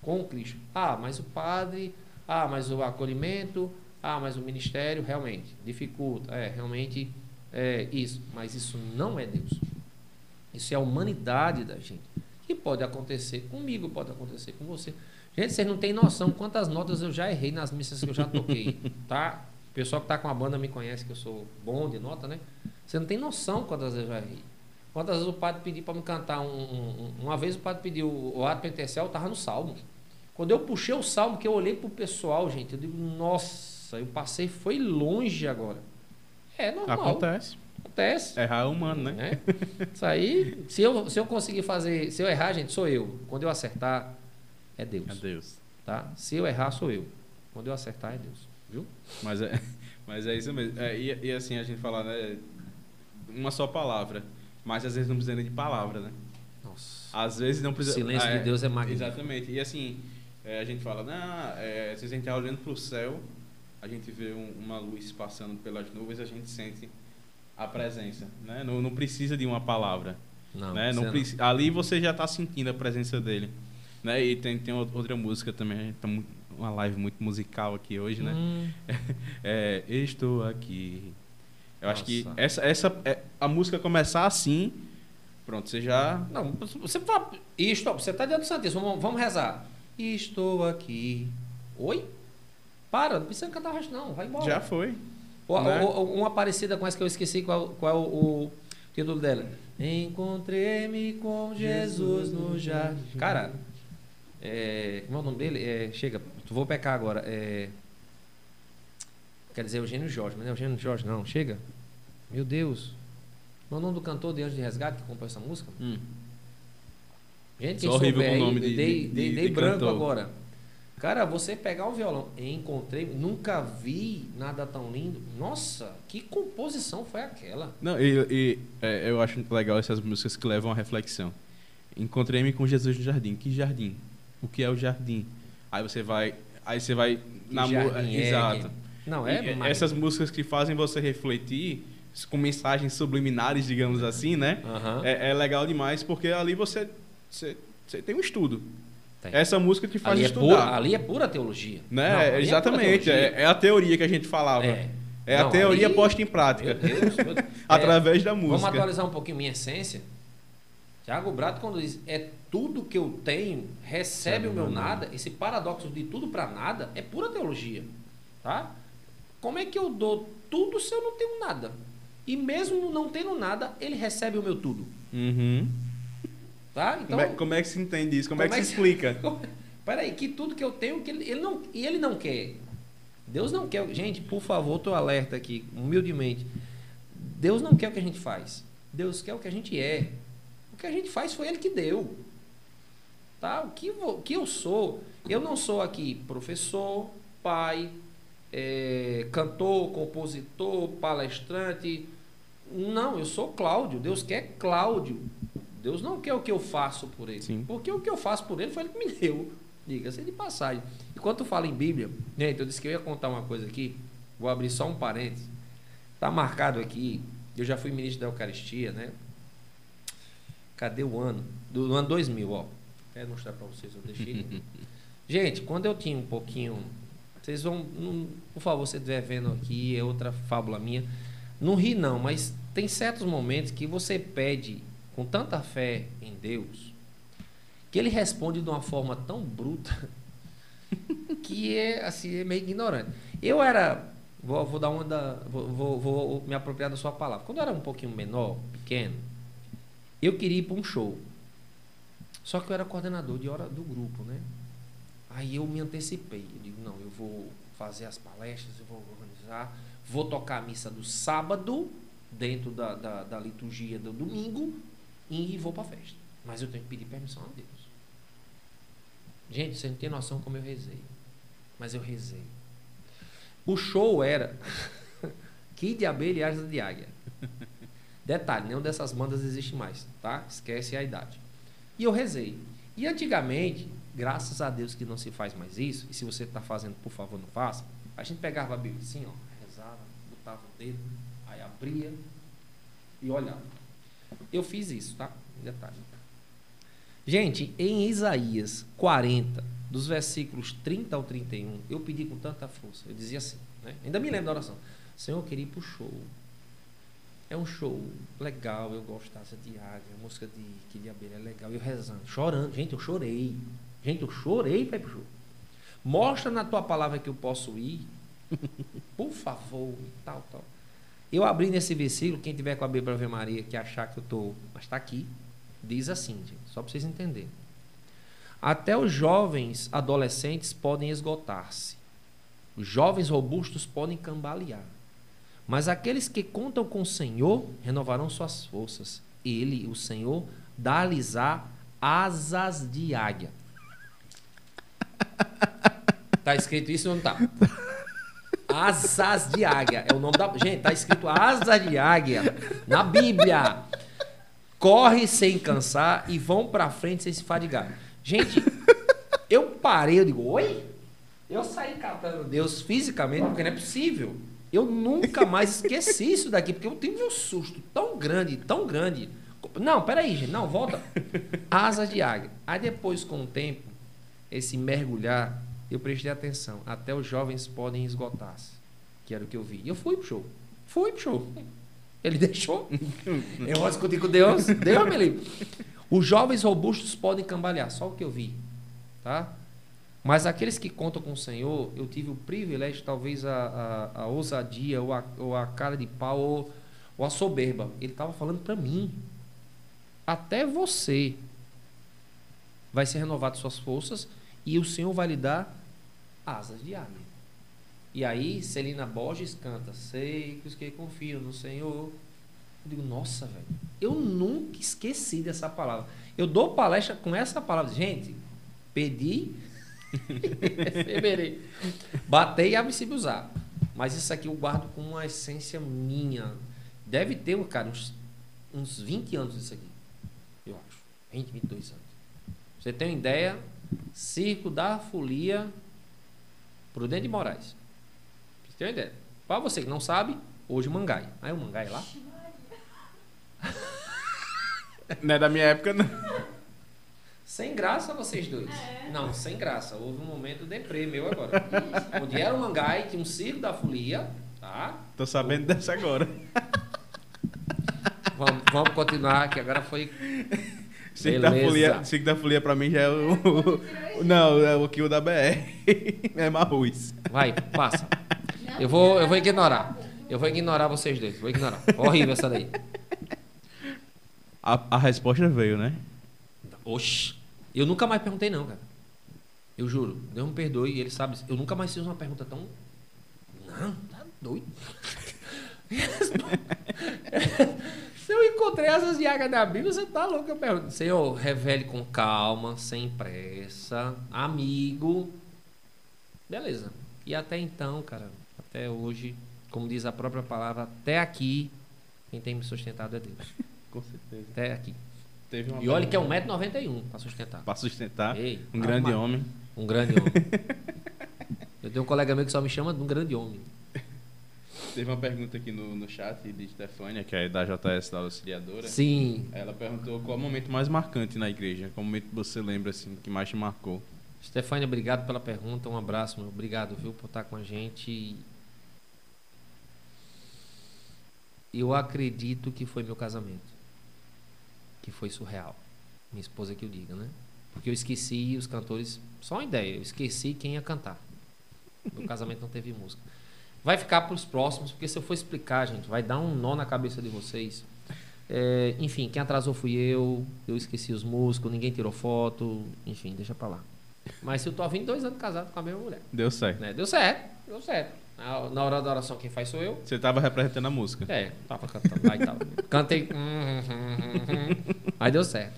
com Cristo. Ah, mas o padre, ah, mas o acolhimento, ah, mas o ministério, realmente, dificulta. É, realmente é isso. Mas isso não é Deus. Isso é a humanidade da gente. Que pode acontecer comigo, pode acontecer com você. Gente, vocês não têm noção quantas notas eu já errei nas missas que eu já toquei, tá? O pessoal que tá com a banda me conhece que eu sou bom de nota, né? Você não tem noção quantas vezes eu já errei. Quantas vezes o padre pediu para me cantar um, um- um- Uma vez o padre pediu o ato penitencial, eu tava no salmo. Quando eu puxei o salmo, que eu olhei pro pessoal, gente, eu digo, nossa, eu passei, foi longe agora. É normal. Acontece. Acontece. Errar é humano, né? né? Isso aí, se eu, se eu conseguir fazer, se eu errar, gente, sou eu. Quando eu acertar, é Deus. É Deus. Tá? Se eu errar, sou eu. Quando eu acertar, é Deus. Viu? Mas é, mas é isso mesmo. É, e, e assim, a gente fala, né? Uma só palavra. Mas às vezes não precisa nem de palavra, né? Nossa. Às vezes não O precisa. silêncio Ah, de Deus é magnífico. Exatamente. E assim, é, a gente fala, não, é, se a gente está olhando para o céu, a gente vê um- uma luz passando pelas nuvens, a gente sente a presença. Né? Não, não precisa de uma palavra. Não, né? não preci- Ali você já está sentindo a presença dele. Né? E tem, tem ou- outra música também. Tá uma live muito musical aqui hoje, né? Hum, É, estou aqui. Eu acho que Nossa. essa, essa, é, a música começar assim, pronto, você já. não, você fala. Estou, você está diante do Santíssimo. Vamos, vamos rezar. Estou aqui. Oi? Para, não precisa cantar o resto, não. Vai embora. Já foi. Ou- né? ou uma parecida com essa que eu esqueci qual, qual é o, o título dela. Encontrei-me com Jesus no jardim. Cara, é, como é o nome dele? É, chega, vou pecar agora. É, quer dizer, Eugênio Jorge, mas não é Eugênio Jorge, não. Chega. Meu Deus. Qual é o nome do cantor de Anjo de Resgate que compôs essa música? Hum. Gente, quem horrível souber com aí, nome de- dei, de- dei, de- dei de branco cantor. agora. Cara, você pegar o violão, encontrei, nunca vi nada tão lindo. Nossa, que composição foi aquela? Não, e, e, é, eu acho legal essas músicas que levam à reflexão. Encontrei-me com Jesus no jardim. Que jardim? O que é o jardim? Aí você vai, aí você vai na jardim é exato. Não, E, é é, magnífico. essas músicas que fazem você refletir com mensagens subliminares, digamos assim, né? É, é legal demais porque ali você, você, você tem um estudo. Tem. Essa música te faz ali, é estudar. pura, ali é pura teologia. né? Não, é Exatamente. teologia. É, é a teoria que a gente falava. É, É. a Não, teoria ali- posta em prática. Meu Deus, meu Deus. através da É, Vamos música. atualizar um pouquinho minha essência. Tiago Brato, quando diz é tudo que eu tenho, recebe o meu nada, esse paradoxo de tudo para nada é pura teologia. Tá? Como é que eu dou tudo se eu não tenho nada? E mesmo não tendo nada, ele recebe o meu tudo. Uhum. Tá? Então, como, é, como é que se entende isso? Como, é que como se é que- explica? Peraí, que tudo que eu tenho, que ele, ele não, e ele não quer. Deus não quer. Gente, por favor, tô alerta aqui, humildemente. Deus não quer o que a gente faz. Deus quer o que a gente é. O que a gente faz foi Ele que deu. Tá? O que, o que eu sou? Eu não sou aqui professor, pai, é, cantor, compositor, palestrante. Não, eu sou Cláudio. Deus quer Cláudio. Deus não quer o que eu faço por ele. Sim. Porque o que eu faço por ele foi ele que me deu. Diga-se de passagem. Enquanto fala em Bíblia, gente, eu disse que eu ia contar uma coisa aqui. Vou abrir só um parênteses. Tá marcado aqui. Eu já fui ministro da Eucaristia, né? Cadê o ano? Do, do ano 2000, ó. Quero mostrar para vocês, eu deixei. gente, quando eu tinha um pouquinho. Vocês vão. não- por favor, você estiver vendo aqui, é outra fábula minha. Não ri, não, mas tem certos momentos que você pede com tanta fé em Deus que ele responde de uma forma tão bruta que é assim é meio ignorante. Eu era vou, vou dar uma da vou, vou, me apropriar da sua palavra. Quando eu era um pouquinho menor, pequeno, eu queria ir para um show. Só que eu era coordenador de hora do grupo, né? Aí eu me antecipei. Eu digo, não, eu vou fazer as palestras, eu vou organizar, vou tocar a missa do sábado, dentro da, da, da liturgia do domingo, e vou para a festa. Mas eu tenho que pedir permissão a Deus. Gente, você não tem noção como eu rezei. Mas eu rezei. O show era Kid de Abelha e Asa de Águia. Detalhe, nenhuma dessas bandas existe mais, tá? Esquece a idade. E eu rezei. E antigamente, graças a Deus que não se faz mais isso, e se você está fazendo, por favor, não faça, a gente pegava a Bíblia assim, ó, rezava, botava o dedo, aí abria e olhava. Eu fiz isso, tá? Detalhe. Gente, em Isaías 40, dos versículos 30 ao 31, eu pedi com tanta força. Eu dizia assim, né? ainda me lembro da oração. Senhor, eu queria ir pro show. É um show legal, eu gosto de Águia, música de que de abelha é legal. Eu rezando, chorando. Gente, eu chorei. Gente, eu chorei para ir pro show. Mostra na tua palavra que eu posso ir. Por favor, tal, tal. Eu abri nesse versículo, quem tiver com a Bíblia Ave Maria, que achar que eu estou, mas está aqui, diz assim, gente, só para vocês entenderem. Até os jovens adolescentes podem esgotar-se. Os jovens robustos podem cambalear. Mas aqueles que contam com o Senhor renovarão suas forças. Ele, o Senhor, dá-lhes asas de águia. Tá escrito isso ou não tá? Asas de águia. É o nome da. Gente, tá escrito asas de águia na Bíblia. Corre sem cansar e vão para frente sem se fadigar. Gente, eu parei, eu digo, oi? Eu saí catando Deus fisicamente, porque não é possível. Eu nunca mais esqueci isso daqui, porque eu tive um susto tão grande, tão grande. Não, peraí, gente, não, volta. Asas de águia. Aí depois, com o tempo, esse mergulhar, eu prestei atenção. Até os jovens podem esgotar-se, que era o que eu vi. E eu fui pro show. Fui pro show. Ele deixou. Eu vou discutir com Deus. Deus me livre. Os jovens robustos podem cambalear, só o que eu vi. Tá? Mas aqueles que contam com o Senhor, eu tive o privilégio, talvez a, a, a ousadia, ou a, ou a, cara de pau, ou, ou a soberba. Ele estava falando para mim. Até você vai ser renovado suas forças e o Senhor vai lhe dar asas de águia. E aí, Celina Borges canta: Sei que os que confiam no Senhor. Eu digo, nossa, velho. Eu nunca esqueci dessa palavra. Eu dou palestra com essa palavra. Gente, pedi, receberei. Batei e abri usar. Mas isso aqui eu guardo com uma essência minha. Deve ter, cara, uns, uns 20 anos isso aqui. Eu acho. 20, 22 anos. Você tem uma ideia? Circo da Folia Prudente de Moraes. Você tem uma ideia? Para você que não sabe, hoje o Mangai. Aí o Mangai lá. Não é da minha época, não. Sem graça vocês dois. É. Não, sem graça. Houve um momento deprê meu agora. Onde era o Mangai, tinha um circo da folia, tá? Tô sabendo o... dessa agora. Vamos, vamos continuar, que agora foi Circo da, folia, Circo da Folia pra mim já é o. o não, é o que o da BR. É Marruz. Vai, passa. Eu vou, eu vou ignorar. Eu vou ignorar vocês dois. Vou ignorar. Horrível essa daí. A, a resposta veio, né? Oxi. Eu nunca mais perguntei, não, cara. Eu juro. Deus me perdoe, ele sabe. Eu nunca mais fiz uma pergunta tão. Não, tá doido. Se eu encontrei essas viagas da Bíblia, você tá louco? Eu pergunto. Senhor, revele com calma, sem pressa, amigo. Beleza. E até então, cara, até hoje, como diz a própria palavra, até aqui, quem tem me sustentado é Deus. Com certeza. Até aqui. e olha que é 1,91m para sustentar. Para sustentar. Ei, um grande homem. Um grande homem. Eu tenho um colega meu que só me chama de um grande homem. Teve uma pergunta aqui no, no chat de Stefânia, que é da JS da Auxiliadora. Sim. Ela perguntou qual o momento mais marcante na igreja, qual momento você lembra assim que mais te marcou. Stefânia, obrigado pela pergunta, um abraço, meu. obrigado, viu, por estar com a gente. Eu acredito que foi meu casamento, que foi surreal. Minha esposa que eu diga, né? Porque eu esqueci os cantores, só uma ideia, eu esqueci quem ia cantar. Meu casamento não teve música. Vai ficar para os próximos, porque se eu for explicar, gente, vai dar um nó na cabeça de vocês. É, enfim, quem atrasou fui eu, eu esqueci os músicos, ninguém tirou foto, enfim, deixa para lá. Mas se eu tô há 22 anos casado com a mesma mulher. Deu certo. Né? Deu certo, deu certo. Na hora da oração, quem faz sou eu. Você estava representando a música. É, tava cantando lá e tal. Cantei. Aí deu certo.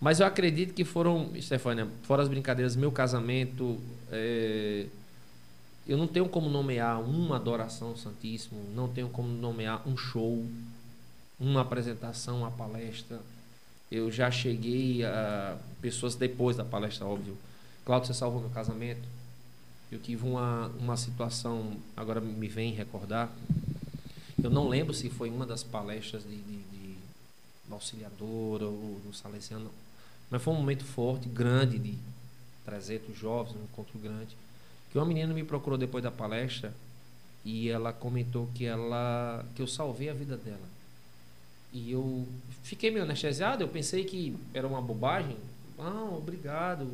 Mas eu acredito que foram, Stefânia, fora as brincadeiras, meu casamento. É, eu não tenho como nomear uma adoração ao Santíssimo, não tenho como nomear um show, uma apresentação, uma palestra. Eu já cheguei a pessoas depois da palestra, óbvio. Cláudio, você salvou meu casamento. Eu tive uma, uma situação, agora me vem recordar. Eu não lembro se foi uma das palestras de, de, de auxiliadora ou do Salesiano, mas foi um momento forte, grande, de 300 jovens, um encontro grande. Que uma menina me procurou depois da palestra e ela comentou que ela que eu salvei a vida dela. E eu fiquei meio anestesiado, eu pensei que era uma bobagem. Ah, obrigado.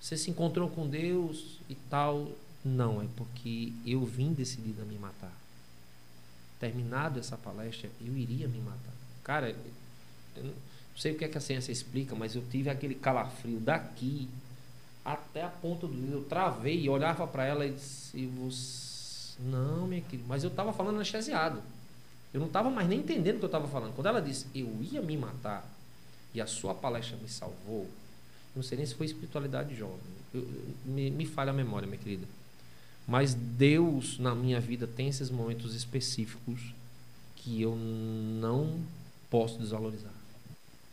Você se encontrou com Deus e tal. Não, é porque eu vim decidido a me matar. Terminado essa palestra, eu iria me matar. Cara, eu não sei o que, é que a ciência explica, mas eu tive aquele calafrio daqui até a ponta do dedo. Eu travei, olhava para ela e disse: você... Não, minha querida, mas eu estava falando anestesiado. Eu não estava mais nem entendendo o que eu estava falando. Quando ela disse: Eu ia me matar e a sua palestra me salvou, não sei nem se foi espiritualidade jovem. Eu, me, me falha a memória, minha querida. Mas Deus na minha vida tem esses momentos específicos que eu não posso desvalorizar.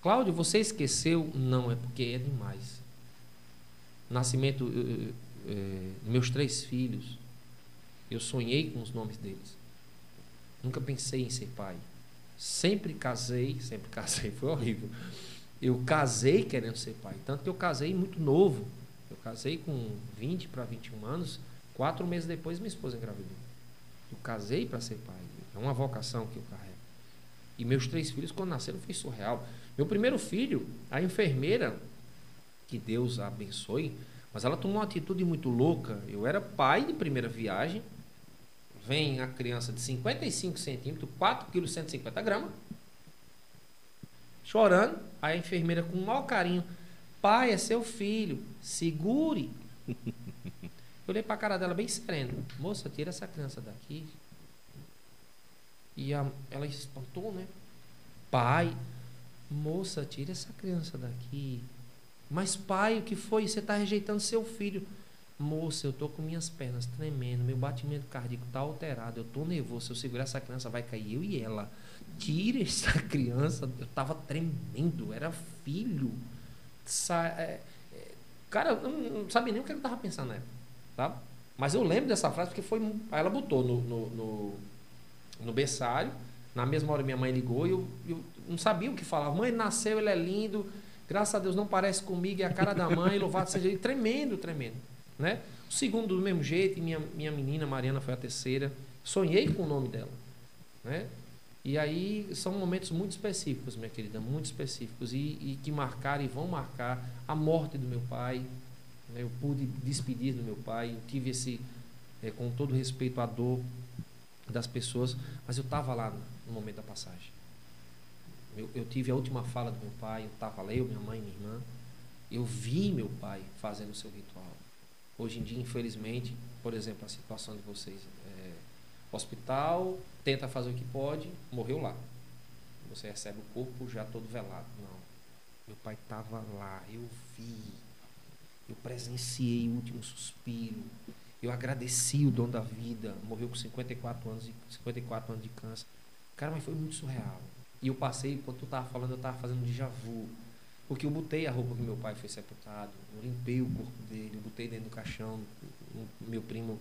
Cláudio, você esqueceu? Não, é porque é demais. Nascimento, eu, eu, meus três filhos, eu sonhei com os nomes deles. Nunca pensei em ser pai. Sempre casei, sempre casei, foi horrível. Eu casei querendo ser pai. Tanto que eu casei muito novo. Eu casei com 20 para 21 anos Quatro meses depois, minha esposa engravidou. Eu casei para ser pai. É uma vocação que eu carrego. E meus três filhos, quando nasceram, foi surreal. Meu primeiro filho, a enfermeira, que Deus a abençoe, mas ela tomou uma atitude muito louca. Eu era pai de primeira viagem. Vem a criança de 55 centímetros, 4 quilos 150 gramas, chorando. A enfermeira, com o maior carinho, pai, é seu filho, segure. Eu olhei para a cara dela bem sereno. Moça, tira essa criança daqui. E a, ela espantou, né? Pai, moça, tira essa criança daqui. Mas pai, o que foi? Você está rejeitando seu filho. Moça, eu tô com minhas pernas tremendo, meu batimento cardíaco tá alterado, eu tô nervoso, se eu segurar essa criança vai cair eu e ela. Tira essa criança, eu tava tremendo, era filho. Sa é, é, cara, eu não, não sabia nem o que eu tava pensando na época. Tá? Mas eu lembro dessa frase porque foi. Ela botou no, no, no, no berçário. Na mesma hora minha mãe ligou e eu, eu não sabia o que falar. Mãe, nasceu, ele é lindo. Graças a Deus não parece comigo, é a cara da mãe, louvado seja ele. Tremendo, tremendo. Né? O segundo do mesmo jeito, minha, minha menina Mariana foi a terceira. Sonhei com o nome dela. Né? E aí são momentos muito específicos, minha querida, muito específicos, e, e que marcaram e vão marcar a morte do meu pai, né? Eu pude despedir do meu pai, eu tive esse, é, com todo respeito à dor das pessoas, mas eu estava lá no momento da passagem. Eu, eu, tive a última fala do meu pai, eu estava lá, eu, minha mãe, minha irmã. Eu vi meu pai fazendo o seu ritual. Hoje em dia, infelizmente, por exemplo, a situação de vocês, é, hospital, tenta fazer o que pode, morreu lá. Você recebe o corpo já todo velado. Não. Meu pai estava lá, eu vi. Eu presenciei o último suspiro. Eu agradeci o dom da vida. Morreu com 54 anos, 54 anos de câncer. Cara, mas foi muito surreal. E eu passei, quando tu estava falando, eu estava fazendo déjà vu. Porque eu botei a roupa que meu pai foi sepultado, eu limpei o corpo dele, eu botei dentro do caixão. Meu primo,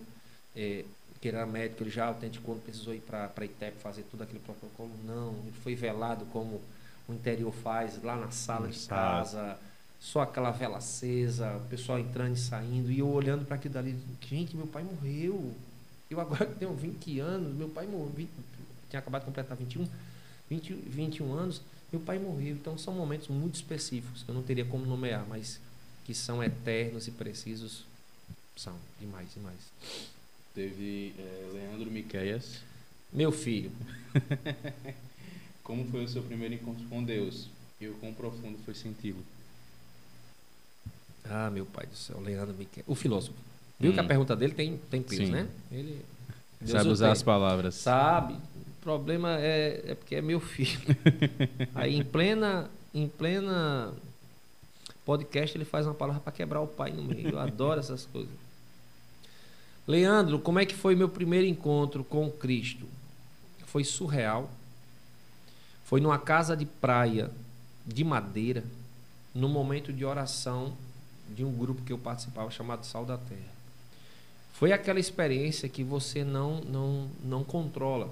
é, que era médico, ele já autenticou, não precisou ir para ITEP fazer tudo aquele protocolo. Não, ele foi velado como o interior faz, lá na sala de casa só aquela vela acesa, o pessoal entrando e saindo, e eu olhando para aquilo dali, gente, meu pai morreu. Eu agora tenho 20 anos, meu pai morreu, 20, tinha acabado de completar 21, 20, 21 anos, meu pai morreu. Então são momentos muito específicos, eu não teria como nomear, mas que são eternos e precisos, são demais, demais. Teve é, Leandro Miqueias. Meu filho. como foi o seu primeiro encontro com Deus? E o quão profundo foi senti-lo? Ah, meu pai do céu, Leandro Miquel. O filósofo. Viu hum. que a hum. pergunta dele tem, tem peso, Sim. né? Ele Deus sabe usar tem. as palavras. Sabe. O problema é, é porque é meu filho. Aí em plena, em plena podcast ele faz uma palavra para quebrar o pai no meio. Eu adoro essas coisas. Leandro, como é que foi meu primeiro encontro com Cristo? Foi surreal. Foi numa casa de praia de madeira, no momento de oração de um grupo que eu participava chamado Sal da Terra. Foi aquela experiência que você não não não controla,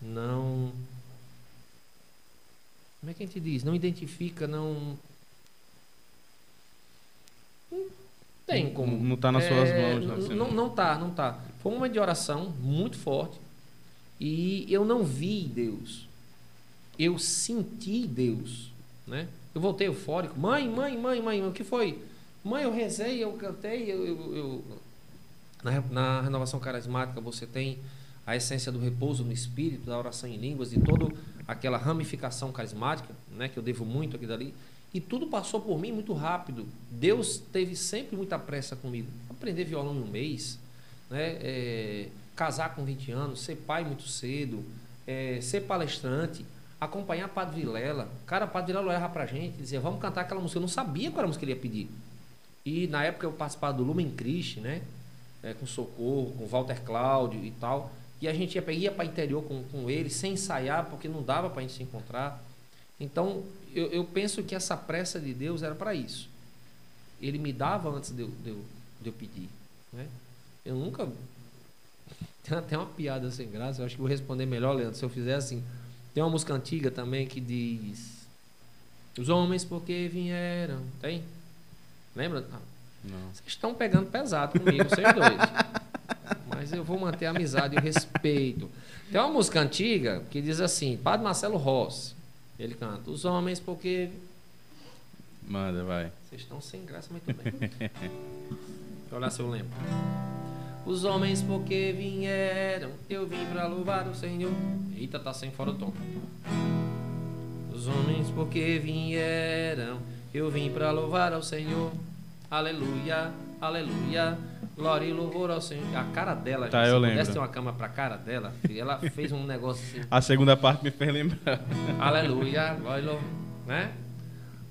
não como é que a gente diz? Não identifica, não não tem como. Não está nas é, suas mãos. Né? Não, não tá, não tá. Foi um momento de oração muito forte e eu não vi Deus. Eu senti Deus, né? Eu voltei eufórico. Mãe, mãe, mãe, mãe, o que foi? Mãe, eu rezei, eu cantei, eu, eu, eu, Na, na renovação carismática você tem a essência do repouso no espírito, da oração em línguas, de toda aquela ramificação carismática, né, que eu devo muito aqui dali. E tudo passou por mim muito rápido. Deus teve sempre muita pressa comigo. Aprender violão em um mês, né, é, casar com 20 anos, ser pai muito cedo, é, ser palestrante, acompanhar Padre Vilela. Cara, Padre Vilela erra pra gente, dizia, vamos cantar aquela música. Eu não sabia qual era a música que ele ia pedir. E na época eu participava do Lumen Christi, né? É, com Socorro, com Walter Cláudio e tal. E a gente ia, para o interior com, com ele, sem ensaiar, porque não dava para a gente se encontrar. Então, eu, eu, penso que essa pressa de Deus era para isso. Ele me dava antes de eu, de eu, de eu pedir. Né? Eu nunca. Tem até uma piada sem graça, eu acho que vou responder melhor, Leandro, se eu fizer assim. Tem uma música antiga também que diz: Os homens porque vieram. Tem? Lembra? Não. Vocês estão pegando pesado comigo, vocês dois. Mas eu vou manter a amizade e o respeito. Tem uma música antiga que diz assim: Padre Marcelo Rossi. Ele canta: Os homens porque. Manda, vai. Vocês estão sem graça, mas tudo bem. Deixa eu olhar se eu lembro. Os homens porque vieram, eu vim para louvar o Senhor. Eita, tá sem fora o tom. Os homens porque vieram, eu vim para louvar ao Senhor. Aleluia, aleluia. E louvor ao Senhor. A cara dela, tá, se eu pudesse lembro. ter uma cama pra cara dela, ela fez um negócio assim. A segunda parte me fez lembrar. Aleluia, louvor. Né?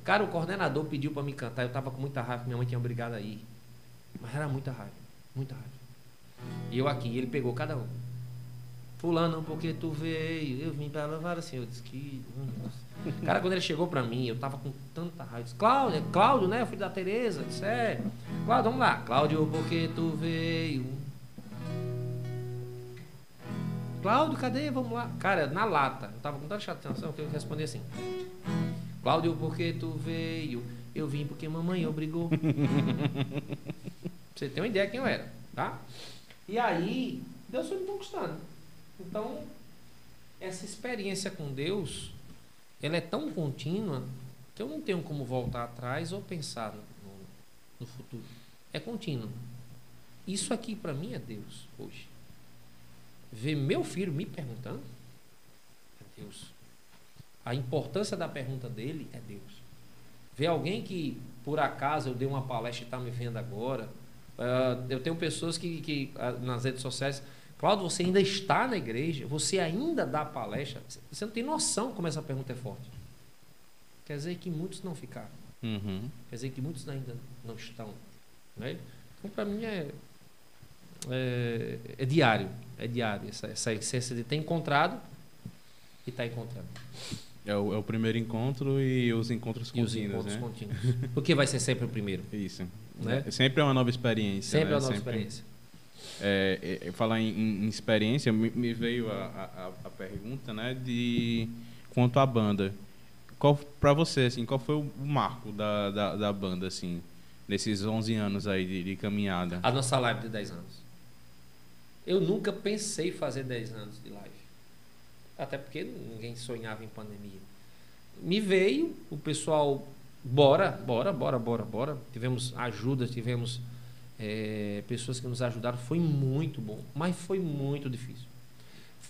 Cara, o coordenador pediu pra me cantar. Eu tava com muita raiva, minha mãe tinha obrigado a ir. Mas era muita raiva, muita raiva. E eu aqui, ele pegou cada um. Fulano, porque tu veio, eu vim para louvar o Senhor. Eu disse que. Cara, quando ele chegou pra mim, eu tava com tanta raiva. Disse, Cláudio, Cláudio, né? Filho da Tereza. Disse, é. Cláudio, vamos lá. Cláudio, porque tu veio. Cláudio, cadê? Vamos lá. Cara, na lata. Eu tava com tanta chateação que eu respondi assim. Cláudio, porque tu veio? Eu vim porque mamãe obrigou. pra você ter uma ideia quem eu era, tá? E aí, Deus foi me conquistando. Então, essa experiência com Deus, ela é tão contínua que eu não tenho como voltar atrás ou pensar no, no, futuro. É contínuo. Isso aqui para mim é Deus hoje. Ver meu filho me perguntando é Deus. A importância da pergunta dele é Deus. Ver alguém que por acaso eu dei uma palestra e está me vendo agora. Uh, eu tenho pessoas que, que uh, nas redes sociais Cláudio, você ainda está na igreja? Você ainda dá palestra? Você não tem noção como essa pergunta é forte. Quer dizer que muitos não ficaram. Uhum. Quer dizer que muitos ainda não estão. Né? Então, para mim, é, é, é, diário. É diário. Essa, essa essência de ter encontrado e estar tá encontrando. É o, é o, primeiro encontro e os encontros contínuos. E os encontros né? contínuos. Porque vai ser sempre o primeiro. Isso. Né? É, sempre é uma nova experiência. Sempre né? é uma nova sempre... experiência. É, é, falar em, em, experiência, me, me veio a, a, a, pergunta, né, de quanto à banda. Qual para você assim, qual foi o marco da, da, da, banda assim, nesses 11 anos aí de, de, caminhada? A nossa live de 10 anos. Eu nunca pensei fazer 10 anos de live. Até porque ninguém sonhava em pandemia. Me veio o pessoal, bora, bora, bora, bora, bora. Tivemos ajuda, tivemos é, pessoas que nos ajudaram. Foi muito bom, mas foi muito difícil.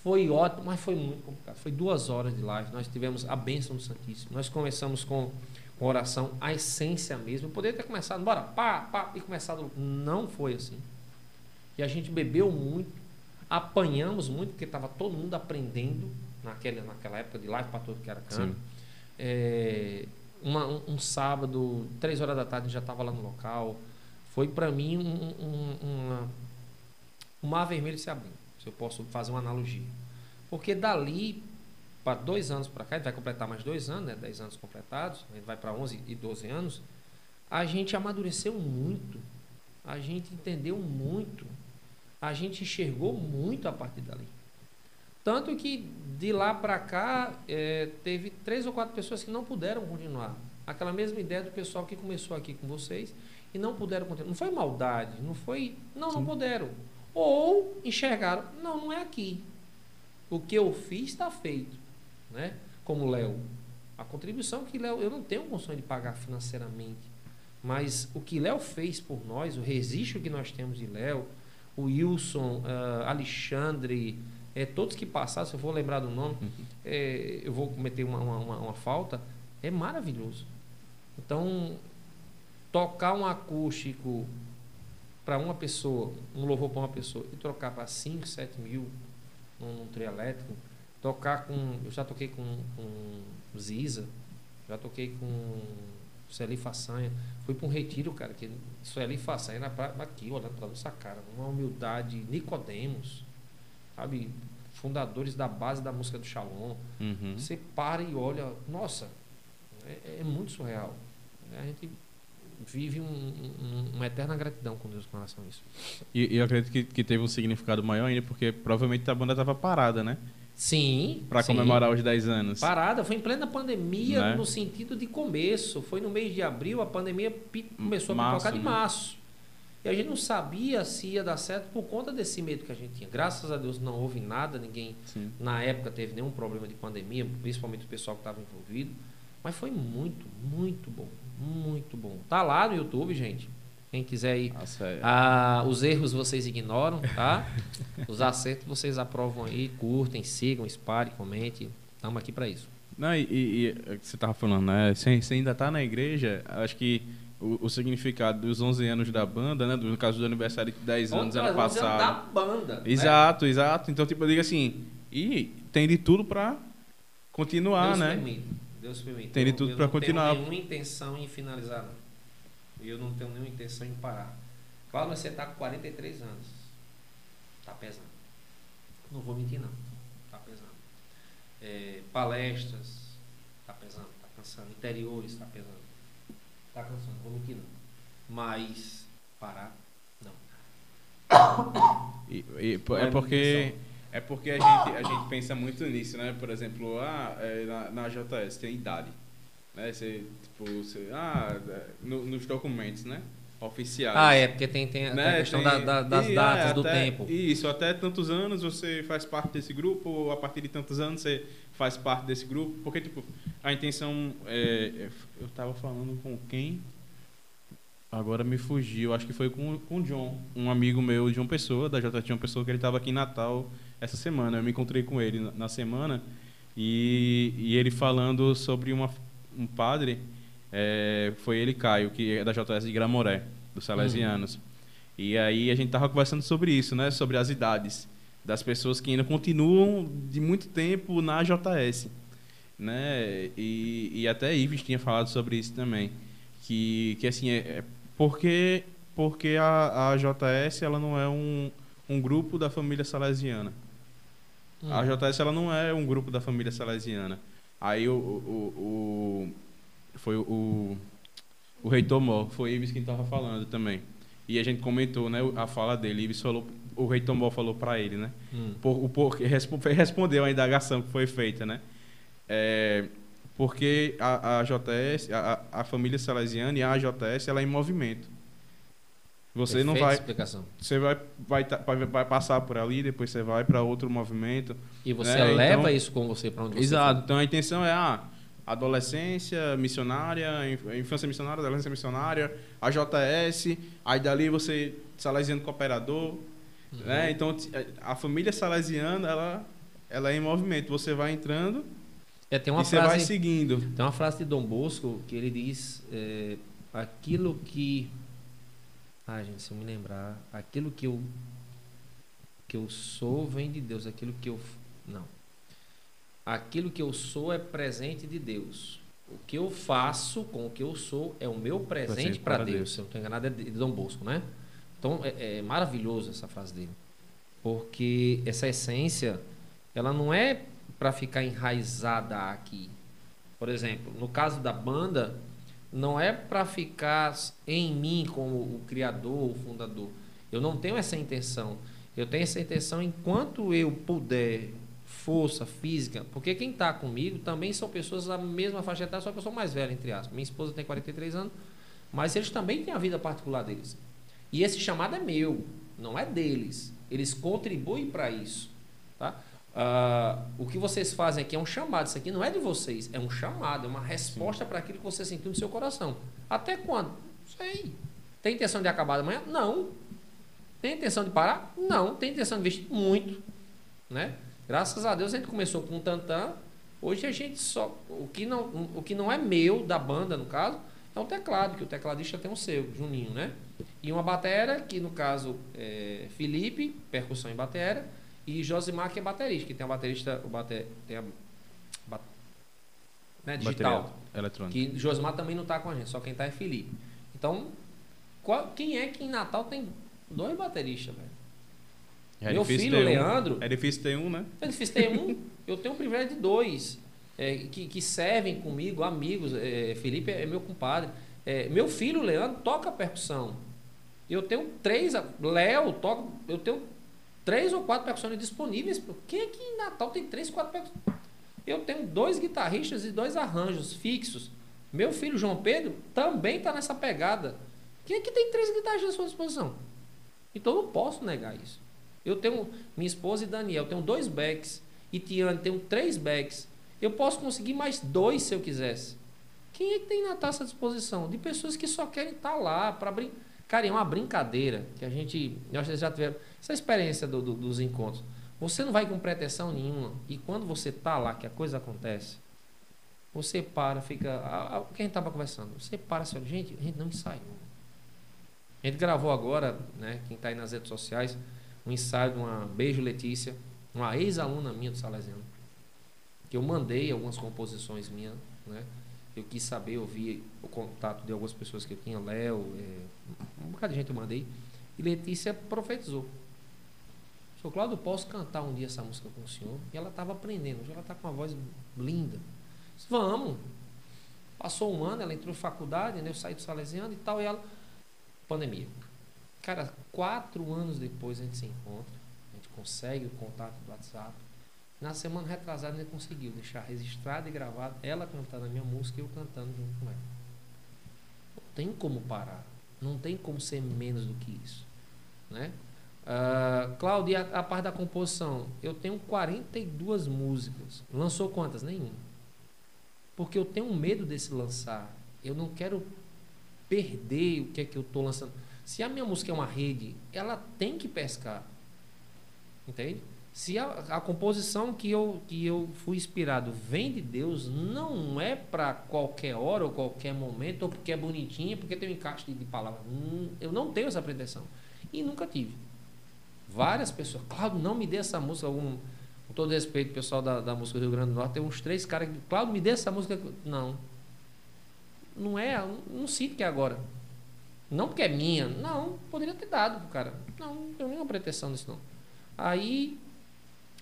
Foi ótimo, mas foi muito complicado. Foi duas horas de live. Nós tivemos a bênção do Santíssimo. Nós começamos com, oração, a essência mesmo. Eu poderia ter começado, bora, pá, pá, e começado. Não foi assim. E a gente bebeu muito, apanhamos muito, porque estava todo mundo aprendendo naquela, naquela época de live para todo que era canto. É, uma, um, um, sábado, três horas da tarde, a gente já estava lá no local foi para mim um, um, uma, um mar vermelho se abrindo, se eu posso fazer uma analogia. Porque dali para dois anos para cá, a gente vai completar mais dois anos, né? dez anos completados, a gente vai para 11 e 12 anos, a gente amadureceu muito, a gente entendeu muito, a gente enxergou muito a partir dali. Tanto que de lá para cá, é, teve três ou quatro pessoas que não puderam continuar. Aquela mesma ideia do pessoal que começou aqui com vocês e não puderam continuar. Não foi maldade, não foi. Não, Sim. não puderam. Ou enxergaram, não, não é aqui. O que eu fiz está feito. Né? Como Léo. A contribuição que Léo. Eu não tenho condições de pagar financeiramente. Mas o que Léo fez por nós, o registro que nós temos de Léo, o Wilson, uh, Alexandre, é, todos que passaram, se eu for lembrar do nome, Uhum. é, eu vou cometer uma, uma, uma, uma falta, é maravilhoso. Então, tocar um acústico para uma pessoa, um louvor para uma pessoa, e trocar para 5, 7 mil num, num trio elétrico, tocar com. Eu já toquei com, com Ziza, já toquei com Sueli Façanha. Fui para um retiro, cara, que Sueli Façanha na pra, aqui, olhando para nossa cara, uma humildade, Nicodemos, sabe? Fundadores da base da música do Shalom. Uhum. Você para e olha, nossa, é, é muito surreal. A gente vive um, um- uma eterna gratidão com Deus com relação a isso. E, e eu acredito que, que teve um significado maior ainda, porque provavelmente a banda estava parada, né? Sim. Sim. comemorar os 10 anos. Parada, foi em plena pandemia, Né? no sentido de começo. Foi no mês de abril, a pandemia começou a Março, pipocar de né? março. E a gente não sabia se ia dar certo por conta desse medo que a gente tinha. Graças a Deus não houve nada, ninguém Sim. na época teve nenhum problema de pandemia, principalmente o pessoal que estava envolvido. Mas foi muito, muito bom. Muito bom. Tá lá no YouTube, gente. Quem quiser ir. Nossa, é- Ah, os erros vocês ignoram, tá? Os acertos vocês aprovam aí, curtem, sigam, espalhem, comentem. Estamos aqui para isso. Não, e, e- e é o que você tava falando, né? Você, você ainda tá na igreja, acho que o, o significado dos 11 anos da banda, né? No caso do aniversário de 10 anos ano passado. da banda. né? Exato, exato. Então, tipo, eu digo assim, e tem de tudo pra continuar, Deus né? permite. Deus permite. Tem de Eu- tudo eu pra não continuar. tenho nenhuma intenção em finalizar, não. E eu não tenho nenhuma intenção em parar. Fala, você tá com 43 anos. Tá pesando. Não vou mentir, não. Tá pesando. É, palestras, tá pesando, tá cansando. Interiores, tá pesando. Tá cansando, não vou mentir, não. Mas parar, não. E- e Não é é porque. É porque a gente, a gente pensa muito nisso, né? Por exemplo, ah, é, na, na JS tem idade, né? Você, tipo, você, ah, é, no- nos documentos, né? Oficiais. Ah, é, porque tem, tem, tem Né? a questão Tem- da- da- das e, datas, é, do até- tempo. Isso, até tantos anos você faz parte desse grupo, ou a partir de tantos anos você faz parte desse grupo, porque, tipo, a intenção, é, é, eu tava falando com quem? Agora me fugiu, acho que foi com, com o John, um amigo meu de uma pessoa, da JT, uma pessoa que ele estava aqui em Natal essa semana, eu me encontrei com ele na, na semana, e, e ele falando sobre uma, um padre, é, foi ele, Caio, que é da JS de Gramoré, dos Salesianos. E aí a gente tava conversando sobre isso, né? Sobre as idades das pessoas que ainda continuam de muito tempo na JS, né? E, e até Ives tinha falado sobre isso também, que, que assim é, é porque porque a, a JS ela não é um, um grupo da família salesiana. Hum. A JS ela não é um grupo da família salesiana. Aí o, o, o- foi o, o reitor Mó, foi Ives quem estava falando também. E a gente comentou, né, a fala dele. Ives falou, o reitor Mó falou para ele, né? Hum. Por, o por, respo- respondeu a indagação que foi feita, né? É, porque a, a JS, a, a a família salesiana e a JS, ela é em movimento. Você não Perfeita vai, explicação. você vai, vai, vai, vai passar por ali, depois você vai para outro movimento. E você É, leva então- isso com você para onde você Exato. Então a intenção é a adolescência missionária, inf- infância missionária, adolescência missionária, a JS, aí dali você salesiano cooperador, for. né? Então t- a família salesiana, ela ela é em movimento, você vai entrando É, tem uma e você vai frase, seguindo. tem uma frase de Dom Bosco que ele diz é, aquilo que ah, gente, se eu me lembrar, aquilo que eu que eu sou vem de Deus, aquilo que eu não. Aquilo que eu sou é presente de Deus. O que eu faço com o que eu sou é o meu presente para Deus. Deus. Se eu não estou enganado, é de de Dom Bosco, né? Então é, é maravilhoso essa frase dele. Porque essa essência, ela não é para ficar enraizada aqui. Por exemplo, no caso da banda, não é para ficar em mim como o criador, o fundador. Eu não tenho essa intenção. Eu tenho essa intenção enquanto eu puder, força física, porque quem está comigo também são pessoas da mesma faixa etária, só que eu sou mais velho, entre aspas. Minha esposa tem 43 anos, mas eles também têm a vida particular deles. E esse chamado é meu, não é deles. Eles contribuem para isso. Tá? Ah, o que vocês fazem aqui é um chamado. Isso aqui não é de vocês, é um chamado, é uma resposta para aquilo que você sentiu no seu coração. Até quando? Não sei. Tem intenção de acabar amanhã? Não. Tem intenção de parar? Não. Tem intenção de investir? Muito. Né? Graças a Deus a gente começou com o Tantan. Hoje a gente só. O que, não, o que não é meu, da banda, no caso, é o teclado, que o tecladista tem um seu, Juninho, né? E uma batera, que no caso é Felipe, percussão em batera, e Josimar, que é baterista, que tem a baterista, o bater, tem a bat, né, digital. Eletrônico. Que Josimar também não está com a gente, só quem está é Felipe. Então, qual, quem é que em Natal tem dois bateristas, velho? É Meu filho, ter um. Leandro, É difícil ter um, né? é difícil ter um, eu tenho o privilégio de dois, é, que, que servem comigo, amigos. É, Felipe é meu compadre. É, meu filho, Leandro, toca percussão. Eu tenho três, Léo toca, eu tenho três ou quatro percussões disponíveis. Quem é que em Natal tem três, quatro percussões? Eu tenho dois guitarristas e dois arranjos fixos. Meu filho, João Pedro, também está nessa pegada. Quem é que tem três guitarristas à sua disposição? Então eu não posso negar isso. Eu tenho minha esposa e Daniel, tenho dois backs. E Tiane, tenho três backs. Eu posso conseguir mais dois se eu quisesse. Quem é que tem na taça à disposição? De pessoas que só querem estar lá para brincar. Cara, é uma brincadeira que a gente. Vocês já tiveram essa experiência do- do- dos encontros. Você não vai com pretensão nenhuma. E quando você tá lá, que a coisa acontece, você para, fica. a- a- Quem estava conversando? Você para e fala, gente, a gente não ensaiou. A gente gravou agora, né? Quem está aí nas redes sociais, um ensaio de uma Beijo Letícia, uma ex-aluna minha do Salesiano, que eu mandei algumas composições minhas, né? Eu quis saber, ouvir o contato de algumas pessoas que eu tinha, Léo, é, um bocado de gente eu mandei, e Letícia profetizou. Sou Cláudio, posso cantar um dia essa música com o senhor? E ela estava aprendendo, hoje ela está com uma voz linda. Disse, Vamos. Passou um ano, ela entrou em faculdade, né? eu saí do Salesiano e tal, e ela. Pandemia. Cara, quatro anos depois a gente se encontra, a gente consegue o contato do WhatsApp. Na semana retrasada gente conseguiu deixar registrado e gravado ela cantando a minha música e eu cantando junto com ela. Não tem como parar. Não tem como ser menos do que isso. Né? Ah, Cláudio, e a, a parte da composição? Eu tenho 42 músicas. Lançou quantas? Nenhuma. Porque eu tenho medo desse lançar. Eu não quero perder o que é que eu estou lançando. Se a minha música é uma rede, ela tem que pescar. Entende? Se a, a composição que eu, que eu fui inspirado vem de Deus, não é para qualquer hora ou qualquer momento, ou porque é bonitinha, porque tem um encaixe de, de palavras. Hum, eu não tenho essa pretensão. E nunca tive. Várias pessoas, Cláudio, não me dê essa música. Algum, com todo respeito, pessoal da, da música do Rio Grande do Norte, tem uns três caras que, Cláudio, me dê essa música. Não. Não é, não sinto que é agora. Não porque é minha. Não, poderia ter dado pro cara. Não, não tenho nenhuma pretensão nisso, não. Aí,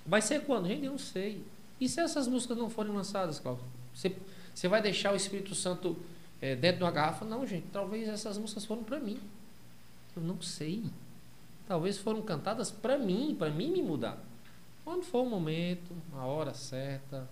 vai ser quando? Gente, eu não sei. E se essas músicas não forem lançadas, Cláudio? Você, vai deixar o Espírito Santo eh, dentro de uma garrafa? Não, gente. Talvez essas músicas foram para mim. Eu não sei. Talvez foram cantadas para mim, para mim me mudar. Quando for o momento, a hora certa,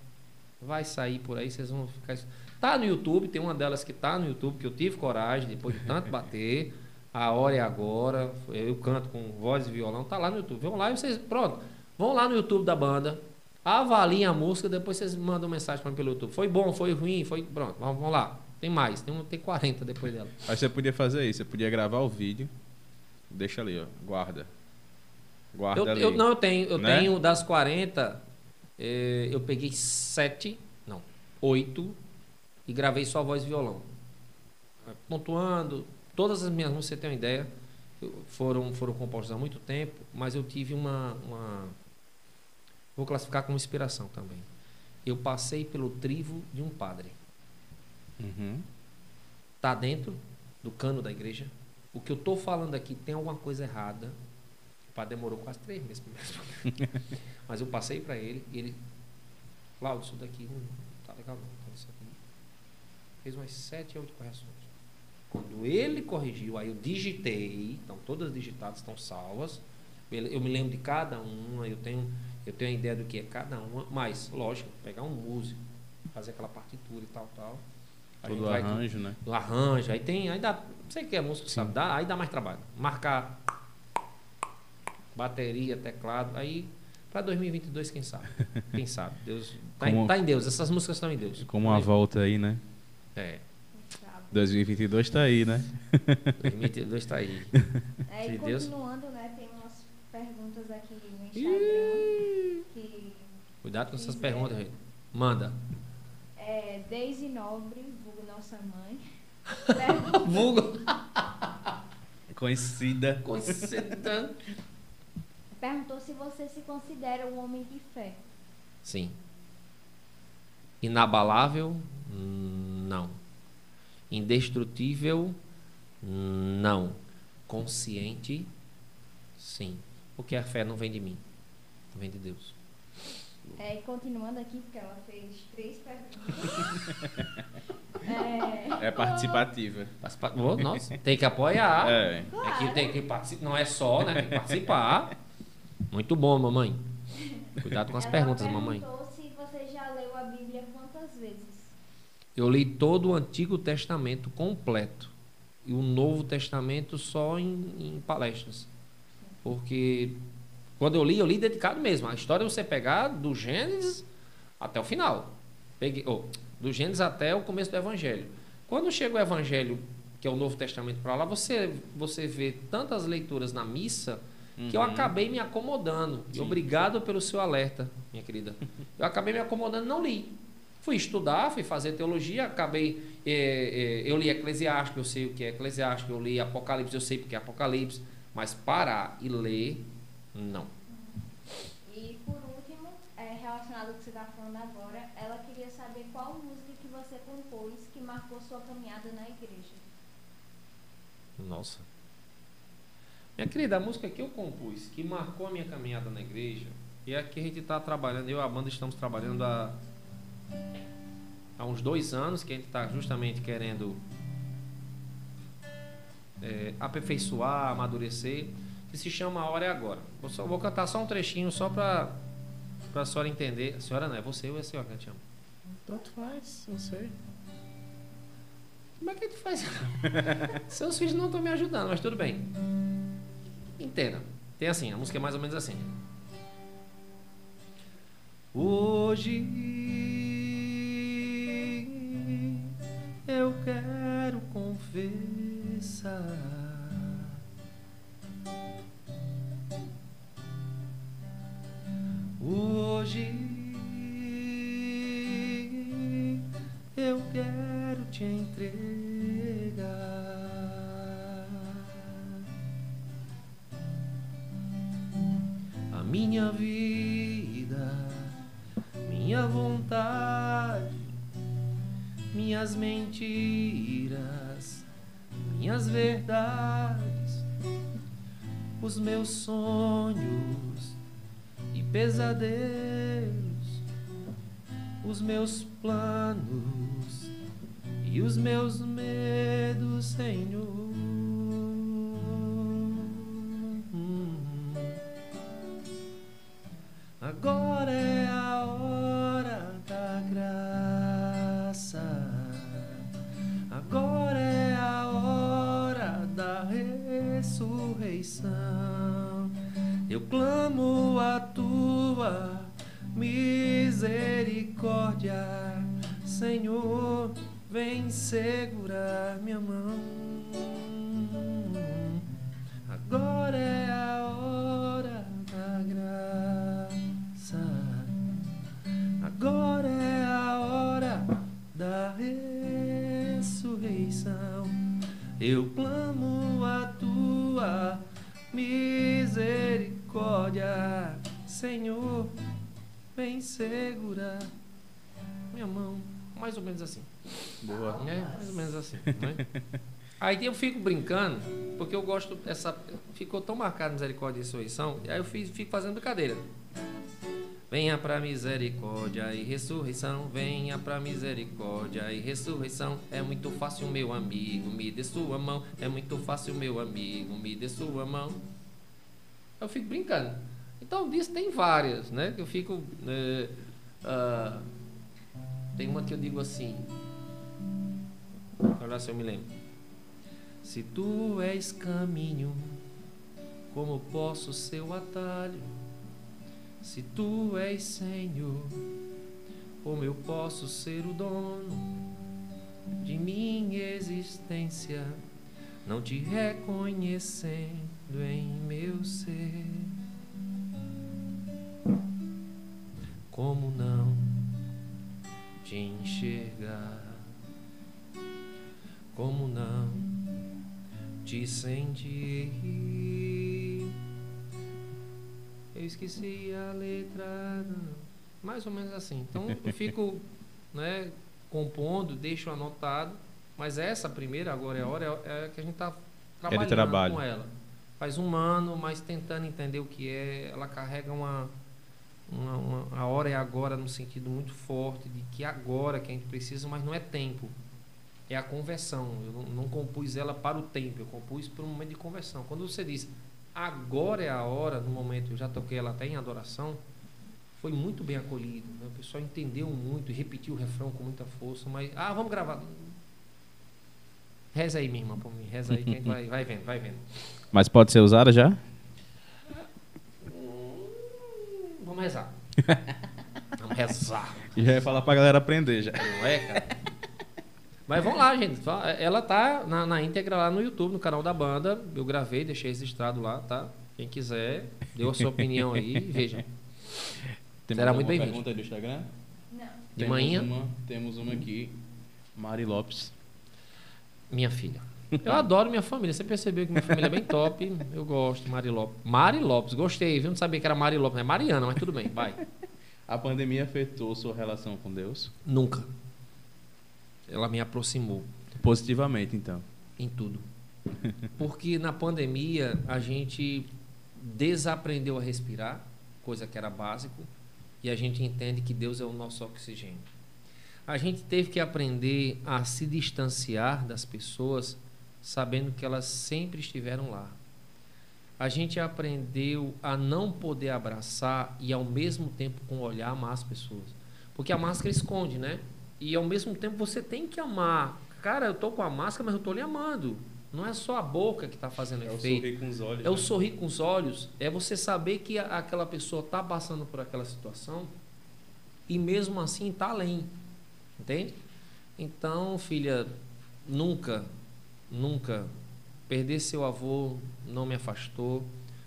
vai sair por aí, vocês vão ficar. Tá no YouTube, tem uma delas que tá no YouTube, que eu tive coragem, depois de tanto bater. A hora é agora. Eu canto com voz e violão, tá lá no YouTube. Vão lá e vocês. Pronto. Vão lá no YouTube da banda. Avaliem a música, depois vocês mandam mensagem para mim pelo YouTube. Foi bom, foi ruim, foi. Pronto, vamos, vamos lá. Tem mais, tem, um, tem 40 depois dela. Aí você podia fazer isso, você podia gravar o vídeo. Deixa ali, ó. Guarda. Guarda Eu, ali. eu- não, eu tenho, eu Né? tenho das 40, eh, eu peguei 7, não, 8 e gravei só voz e violão. Pontuando, todas as minhas músicas, você tem uma ideia, foram, foram compostas há muito tempo, mas eu tive uma, uma. Vou classificar como inspiração também. Eu passei pelo trivo de um padre. Uhum. Tá dentro do cano da igreja. O que eu tô falando aqui tem alguma coisa errada. O padre demorou quase três meses para me responder. Mas eu passei para ele e ele. Cláudio, isso daqui não tá legal não. Tá. Fez umas sete, oito correções. Quando ele corrigiu, aí eu digitei, então todas digitadas estão salvas. Eu me lembro de cada uma, eu tenho, eu tenho a ideia do que é cada uma, mas, lógico, pegar um músico, fazer aquela partitura e tal, tal. Todo arranjo, né? do arranjo, aí tem, aí dá, sei que é músico, Sim. sabe, dá, aí dá mais trabalho. Marcar bateria, teclado, aí para 2022 quem sabe? Quem sabe? Deus tá, em, Como- tá em Deus, essas músicas estão em Deus. Como uma volta aí, né? É. 2022 tá aí, né? 2022 tá aí. É, e Deus- continuando, né, tem umas perguntas aqui no Instagram Cuidado com essas perguntas, gente. Manda. é Deise Nobre, vulgo nossa mãe, Vulgo. Conhecida. Conhecida. perguntou se você se considera um homem de fé. Sim. Inabalável? Não. Indestrutível? Não. Consciente? Sim. Porque a fé não vem de mim. Vem de Deus. É, e continuando aqui, porque ela fez três perguntas. é, É participativa. Participa- Ô, Nossa, tem que apoiar. É. É que tem que participar. Não é só, né? Tem que participar. Muito bom, mamãe. Cuidado com as ela perguntas, mamãe. se você já leu a Bíblia quantas vezes. Eu li todo o Antigo Testamento completo e o Novo Testamento só em, em palestras. Porque quando eu li, eu li dedicado mesmo. A história é você pegar do Gênesis até o final. Peguei, oh, do Gênesis até o começo do Evangelho. Quando chega o Evangelho, que é o Novo Testamento para lá, você, você vê tantas leituras na missa que eu Uhum. acabei me acomodando. E Sim. obrigado pelo seu alerta, minha querida. Eu acabei me acomodando, não li. Fui estudar, fui fazer teologia, acabei. eh, eh, eu li Eclesiástico, eu sei o que é Eclesiástico, eu li Apocalipse, eu sei porque é Apocalipse, mas parar e ler, não. E por último, é, relacionado ao que você está falando agora, ela queria saber qual música que você compôs que marcou sua caminhada na igreja. Nossa. Minha querida, a música que eu compus, que marcou a minha caminhada na igreja, e é que a gente está trabalhando, eu e a banda estamos trabalhando há, há uns dois anos, que a gente está justamente querendo é, aperfeiçoar, amadurecer, que se chama A Hora é Agora. Vou, só, vou cantar só um trechinho, só para a senhora entender. A senhora não, é você ou é a senhora que a gente chama? Tanto faz, não sei. Como é que gente faz? Seus filhos não estão me ajudando, mas tudo bem. Entenda. Tem assim, a música é mais ou menos assim. Hoje eu quero confessar Hoje eu quero te entregar a minha vida, minha vontade, minhas mentiras, minhas verdades, os meus sonhos pesadelos, os meus planos e os meus medos, Senhor. Agora é a hora da graça. Agora é a hora da ressurreição. Eu clamo a tua misericórdia, Senhor, vem segurar minha mão. Agora é a hora da graça. Agora é a hora da ressurreição. Eu clamo a tua misericórdia, Senhor, vem segurar minha mão. Mais ou menos assim. Boa. É, mais ou menos assim. Né? Aí eu fico brincando, porque eu gosto essa. Ficou tão marcado misericórdia e ressurreição, aí eu fiz- fico fazendo brincadeira. Venha pra misericórdia e ressurreição, venha pra misericórdia e ressurreição. É muito fácil, meu amigo, me dê sua mão. É muito fácil, meu amigo, me dê sua mão. Eu fico brincando. Então, disso tem várias, né? Que eu fico. ah, tem uma que eu digo assim. Lá se eu me lembro. Se tu és caminho, como posso ser o atalho? Se tu és Senhor, como eu posso ser o dono de minha existência, não te reconhecendo em meu ser. Como não te enxergar? Como não te sentir? Eu esqueci a letra. Mais ou menos assim. Então eu fico né, compondo, deixo anotado. Mas essa primeira, agora é a hora, é, é que a gente está trabalhando trabalho. com ela. Faz um ano, mas tentando entender o que é. Ela carrega uma, uma, uma- a hora é agora no sentido muito forte de que agora que a gente precisa, mas não é tempo. É a conversão. Eu não, não compus ela para o tempo, eu compus para um momento de conversão. Quando você diz agora é a hora, no momento, eu já toquei ela até em adoração, foi muito bem acolhido. né? O pessoal entendeu muito e repetiu o refrão com muita força, mas, ah, vamos gravar. Reza aí, minha irmã, por mim. Reza aí que a gente vai, vai vendo, vai vendo. Mas pode ser usada já? Hum, Vamos rezar. Vamos rezar. E já ia falar pra galera aprender já. Não é, cara? Mas vamos lá, gente. Ela tá na, na íntegra lá no YouTube, no canal da banda. Eu gravei, deixei registrado lá, tá? Quem quiser, deu a sua opinião aí, veja. Tem Será muito alguma bem-vindo. pergunta aí do Instagram? Não. De Temos manhã, Uma, temos uma aqui. Mari Lopes. minha filha. Eu adoro minha família. Você percebeu que minha família é bem top. Eu gosto, Mari Lopes. Mari Lopes, gostei, viu? Não sabia que era Mari Lopes, é Mariana, mas tudo bem, vai. A pandemia afetou sua relação com Deus? Nunca. Ela me aproximou. Positivamente, então. em tudo. Porque na pandemia a gente desaprendeu a respirar, coisa que era básico, e a gente entende que Deus é o nosso oxigênio. A gente teve que aprender a se distanciar das pessoas, sabendo que elas sempre estiveram lá. A gente aprendeu a não poder abraçar e ao mesmo tempo com o olhar amar as pessoas. Porque a máscara esconde, né? E ao mesmo tempo você tem que amar. Cara, eu tô com a máscara, mas eu tô lhe amando. Não é só a boca que está fazendo efeito. com os olhos. É o sorrir com os olhos, é você saber que a- aquela pessoa está passando por aquela situação e mesmo assim está além. Entende? Então, filha, nunca, nunca perder seu avô não me afastou.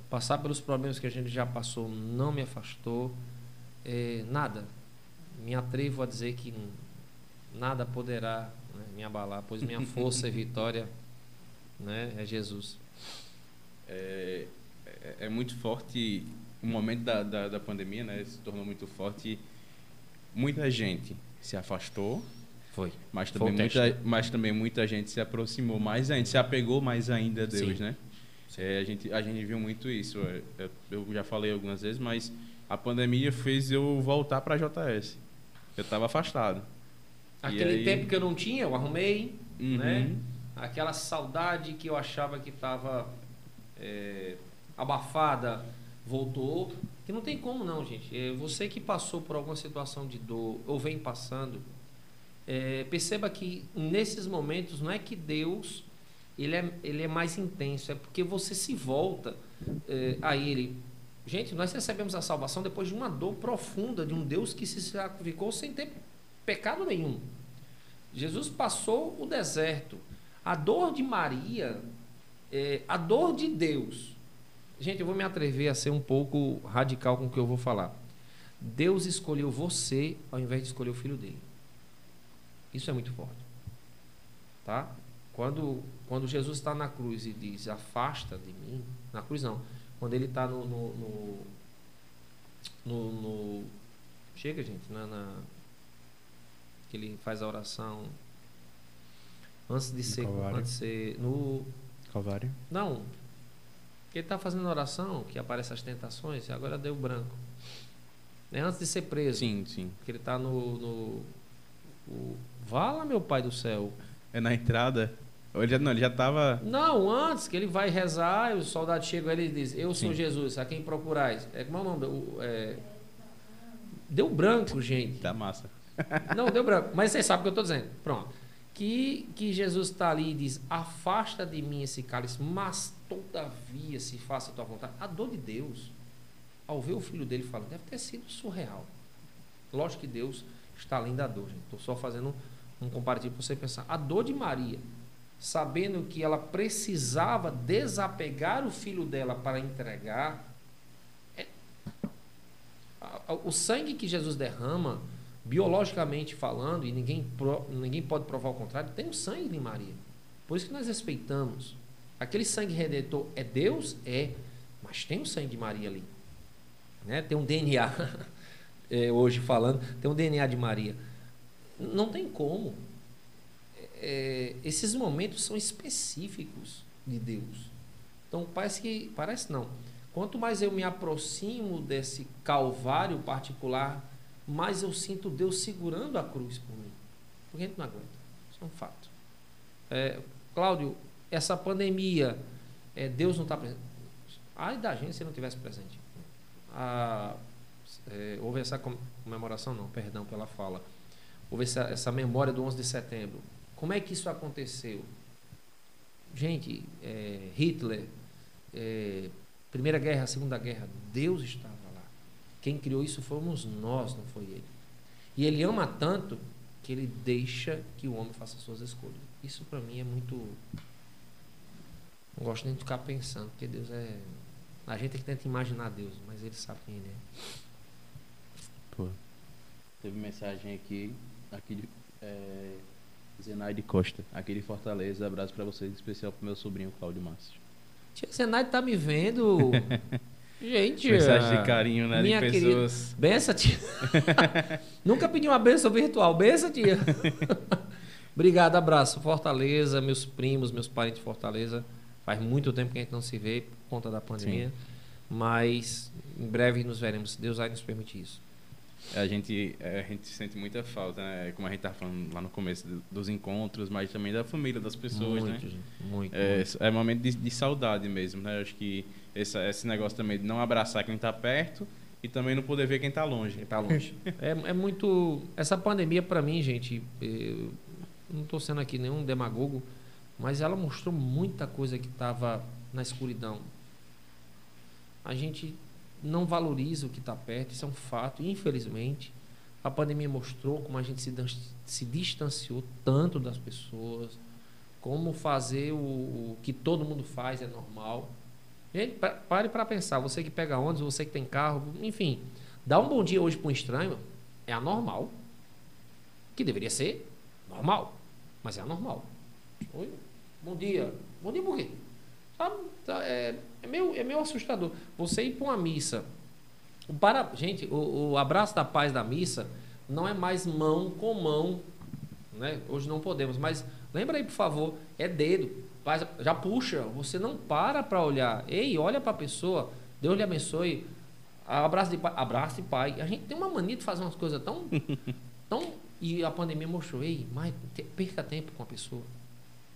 Passar pelos problemas que a gente já passou não me afastou. É, nada. Me atrevo a dizer que nada poderá né, me abalar, pois minha força e vitória né, é Jesus. É, é- é muito forte. O momento da, da, da pandemia né, se tornou muito forte. Muita gente se afastou, Foi. mas Foi também, teste, muita, mas também muita gente se aproximou mais ainda, se apegou mais ainda a Deus, Sim. né? É, a, gente, a gente viu muito isso. é, é, Eu já falei algumas vezes, mas a pandemia fez eu voltar para a JS. Eu estava afastado. Aquele aí- tempo que eu não tinha, eu arrumei, Uhum. né? Aquela saudade que eu achava que estava abafada, voltou. Que não tem como não, gente. É, você que passou por alguma situação de dor ou vem passando, é, perceba que nesses momentos não é que Deus ele é, ele é mais intenso, é porque você se volta é, a Ele. Gente, nós recebemos a salvação depois de uma dor profunda de um Deus que se sacrificou sem ter pecado nenhum. Jesus passou o deserto. A dor de Maria, é, a dor de Deus. Gente, eu vou me atrever a ser um pouco radical com o que eu vou falar. Deus escolheu você ao invés de escolher o filho dele. Isso é muito forte. Tá? Quando, quando Jesus está na cruz e diz, afasta de mim, na cruz não, quando ele está no, no, no, no- no- Chega, gente, na, na- que ele faz a oração antes de ser. Calvário. Antes de ser no, Calvário. não. Ele está fazendo oração, que aparece as tentações, e agora deu branco. É antes de ser preso. Sim, sim. Que ele está no. no o, Vala, meu pai do céu. É na entrada. Ele já, não, ele já estava. Não, antes que ele vai rezar, e os soldados chegam ele diz: Eu sou Sim. Jesus, a quem procurais? É, como é o nome? O, é, Deu branco, gente. Tá massa. Não, deu branco. Mas vocês sabem o que eu estou dizendo. Pronto. Que, que Jesus está ali e diz: Afasta de mim esse cálice, mas todavia se faça a tua vontade. A dor de Deus, ao ver o filho dele falando, deve ter sido surreal. Lógico que Deus está além da dor, gente. Estou só fazendo um comparativo para você pensar. A dor de Maria, sabendo que ela precisava desapegar o filho dela para entregar, é, o sangue que Jesus derrama, biologicamente falando, e ninguém, ninguém pode provar o contrário, tem o sangue de Maria. Por isso que nós respeitamos. Aquele sangue redentor é Deus? É. Mas tem o sangue de Maria ali. Né? Tem um DNA, é, hoje falando, tem um DNA de Maria. Não tem como. É, esses momentos são específicos de Deus. Então parece que. Parece não. Quanto mais eu me aproximo desse calvário particular, mais eu sinto Deus segurando a cruz por mim. Porque a gente não aguenta. Isso é um fato. É, Cláudio, essa pandemia, é, Deus não está presente. Ai da gente se não tivesse presente. Ah, é, houve essa comemoração, não, perdão pela fala. Houve essa, essa memória do 11 de setembro. Como é que isso aconteceu? Gente, é, Hitler, é, Primeira Guerra, Segunda Guerra, Deus estava lá. Quem criou isso fomos nós, não foi ele. E ele ama tanto que ele deixa que o homem faça suas escolhas. Isso para mim é muito. Não gosto nem de ficar pensando, porque Deus é. A gente é que tenta imaginar Deus, mas ele sabe quem ele é. Pô. Teve mensagem aqui, aqui de é, Zenaide Costa, aqui de Fortaleza. Abraço para vocês, especial pro meu sobrinho Cláudio Márcio. Tia Zenaide tá me vendo. Gente, mensagem de carinho, né? Minha de pessoas. Querida. Benção, tia. Nunca pedi uma benção virtual. Benção, tia. Obrigado, abraço. Fortaleza, meus primos, meus parentes de Fortaleza. Faz muito tempo que a gente não se vê por conta da pandemia. Sim. Mas em breve nos veremos, se Deus vai nos permitir isso. A gente, é, a gente sente muita falta, né? Como a gente estava falando lá no começo dos encontros, mas também da família, das pessoas, muito, né? Gente, muito, é, muito. é momento de, de saudade mesmo, né? Acho que esse, esse negócio também de não abraçar quem está perto e também não poder ver quem está longe. Quem está longe. é, é muito... Essa pandemia, para mim, gente, eu, não estou sendo aqui nenhum demagogo, mas ela mostrou muita coisa que estava na escuridão. A gente não valoriza o que está perto, isso é um fato, infelizmente. A pandemia mostrou como a gente se, se distanciou tanto das pessoas, como fazer o, o que todo mundo faz é normal. Gente, pare para pensar, você que pega ônibus, você que tem carro, enfim, dar um bom dia hoje para um estranho é anormal, que deveria ser normal. Mas é anormal. Oi? Bom dia. Bom dia por quê? Sabe? Tá, é, é, meio, é meio assustador. Você ir para uma missa. Para, gente, o, o abraço da paz da missa não é mais mão com mão. Né? Hoje não podemos, mas lembra aí, por favor, é dedo. Já puxa, você não para para olhar. Ei, olha para a pessoa. Deus lhe abençoe. Abraço de pai. Abraço de pai. A gente tem uma mania de fazer umas coisas tão, tão e a pandemia mostrou, ei, mas perca tempo com a pessoa.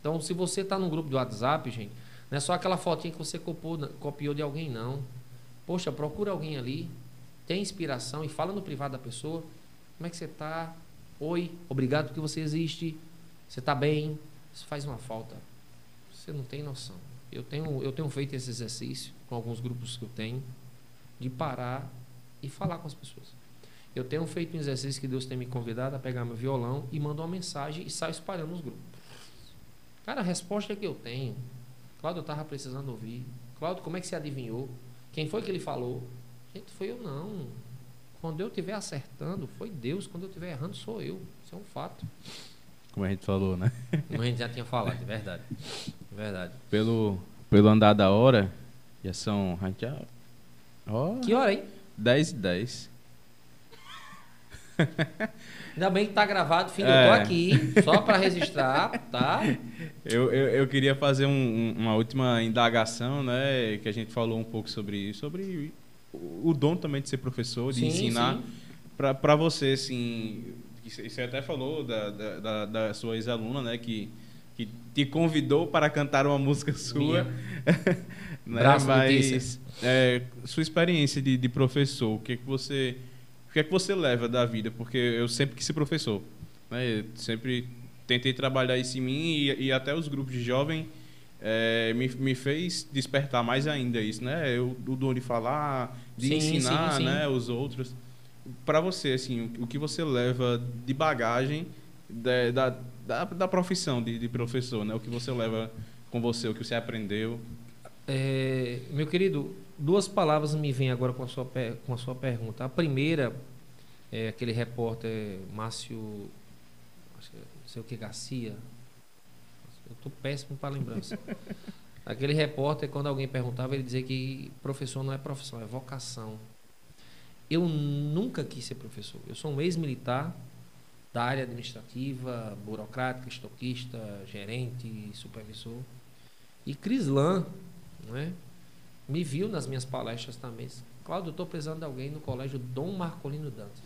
Então, se você está num grupo do WhatsApp, gente, não é só aquela fotinha que você copiou, copiou de alguém, não. Poxa, procura alguém ali, tem inspiração e fala no privado da pessoa. Como é que você está? Oi, obrigado porque você existe. Você está bem? Isso faz uma falta. Você não tem noção. Eu tenho, eu tenho feito esse exercício com alguns grupos que eu tenho, de parar e falar com as pessoas. Eu tenho feito um exercício que Deus tem me convidado a pegar meu violão e mandar uma mensagem e sair espalhando nos grupos. Cara, a resposta que eu tenho. Cláudio, eu estava precisando ouvir. Cláudio, como é que você adivinhou? Quem foi que ele falou? Gente, foi eu não. Quando eu estiver acertando, foi Deus. Quando eu estiver errando, sou eu. Isso é um fato. Como a gente falou, né? Como a gente já tinha falado, de verdade. De verdade. Pelo, pelo andar da hora, já são. Já, oh, que hora, hein? 10 e 10. Ainda bem que tá gravado, filho. É. Eu tô é. aqui só para registrar, tá? Eu, eu, eu queria fazer um, uma última indagação, né? Que a gente falou um pouco sobre sobre o, dom também de ser professor, de sim, ensinar. Para você, assim, você até falou da, da, da, da sua ex-aluna, né? Que, que te convidou para cantar uma música sua. né? Mas é, sua experiência de, de professor, o que, que você o que é que você leva da vida? Porque eu sempre quis ser professor. Né? Eu sempre tentei trabalhar isso em mim e, e até os grupos de jovem é, me, me fez despertar mais ainda isso, né? Eu, o dom de falar, de sim, ensinar sim, sim. Né, os outros. Para você, assim, o, o, que você leva de bagagem da, da, da, da profissão de, de professor, né? O que você leva com você, o que você aprendeu. É, meu querido, duas palavras me vêm agora com a sua, com a sua pergunta. A primeira é aquele repórter Márcio, é não sei o que, Garcia. Eu estou péssimo para lembrança. Aquele repórter, quando alguém perguntava, ele dizia que professor não é profissão, é vocação. Eu nunca quis ser professor. Eu sou um ex-militar da área administrativa, burocrática, estoquista, gerente, supervisor. E Crislan, não é? Me viu nas minhas palestras também. disse, Cláudio, eu estou precisando de alguém no colégio Dom Marcolino Dantas.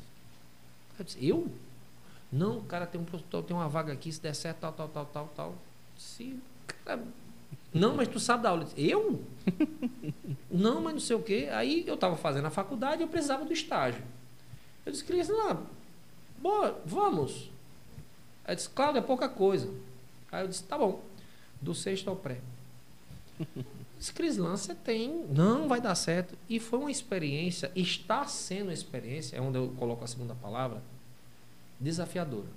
Eu disse, eu? Não, cara, tem, um, tem uma vaga aqui, se der certo, tal, tal, tal, tal, tal. Se, cara, não, mas tu sabe dar aula. Eu não, mas não sei o quê. Aí eu estava fazendo a faculdade e eu precisava do estágio. Eu disse, Cris, não, vamos. Aí eu disse, Cláudio, é pouca coisa. Aí eu disse, tá bom. Do sexto ao pré. Disse, Crislan, você tem. Não vai dar certo. E foi uma experiência, está sendo uma experiência, é onde eu coloco a segunda palavra, desafiadora.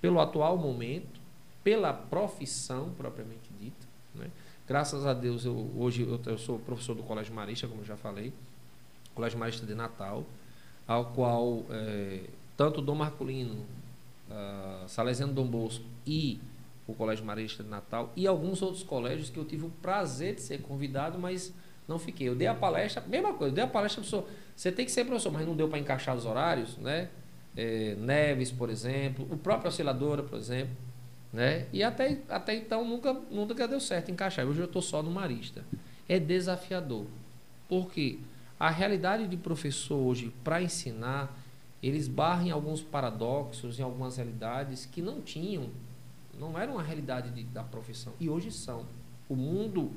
Pelo atual momento, pela profissão propriamente dita. Né? Graças a Deus, eu, hoje eu, eu sou professor do Colégio Marista, como eu já falei, Colégio Marista de Natal, ao qual eh, tanto Dom Marculino, ah, Salesiano Dom Bosco e o Colégio Marista de Natal e alguns outros colégios que eu tive o prazer de ser convidado, mas não fiquei. Eu dei a palestra, mesma coisa, eu dei a palestra, professor, você tem que ser professor, mas não deu para encaixar os horários, né? Eh, Neves, por exemplo, o próprio Osciladora, por exemplo, né? E até, até então nunca, nunca deu certo encaixar. Hoje eu estou só no Marista. É desafiador. Por quê? A realidade de professor hoje, para ensinar, eles barram em alguns paradoxos, em algumas realidades que não tinham, não era uma realidade de- da profissão. E hoje são. O mundo,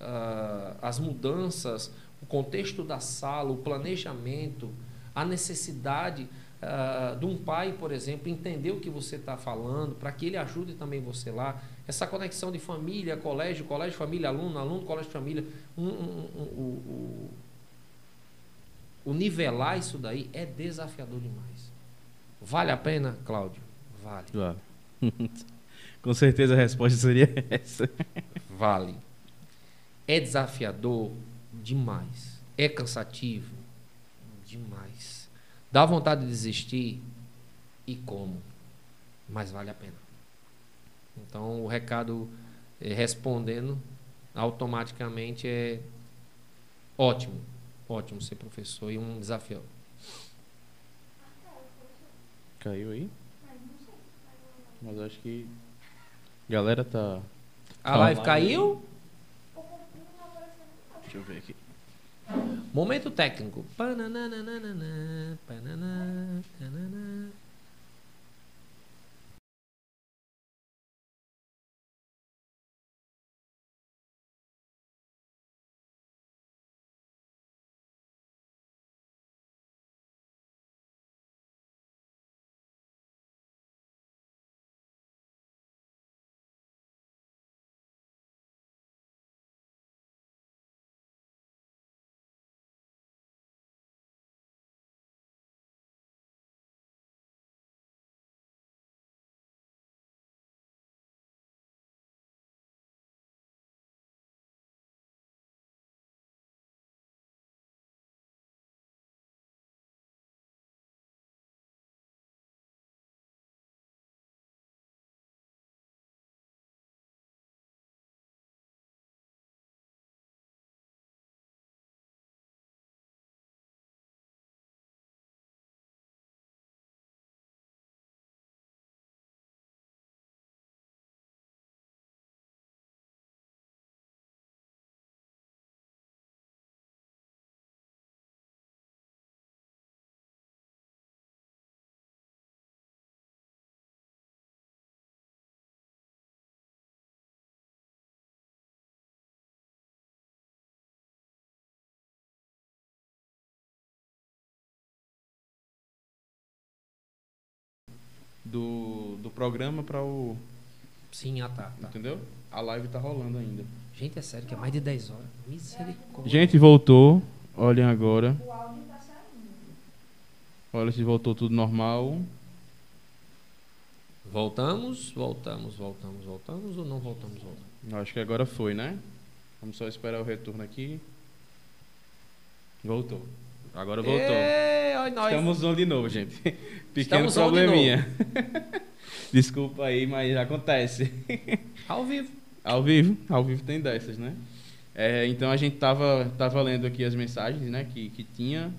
ah, as mudanças, o contexto da sala, o planejamento, a necessidade ah, de um pai, por exemplo, entender o que você está falando, para que ele ajude também você lá. Essa conexão de família, colégio, colégio, família, aluno, aluno, colégio, família. Um, um, um, o- nivelar isso daí é desafiador demais. Vale a pena, Cláudio? Vale. Claro. Com certeza a resposta seria essa. Vale. É desafiador? Demais. É cansativo? Demais. Dá vontade de desistir? E como? Mas vale a pena. Então, o recado eh, respondendo automaticamente é ótimo. Ótimo ser professor e um desafio. Caiu aí? Mas acho que. Galera tá. A Tá live caiu? Deixa eu ver aqui. Momento técnico. Pananana, pananã, tananã. Do, do programa para o. Sim, ah tá, tá. Entendeu? A live tá rolando ainda. Gente, é sério que é mais de 10 horas. Misericórdia. Gente, voltou. Olhem agora. O áudio tá saindo. Olha se voltou tudo normal. Voltamos, voltamos, voltamos, voltamos ou não voltamos, voltamos? Acho que agora foi, né? Vamos só esperar o retorno aqui. Voltou. Agora voltou. Olha nós. Estamos on de novo, gente. Pequeno Estamos on de probleminha. Desculpa aí, mas acontece. Ao vivo. Ao vivo, ao vivo tem dessas, né? É, então a gente tava, tava lendo aqui as mensagens, né, que, que tinha,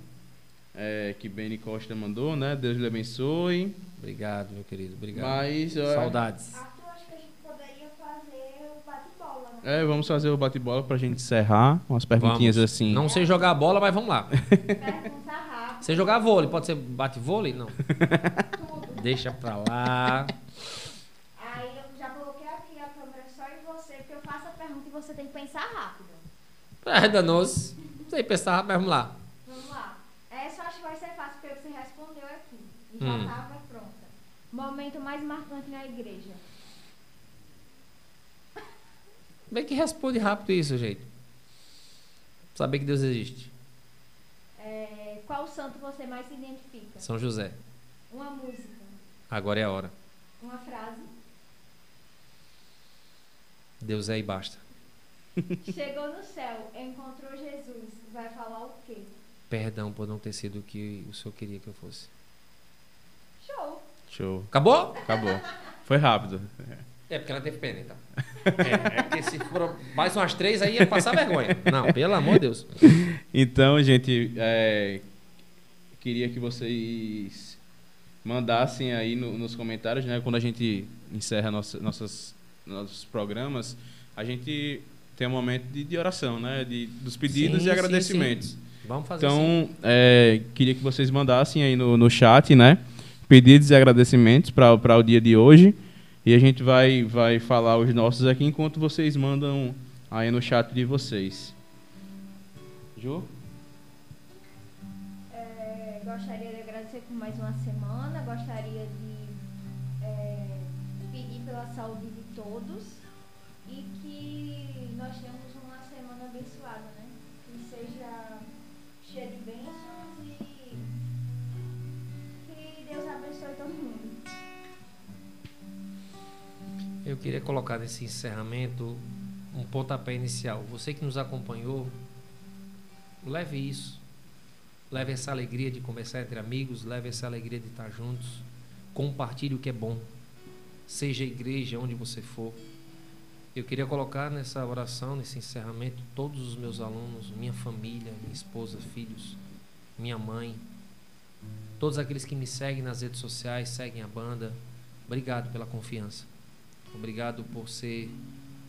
é, que Benny Costa mandou, né? Deus lhe abençoe. Obrigado, meu querido. Obrigado. Mas Saudades. Arthur, acho que a gente poderia fazer o bate-bola, né? É, vamos fazer o bate-bola pra gente encerrar. Umas perguntinhas Vamos. assim. Não sei jogar bola, mas vamos lá. Pergunta rápida, Sei jogar vôlei, pode ser bate-vôlei? Não. tudo. Deixa pra lá. Aí eu já coloquei aqui a câmera só em você, porque eu faço a pergunta e você tem que pensar rápido. É danoso. Não sei pensar, mas vamos lá. Vamos lá. Essa eu acho que vai ser fácil, porque você respondeu aqui. E já Hum. estava pronta. Momento mais marcante na igreja. Como é que responde rápido isso, gente? Saber que Deus existe. É, qual santo você mais se identifica? São José. Uma música, Agora é a hora. uma frase. Deus é e basta. Chegou no céu, encontrou Jesus. Vai falar o quê? Perdão por não ter sido o que o senhor queria que eu fosse. Show! Show. Acabou? Acabou. Foi rápido. É porque ela teve pena, então. É, é porque se for mais umas três aí ia passar vergonha. Não, pelo amor de Deus. Então, gente, é, queria que vocês mandassem aí no- nos comentários, né? Quando a gente encerra nossa, nossas, nossos programas, a gente tem um momento de, de oração, né? De, dos pedidos Sim, e sim, agradecimentos. Vamos fazer. Então, é, queria que vocês mandassem aí no, no chat, né? Pedidos e agradecimentos para o dia de hoje. E a gente vai, vai falar os nossos aqui enquanto vocês mandam aí no chat de vocês. Ju? É, gostaria de agradecer por mais uma Eu queria colocar nesse encerramento um pontapé inicial. Você que nos acompanhou, leve isso. Leve essa alegria de conversar entre amigos, leve essa alegria de estar juntos. Compartilhe o que é bom. Seja igreja onde você for. Eu queria colocar nessa oração, nesse encerramento, todos os meus alunos, minha família, minha esposa, filhos, minha mãe, todos aqueles que me seguem nas redes sociais, seguem a banda. Obrigado pela confiança. Obrigado por ser,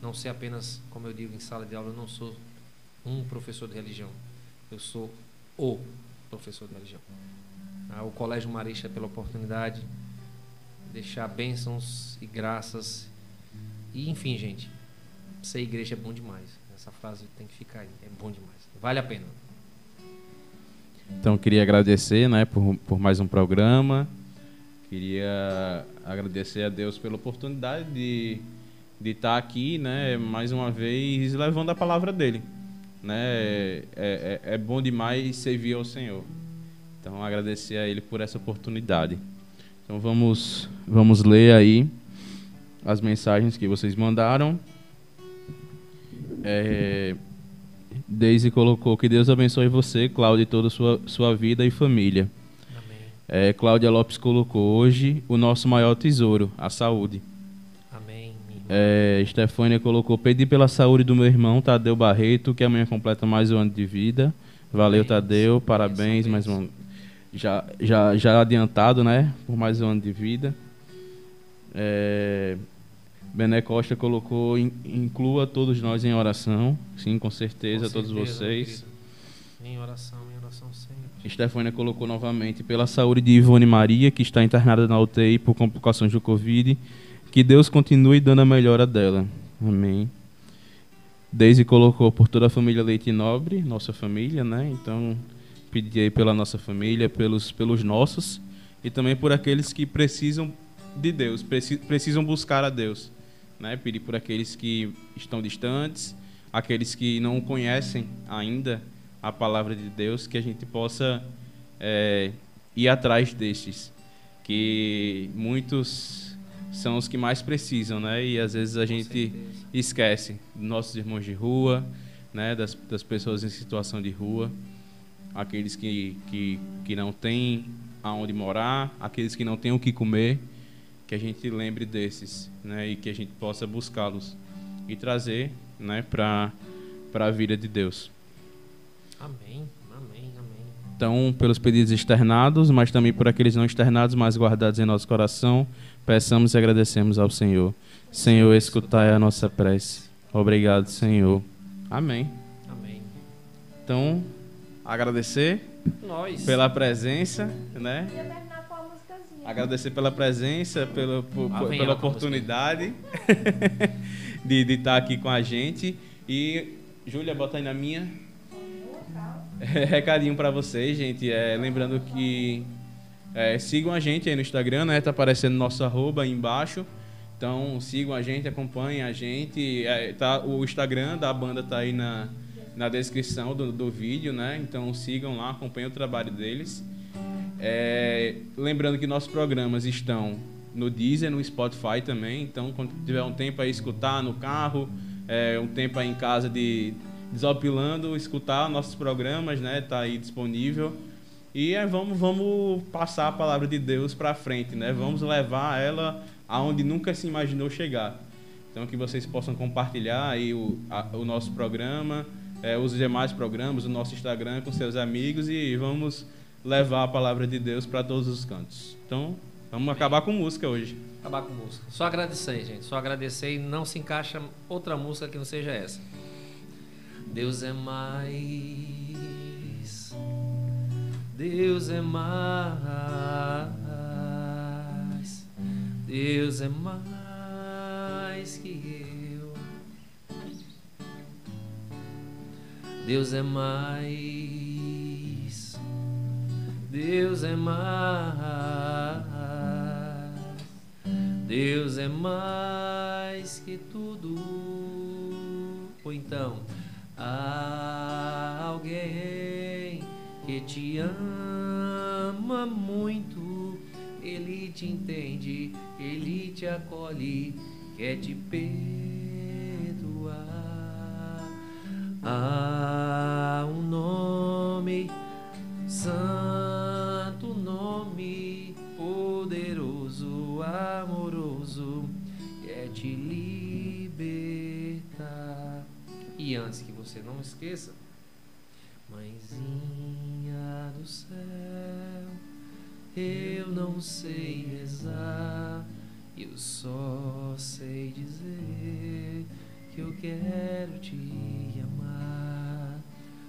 não ser apenas, como eu digo em sala de aula, eu não sou um professor de religião. Eu sou o professor de religião. Ah, o Colégio Marista pela oportunidade, deixar bênçãos e graças. E enfim, gente, ser igreja é bom demais. Essa frase tem que ficar aí, é bom demais. Vale a pena. Então, queria agradecer né, por, por mais um programa. Queria agradecer a Deus pela oportunidade de, de estar aqui, né, mais uma vez, levando a palavra dele. Né? É, é, é bom demais servir ao Senhor. Então, agradecer a Ele por essa oportunidade. Então, vamos, vamos ler aí as mensagens que vocês mandaram. É, Daisy colocou que Deus abençoe você, Cláudia, e toda a sua, sua vida e família. Amém. É, Cláudia Lopes colocou hoje o nosso maior tesouro, a saúde. Amém. É, Estefânia colocou pedir pela saúde do meu irmão Tadeu Barreto, que amanhã completa mais um ano de vida. Valeu, Parabéns, Tadeu, parabéns, mais um já, já, já adiantado, né? Por mais um ano de vida. É, Bené Costa colocou "In- inclua todos nós em oração. Sim, com certeza, Com todos certeza, vocês. querido. Em oração. Estefânia colocou novamente pela saúde de Ivone Maria, que está internada na UTI por complicações do Covid. Que Deus continue dando a melhora dela. Amém. Daisy colocou por toda a família Leite Nobre, nossa família, né? Então, pedi aí pela nossa família, pelos, pelos nossos e também por aqueles que precisam de Deus, preci- precisam buscar a Deus. Né? Pedir por aqueles que estão distantes, aqueles que não conhecem ainda a palavra de Deus, que a gente possa é, ir atrás destes. Que muitos são os que mais precisam, né? E às vezes a Com gente certeza. esquece nossos irmãos de rua, né? Das, das pessoas em situação de rua, aqueles que, que, que não têm aonde morar, aqueles que não têm o que comer, que a gente lembre desses, né? E que a gente possa buscá-los e trazer, né? Para para a vida de Deus. Amém, amém, amém. Então, pelos pedidos externados, mas também por aqueles não externados, mas guardados em nosso coração, peçamos e agradecemos ao Senhor. Senhor, escutai a nossa prece. Obrigado, Senhor. Amém. Amém. Então, agradecer Nós. pela presença, né? Ia terminar com a musicazinha. Agradecer pela presença, pelo, por- Ah, pela oportunidade de de estar aqui com a gente. E, Júlia, bota aí na minha. Recadinho para vocês, gente. É, lembrando que é, sigam a gente aí no Instagram, né? Tá aparecendo nosso arroba aí embaixo. Então sigam a gente, acompanhem a gente. É, tá, o Instagram da banda tá aí na, na descrição do, do vídeo, né? Então sigam lá, acompanhem o trabalho deles. É, lembrando que nossos programas estão no Deezer, no Spotify também. Então, quando tiver um tempo aí escutar no carro, é, um tempo aí em casa de desopilando, escutar nossos programas, né? Tá aí disponível. E é, vamos, vamos passar a palavra de Deus para frente, né? Vamos levar ela aonde nunca se imaginou chegar. Então, que vocês possam compartilhar aí o, a- o nosso programa, é, os demais programas, o nosso Instagram com seus amigos e vamos levar a palavra de Deus para todos os cantos. Então, vamos acabar com música hoje. Acabar com música. Só agradecer, gente. Só agradecer e não se encaixa outra música que não seja essa. Deus é mais. Deus é mais. Deus é mais que eu. Deus é mais. Deus é mais. Deus é mais que tudo. Ou então, há alguém que te ama muito. Ele te entende, ele te acolhe, quer te perdoar. Há um nome, santo nome, poderoso, amoroso, quer te libertar. E antes que você não esqueça, Mãezinha do céu, eu não sei rezar, eu só sei dizer que eu quero te amar.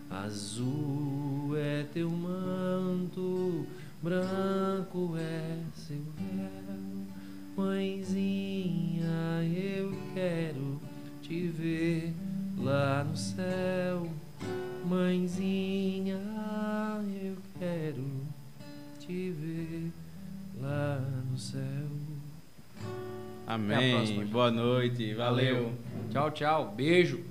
Azul é teu manto, branco é seu véu. Mãezinha, eu quero te ver lá no céu. Mãezinha, eu quero te ver lá no céu. Amém. próxima. Boa noite. Valeu. Tchau, tchau. Beijo.